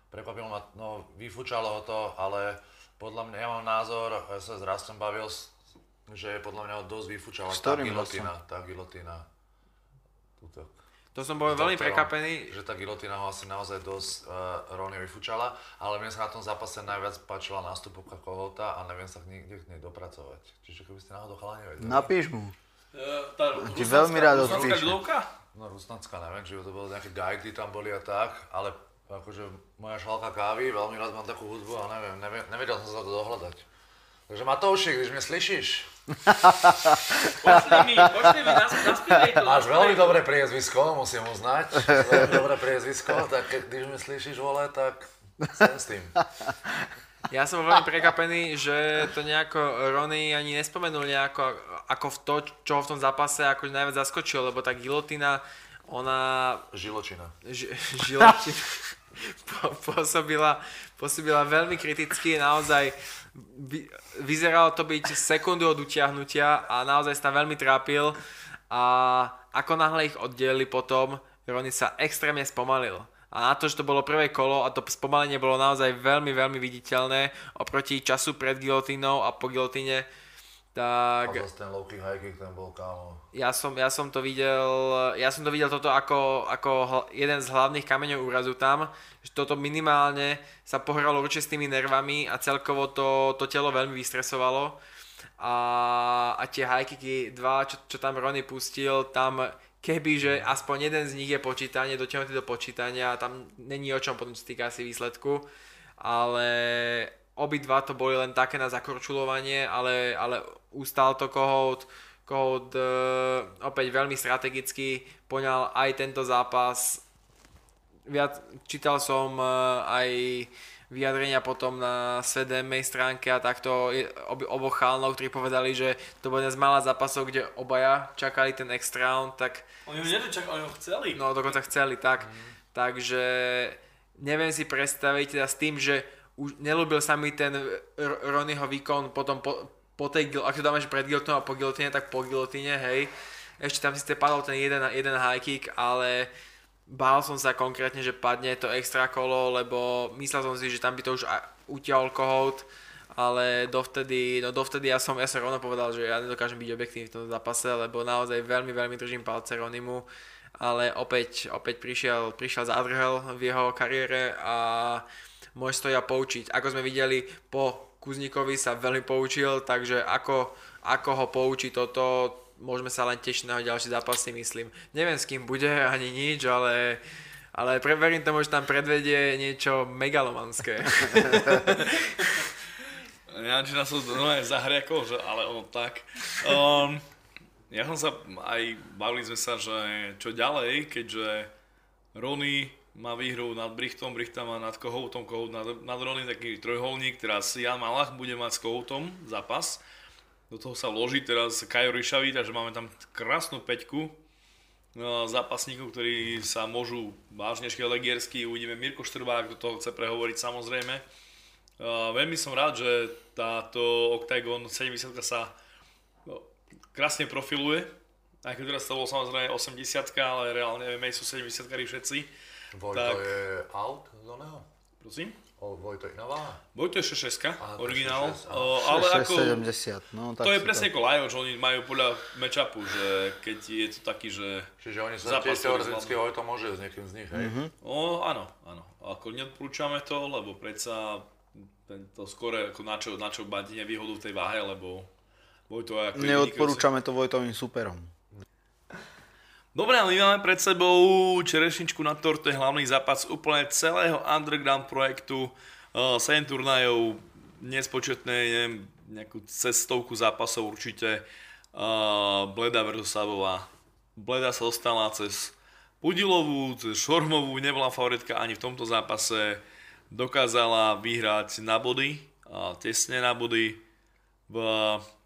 prekvapilo ma, no vyfúčalo ho to, ale podľa mňa, ja mám názor, ja sa s Rastom bavil, že podľa mňa ho dosť vyfúčala tá gilotina, tá gilotina. Tuto. To som bol veľmi prekapený. Že tá gilotina ho asi naozaj dosť uh, Rony vyfúčala, ale mne sa na tom zápase najviac páčila nástupovka Kohouta a neviem sa nikde k nej dopracovať. Čiže keby ste náhodou chalani vedeli. Napíš mu. Uh, tá Ti veľmi rád odpíše. No Rusnacka, neviem, či to bolo nejaké guidy tam boli a tak, ale akože moja šalka kávy, veľmi rád mám takú hudbu a neviem, neviem nevedel som sa to dohľadať. Takže Matouši, když mě slyšíš, Pošli mi, pošli mi, nás, naspívej to. máš veľmi dobré priezvisko, musím uznať, veľmi dobré priezvisko, tak když mě slyšíš, vole, tak sem s tým. Ja som veľmi prekapený, že to nejako Rony ani nespomenul nejako ako v to, čo ho v tom zápase ako najviac zaskočilo, lebo tá gilotina, ona Žiločina. ž, žilotina po, pôsobila, pôsobila veľmi kriticky, naozaj vy, vyzeralo to byť sekundu od utiahnutia a naozaj sa tam veľmi trápil a ako náhle ich oddelili potom, Rony sa extrémne spomalil. A na to, že to bolo prvé kolo a to spomalenie bolo naozaj veľmi, veľmi viditeľné oproti času pred gilotínou a po gilotíne, tak zase ten low kick, high kick, ten bol kámo. ja som, ja som to videl, ja som to videl toto ako, ako hl- jeden z hlavných kameňov úrazu tam, že toto minimálne sa pohralo určite s tými nervami a celkovo to, to telo veľmi vystresovalo. A, a tie high kicky, dva, čo, čo tam Rony pustil, tam keby, že aspoň jeden z nich je počítanie, dotiahnutý do počítania, tam není o čom potom čo týka asi výsledku, ale obidva to boli len také na zakorčulovanie, ale, ale ustal to Kohout, Kohout e, opäť veľmi strategicky poňal aj tento zápas. Viac, čítal som e, aj vyjadrenia potom na SVDMej stránke a takto ob, oboch chálnov, ktorí povedali, že to bol jeden z mála zápasov, kde obaja čakali ten extra round, tak Oni ho nečakali, oni ho chceli. No dokonca chceli, tak. Takže neviem si predstaviť teda s tým, že už nelúbil sa mi ten R- Ronnyho výkon potom po, po tej, ak to dáme že pred gilotinou a po gilotine, tak po gilotine, hej. Ešte tam síce padol ten jeden, jeden high kick, ale bál som sa konkrétne, že padne to extra kolo, lebo myslel som si, že tam by to už utiahol kohout, ale dovtedy, no dovtedy ja som, ja som rovno povedal, že ja nedokážem byť objektívny v tom zápase, lebo naozaj veľmi, veľmi držím palce Ronimu, ale opäť, opäť prišiel, prišiel zádrhel v jeho kariére a môže to ja poučiť. Ako sme videli, po Kuzníkovi sa veľmi poučil, takže ako, ako ho poučí toto, môžeme sa len tešiť na ďalší zápas si myslím. Neviem s kým bude ani nič, ale, ale pre, verím tomu, že tam predvedie niečo megalomanské. Janči nás no aj zahriakol, že, ale ono tak. Um, ja som sa aj, bavili sme sa, že čo ďalej, keďže Rony má výhru nad Brichtom, Brichta má nad Kohoutom, Kohout nad, nad Rony, taký trojholník, teraz Jan Malach bude mať s Kohoutom zápas. Do toho sa vloží teraz Kajo Ryšavý, takže máme tam krásnu peťku. no, zápasníkov, ktorí sa môžu vážne legiersky. Uvidíme Mirko Štrbák, kto toho chce prehovoriť samozrejme. Uh, veľmi som rád, že táto Octagon 70 sa no, krásne profiluje. Aj keď teraz to bolo samozrejme 80 ale reálne MMA sú 70 všetci. Vojto Tak. je out z oného? Prosím? O, Vojto iná váha? Vojto je 6 Aha, to je originál, 6, áno. uh, ale ako... 70, no tak To je presne ako Lion, že oni majú podľa matchupu, že keď je to taký, že... Čiže oni sa tiež teoreticky. Vojto môže s niekým z nich, hej? O, áno, áno. Ako neodporúčame to, lebo predsa tento skore ako na čo, na čo mať nevýhodu v tej váhe, lebo Vojto je ako Neodporúčame to Vojtovým superom. Dobre, a my máme pred sebou čerešničku na torte, hlavný zápas úplne celého underground projektu. Uh, 7 turnajov, nespočetné, neviem, nejakú cestovku zápasov určite. Uh, Bleda versus Sabová. Bleda sa dostala cez Pudilovú, cez Šormovú, nebola favoritka ani v tomto zápase. Dokázala vyhrať na body, a tesne na body v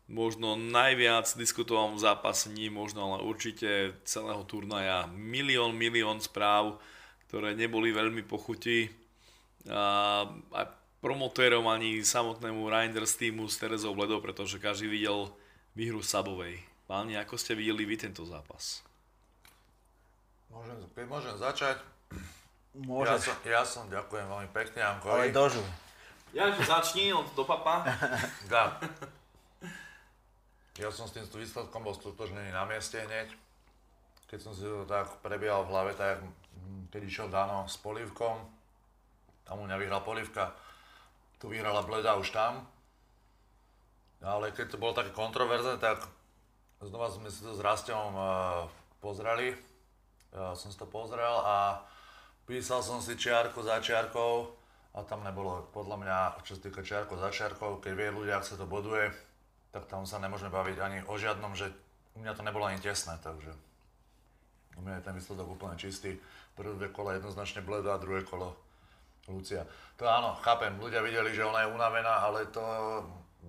možno najviac diskutovanom zápase, nie možno, ale určite celého turnaja. Milión, milión správ, ktoré neboli veľmi pochutí. A aj promotérom ani samotnému Reinders týmu s Terezou Bledou, pretože každý videl výhru Sabovej. Páni, ako ste videli vy tento zápas? Môžem, keď môžem začať. Ja Môžeš, som, ja som, ďakujem veľmi pekne, ale Jankovi. dožu. Ja začni od do papa. Dá. Ja som s tým výsledkom bol stotožnený na mieste hneď. Keď som si to tak prebiehal v hlave, tak keď išiel Dano s polívkom, tam u mňa vyhral polívka, tu vyhrala Bleda už tam. Ale keď to bolo také kontroverzné, tak znova sme si to s Rastom uh, pozreli. Ja som si to pozrel a písal som si čiarku za čiarkou a tam nebolo podľa mňa, čo sa týka čiarkou za čiarkou, keď vie ľudia, ak sa to boduje, tak tam sa nemôžeme baviť ani o žiadnom, že u mňa to nebolo ani tesné, takže u mňa je ten výsledok úplne čistý. Prvé dve kola jednoznačne Bleda druhé kolo Lucia. To áno, chápem, ľudia videli, že ona je unavená, ale to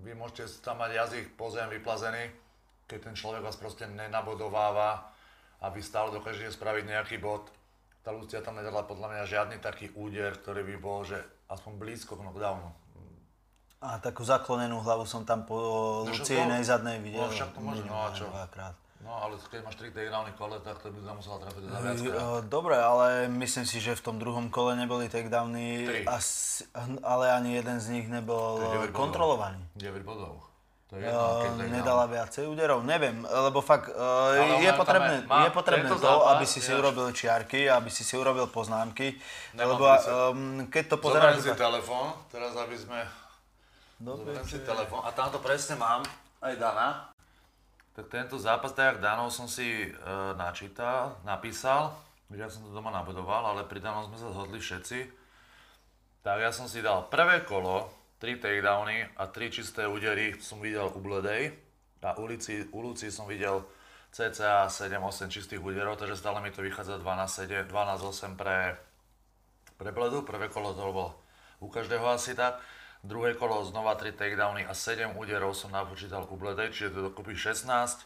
vy môžete tam mať jazyk po zem vyplazený, keď ten človek vás proste nenabodováva a vy stále dokážete spraviť nejaký bod. Tá Lucia tam nedala podľa mňa žiadny taký úder, ktorý by bol, že aspoň blízko k knockdownu. A takú zaklonenú hlavu som tam po No, Lucienej zadnej videl. no, však to môže, no a čo? Dvakrát. No ale keď máš 3 takedowny kole, tak to by sa musela trafiť za Eh, viackrát. Dobre, ale myslím si, že v tom druhom kole neboli takedowny, asi, ale ani jeden z nich nebol To je eh, 9 bodov. kontrolovaný. 9 bodov. To je Eh, jedno, keď takedown. nedala viacej úderov, neviem, lebo fakt uh, je potrebné, má je potrebné to, zápas, aby si si urobil čiarky, aby si si urobil poznámky, Nemám lebo um, keď to Zoberiem pozeráš... si telefón, teraz aby sme... Dobre, Zoberiem si telefón a tamto presne mám, aj Dana. Tak tento zápas, tak jak Danov som si e, načítal, napísal, že ja som to doma nabudoval, ale pri Danom sme sa zhodli všetci. Tak ja som si dal prvé kolo, 3 takedowny a 3 čisté údery som videl u Bledej. Na ulici, u Luci som videl cca 7-8 čistých úderov, takže stále mi to vychádza 12-7, 12-8 pre, pre Bledu. Prvé kolo to bolo u každého asi tak. Druhé kolo znova 3 takedowny a 7 úderov som napočítal u Bledej, čiže to dokopy 16.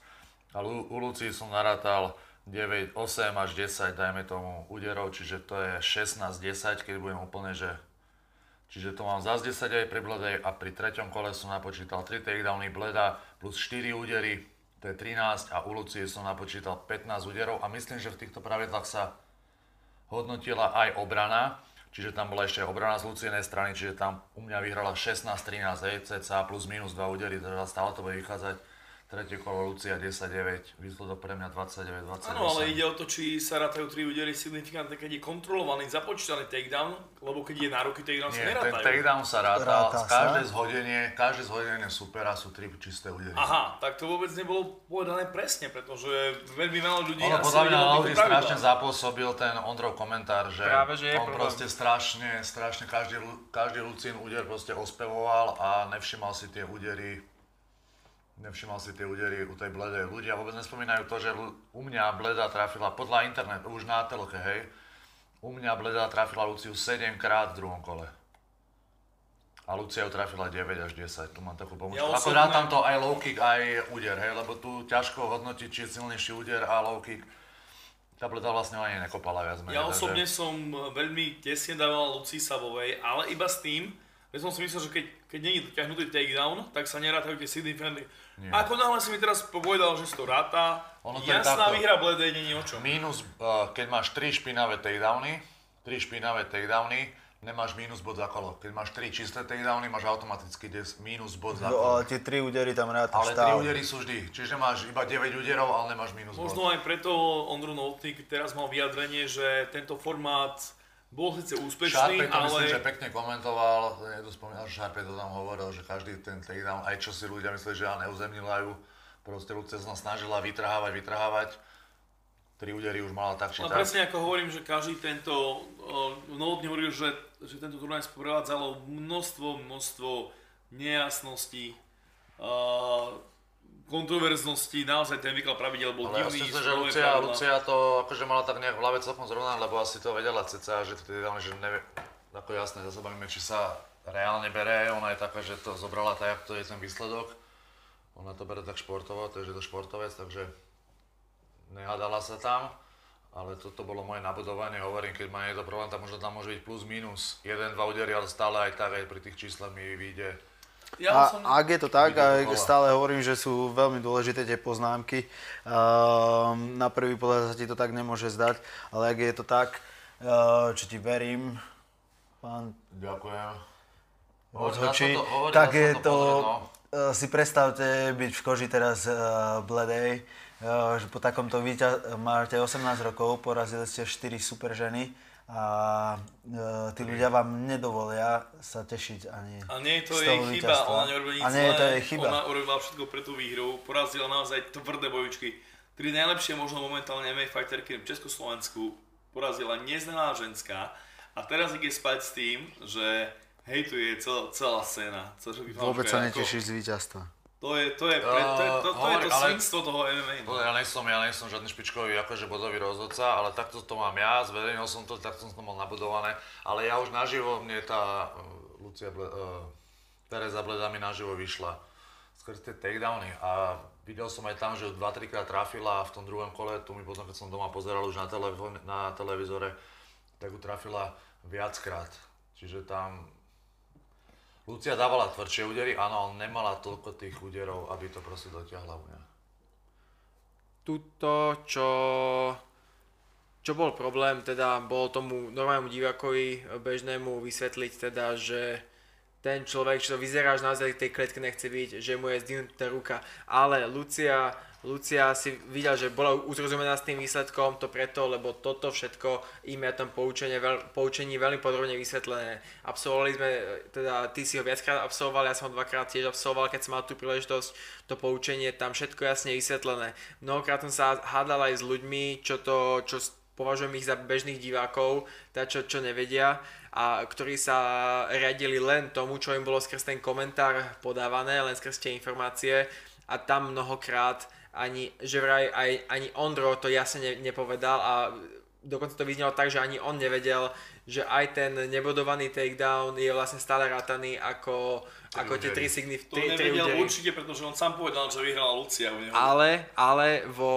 A u, u Luci som narátal 9, 8 až 10, dajme tomu, úderov, čiže to je 16-10, keď budem úplne, že Čiže to mám zás 10 aj pri Bledej a pri treťom kole som napočítal 3 takedowny Bleda plus 4 údery, to je 13 a u Lucie som napočítal 15 úderov a myslím, že v týchto pravidlách sa hodnotila aj obrana, čiže tam bola ešte obrana z Lucienej strany, čiže tam u mňa vyhrala 16-13, hej, cca plus minus 2 údery, teda stále to bude vychádzať tretie kolo Lucia 10-9, výsledok pre mňa 29-28. Áno, ale ide o to, či sa rátajú tri údery signifikantné, keď je kontrolovaný, započítaný takedown, lebo keď je nároky takedown sa Nie, ten nerátajú. takedown sa rátal, Ráta z sa? každé zhodenie, každé zhodenie supera sú tri čisté údery. Aha, tak to vôbec nebolo povedané presne, pretože veľmi veľa ľudí Ono asi podľa mňa na pravidlá. strašne zapôsobil ten Ondrov komentár, že, Práve, že je on problém. proste strašne, strašne každý, každý Lucín úder proste ospevoval a nevšimal si tie údery nevšimal si tie údery u tej bledej. Ľudia vôbec nespomínajú to, že u mňa bleda trafila podľa internetu, už na telke, hej, u mňa bleda trafila Luciu 7 krát v druhom kole. A Lucia ju trafila 9 až 10, tu mám takú pomočku. Ja Ako rátam to aj low kick, aj úder, hej, lebo tu ťažko hodnotiť, či je silnejší úder a low kick. Tá pleta vlastne ani nekopala viac menej. Ja takže- osobne som veľmi tesne dával Lucii Savovej, ale iba s tým, že som si myslel, že keď, keď nie je dotiahnutý takedown, tak sa nerátajú tie Sidney Friendly. Ako náhle si mi teraz povedal, že si to ráta, Ono to jasná takto. výhra Bledej nie je o čom. Mínus, uh, keď máš 3 špinavé takedowny, 3 špinavé takedowny, nemáš mínus bod za kolo. Keď máš 3 čisté takedowny, máš automaticky des, mínus bod za No, kolo. ale tie tri údery tam rátaš Ale 3 stále. údery sú vždy, čiže máš iba 9 úderov, ale nemáš mínus bod. Možno aj preto Ondru Novotník teraz mal vyjadrenie, že tento formát bol síce úspešný, Šarpe to ale... myslím, že pekne komentoval, niekto spomínal, že Šarpe to tam hovoril, že každý ten takedown, aj čo si ľudia mysleli, že ja neuzemnilajú, proste Lucia sa snažila vytrhávať, vytrhávať, tri údery už mala tak či No tak. presne ako hovorím, že každý tento, uh, Novotný hovoril, že, že tento turnaj sprevádzalo množstvo, množstvo nejasností, uh, kontroverzností, naozaj ten výklad pravidel bol Ale ja divný. myslím, sú že Lucia. Lucia to akože mala tak nejak v hlave celkom zrovna, lebo asi to vedela ceca, že to takedown, že nevie, ako jasné, zase bavíme, či sa reálne bere, ona je taká, že to zobrala tak, jak to je ten výsledok. Ona to bere tak športovo, takže je to športovec, takže nehádala sa tam. Ale toto bolo moje nabudovanie, hovorím, keď má niekto problém, tak možno tam môže byť plus minus. Jeden, dva údery, ale stále aj tak, aj pri tých číslach mi vyjde. Ja A som, ak je to tak, a stále hovorím, že sú veľmi dôležité tie poznámky. Ehm, na prvý pohľad sa ti to tak nemôže zdať, ale ak je to tak, eh, čo ti verím, pán Ďakujem. Odhočí, tak je to pozrieť, no. eh, si predstavte byť v koži teraz uh, bledej, eh, že po takomto víťaz, máte 18 rokov, porazili ste 4 super ženy a eh, tí ľudia vám nedovolia sa tešiť ani a nie je to jej chyba, ona neurobila nič A nie je to jej chyba. ona urobila všetko pre tú výhru, porazila naozaj tvrdé bojučky. Tri najlepšie možno momentálne MMA fighterky v Československu porazila neznaná ženská a teraz ide spať s tým, že hej, tu je celá, celá scéna. Celá, Vôbec sa netešíš z víťazstva. To je, to je, pre, to je, to, to, je Hovorím, to svinstvo toho MMA. No. Ja nejsom, ja nejsom žiadny špičkový akože bodový rozhodca, ale takto to mám ja, zverejnil som to, takto som to mal nabudované, ale ja už naživo, mne tá uh, Lucia Ble, uh, Tereza Bleda mi naživo vyšla skrz tie takedowny a videl som aj tam, že ju 2-3 krát trafila a v tom druhom kole, tu mi potom, keď som doma pozeral už na, telefón, na televízore, tak ju trafila viackrát. Čiže tam Lucia dávala tvrdšie údery, áno, ale nemala toľko tých úderov, aby to proste dotiahla mňa. Tuto, čo, čo bol problém, teda bol tomu normálnemu divákovi bežnému vysvetliť teda, že ten človek, čo vyzerá, že naozaj tej kletke nechce byť, že mu je zdvihnutá ruka. Ale Lucia, Lucia si videl, že bola uzrozumená s tým výsledkom, to preto, lebo toto všetko im je tam poučenie, veľ, poučení veľmi podrobne vysvetlené. Absolvovali sme, teda ty si ho viackrát absolvoval, ja som ho dvakrát tiež absolvoval, keď som mal tú príležitosť, to poučenie, tam všetko jasne vysvetlené. Mnohokrát som sa hádal aj s ľuďmi, čo to, čo považujem ich za bežných divákov, teda čo, čo nevedia a ktorí sa riadili len tomu, čo im bolo skrz ten komentár podávané, len skrz tie informácie a tam mnohokrát ani, že vraj aj, ani Ondro to jasne ne, nepovedal a dokonca to vyznelo tak, že ani on nevedel, že aj ten nebodovaný takedown je vlastne stále rátaný ako, ako tie tri signif, To tri, tri nevedel údery. určite, pretože on sám povedal, že vyhrala Lucia u neho. Ale, ale vo,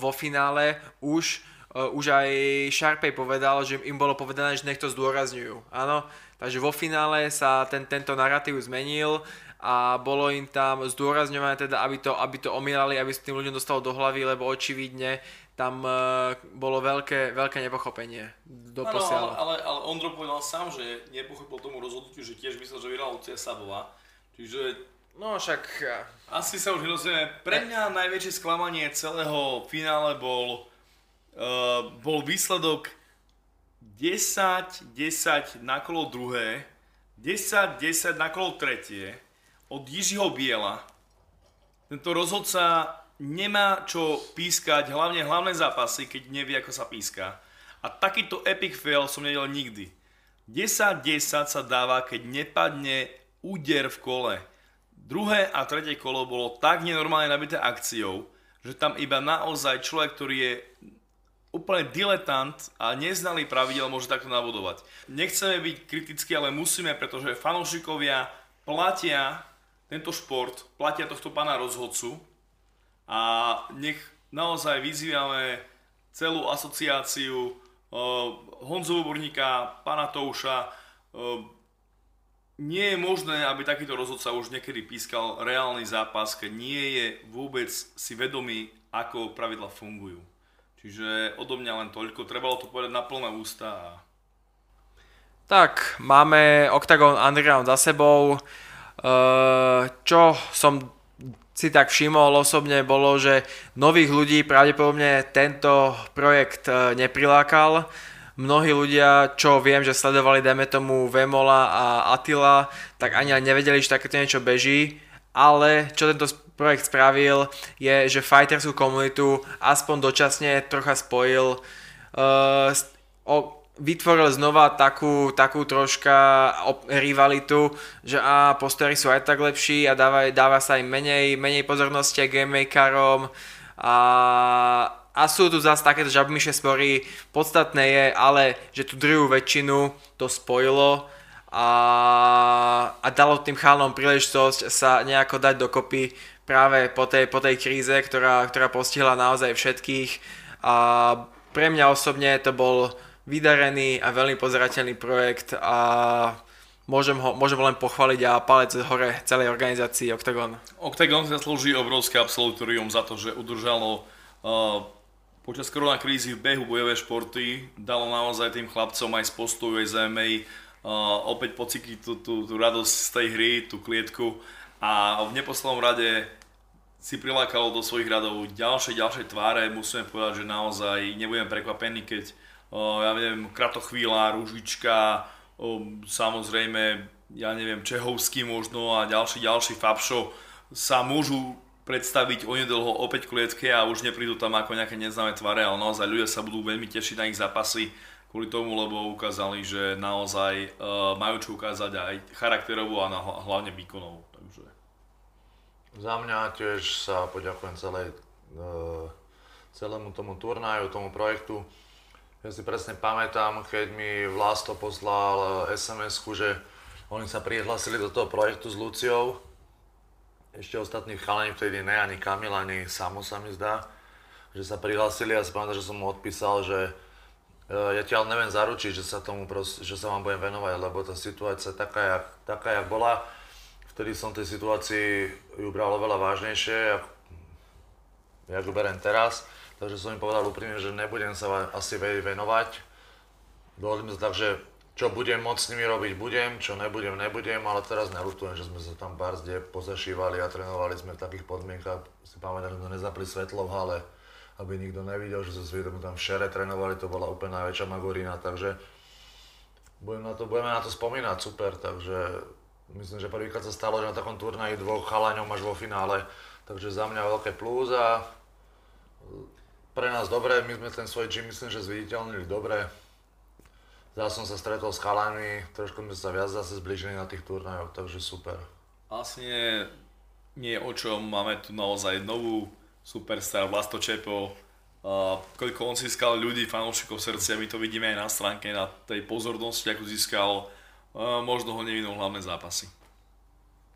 vo finále už, uh, už aj Sharpay povedal, že im bolo povedané, že nech to zdôrazňujú. Áno, takže vo finále sa ten, tento narratív zmenil a bolo im tam zdôrazňované teda, aby to, aby to omierali, aby sa tým ľuďom dostalo do hlavy, lebo očividne tam uh, bolo veľké, veľké nepochopenie do Áno, ale, posiaľu. ale, ale Ondro povedal sám, že nepochopil tomu rozhodnutiu, že tiež myslel, že vyhrala Lucia Savová. Čiže No však uh, asi sa už nerozumie. Pre mňa najväčšie sklamanie celého finále bol, uh, bol výsledok 10-10 na kolo druhé, 10-10 na kolo tretie od Jižiho Biela. Tento rozhodca nemá čo pískať, hlavne hlavné zápasy, keď nevie, ako sa píska. A takýto epic fail som nevidel nikdy. 10-10 sa dáva, keď nepadne úder v kole. Druhé a tretie kolo bolo tak nenormálne nabité akciou, že tam iba naozaj človek, ktorý je úplne diletant a neznalý pravidel môže takto nabudovať. Nechceme byť kritickí, ale musíme, pretože fanúšikovia platia tento šport, platia tohto pána rozhodcu a nech naozaj vyzývame celú asociáciu, Honzu Burníka, pana Touša, nie je možné, aby takýto rozhodca už niekedy pískal reálny zápas, keď nie je vôbec si vedomý, ako pravidla fungujú. Čiže odo mňa len toľko, trebalo to povedať na plné ústa. Tak, máme Octagon Underground za sebou. Čo som si tak všimol osobne bolo, že nových ľudí pravdepodobne tento projekt neprilákal. Mnohí ľudia, čo viem, že sledovali, dajme tomu, Vemola a Attila, tak ani nevedeli, že takéto niečo beží, ale čo tento projekt spravil, je, že fighterskú komunitu aspoň dočasne trocha spojil, uh, vytvoril znova takú, takú troška rivalitu, že a postory sú aj tak lepší a dáva, dáva sa im menej, menej pozornosti game makerom a a sú tu zase takéto žabmyšie spory. Podstatné je ale, že tú druhú väčšinu to spojilo a, a dalo tým chalnom príležitosť sa nejako dať dokopy práve po tej, po tej kríze, ktorá, ktorá postihla naozaj všetkých. A pre mňa osobne to bol vydarený a veľmi pozerateľný projekt a môžem ho, môžem len pochváliť a palec hore celej organizácii Octagon. Octagon zaslúži obrovské absolutorium za to, že udržalo uh, počas korona krízy v behu bojové športy dalo naozaj tým chlapcom aj z postoju, aj z MMA uh, opäť pocítiť tú, tú, tú radosť z tej hry, tú klietku a v neposlednom rade si prilákalo do svojich radov ďalšie, ďalšie tváre. Musíme povedať, že naozaj nebudem prekvapený, keď uh, ja neviem, Kratochvíľa, Ružička, samozrejme, ja neviem, Čehovský možno a ďalší, ďalší Fabšo sa môžu predstaviť onedlho opäť klietke a už neprídu tam ako nejaké neznáme tvare, ale naozaj ľudia sa budú veľmi tešiť na ich zápasy kvôli tomu, lebo ukázali, že naozaj uh, majú čo ukázať aj charakterovo a hlavne výkonovo. Takže... Za mňa tiež sa poďakujem celej, uh, celému tomu turnaju, tomu projektu. Ja si presne pamätám, keď mi Vlasto poslal SMS-ku, že oni sa prihlasili do toho projektu s Luciou ešte ostatní chalani vtedy ne, ani Kamil, ani Samo sa mi zdá, že sa prihlásili a si že som mu odpísal, že uh, ja ti ale neviem zaručiť, že sa tomu prost, že sa vám budem venovať, lebo tá situácia taká, jak, taká, jak bola. Vtedy som tej situácii ju bral oveľa vážnejšie, jak ju berem teraz. Takže som im povedal úprimne, že nebudem sa asi venovať. Dohodli sme sa tak, že čo budem môcť s nimi robiť, budem, čo nebudem, nebudem, ale teraz nelutujem, že sme sa tam barzde pozašívali a trénovali sme v takých podmienkach. Si pamätám, že sme nezapli svetlo v hale, aby nikto nevidel, že sme tam v šere trénovali, to bola úplne najväčšia magorina, takže budem na to, budeme na to spomínať, super, takže myslím, že prvýkrát sa stalo, že na takom turnaji dvoch chalaňov máš vo finále, takže za mňa veľké plus a pre nás dobre, my sme ten svoj gym myslím, že zviditeľnili dobre, Zase som sa stretol s chalami, trošku sme sa viac zase zbližili na tých turnajoch, takže super. Vlastne nie o čom, máme tu naozaj novú superstar Vlasto Čepo, uh, koľko on získal ľudí, fanúšikov srdcia, my to vidíme aj na stránke, na tej pozornosti, ako získal, uh, možno ho nevinul hlavné zápasy.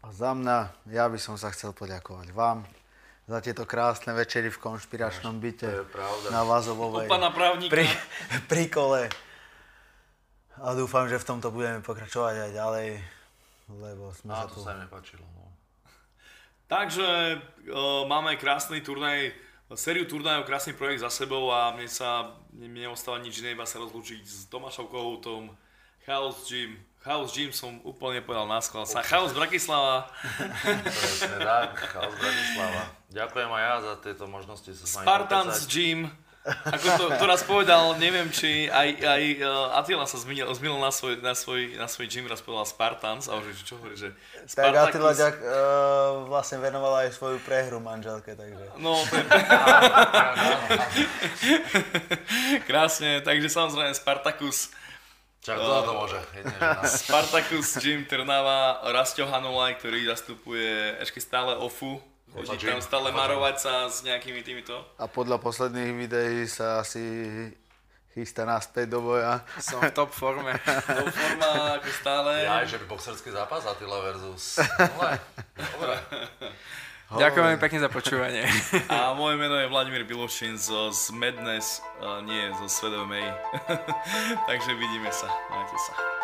A za mňa, ja by som sa chcel poďakovať vám za tieto krásne večery v konšpiračnom byte na Vazovovej. Od pána právnika. Pri, pri kole a dúfam, že v tomto budeme pokračovať aj ďalej, lebo sme a sa to tu... sa mi nepáčilo. No. Takže uh, máme krásny turnaj, sériu turnajov, krásny projekt za sebou a mne sa mne neostáva nič iné, iba sa rozlúčiť s Tomášom Kohoutom, Chaos Gym, Chaos Gym som úplne povedal na schvál. Sa Chaos Bratislava. Presne tak, Chaos Bratislava. Ďakujem aj ja za tieto možnosti sa s vami Spartans Gym. Ako to, to raz povedal, neviem, či aj, aj uh, Attila sa zmínil, zmínil na svoj, na svoj, na svoj gym, raz povedal Spartans, a už čo hovorí, že Spartacus... Tak Attila ďak, uh, vlastne venoval aj svoju prehru manželke, takže... No, to je... Krásne, takže samozrejme Spartacus Čak, kto to môže? Spartacus Gym Trnava, Rastio Hanulaj, ktorý zastupuje ešte stále OFU, Chodí tam stále marovať sa s nejakými týmito? A podľa posledných videí sa asi chystá naspäť do boja. Som v top forme. top forma ako stále. Ja, že by boxerský zápas Attila versus... Dobre. Ďakujem pekne za počúvanie. A moje meno je Vladimír Bilošin zo z Madness, nie zo MMA. Takže vidíme sa. Majte sa.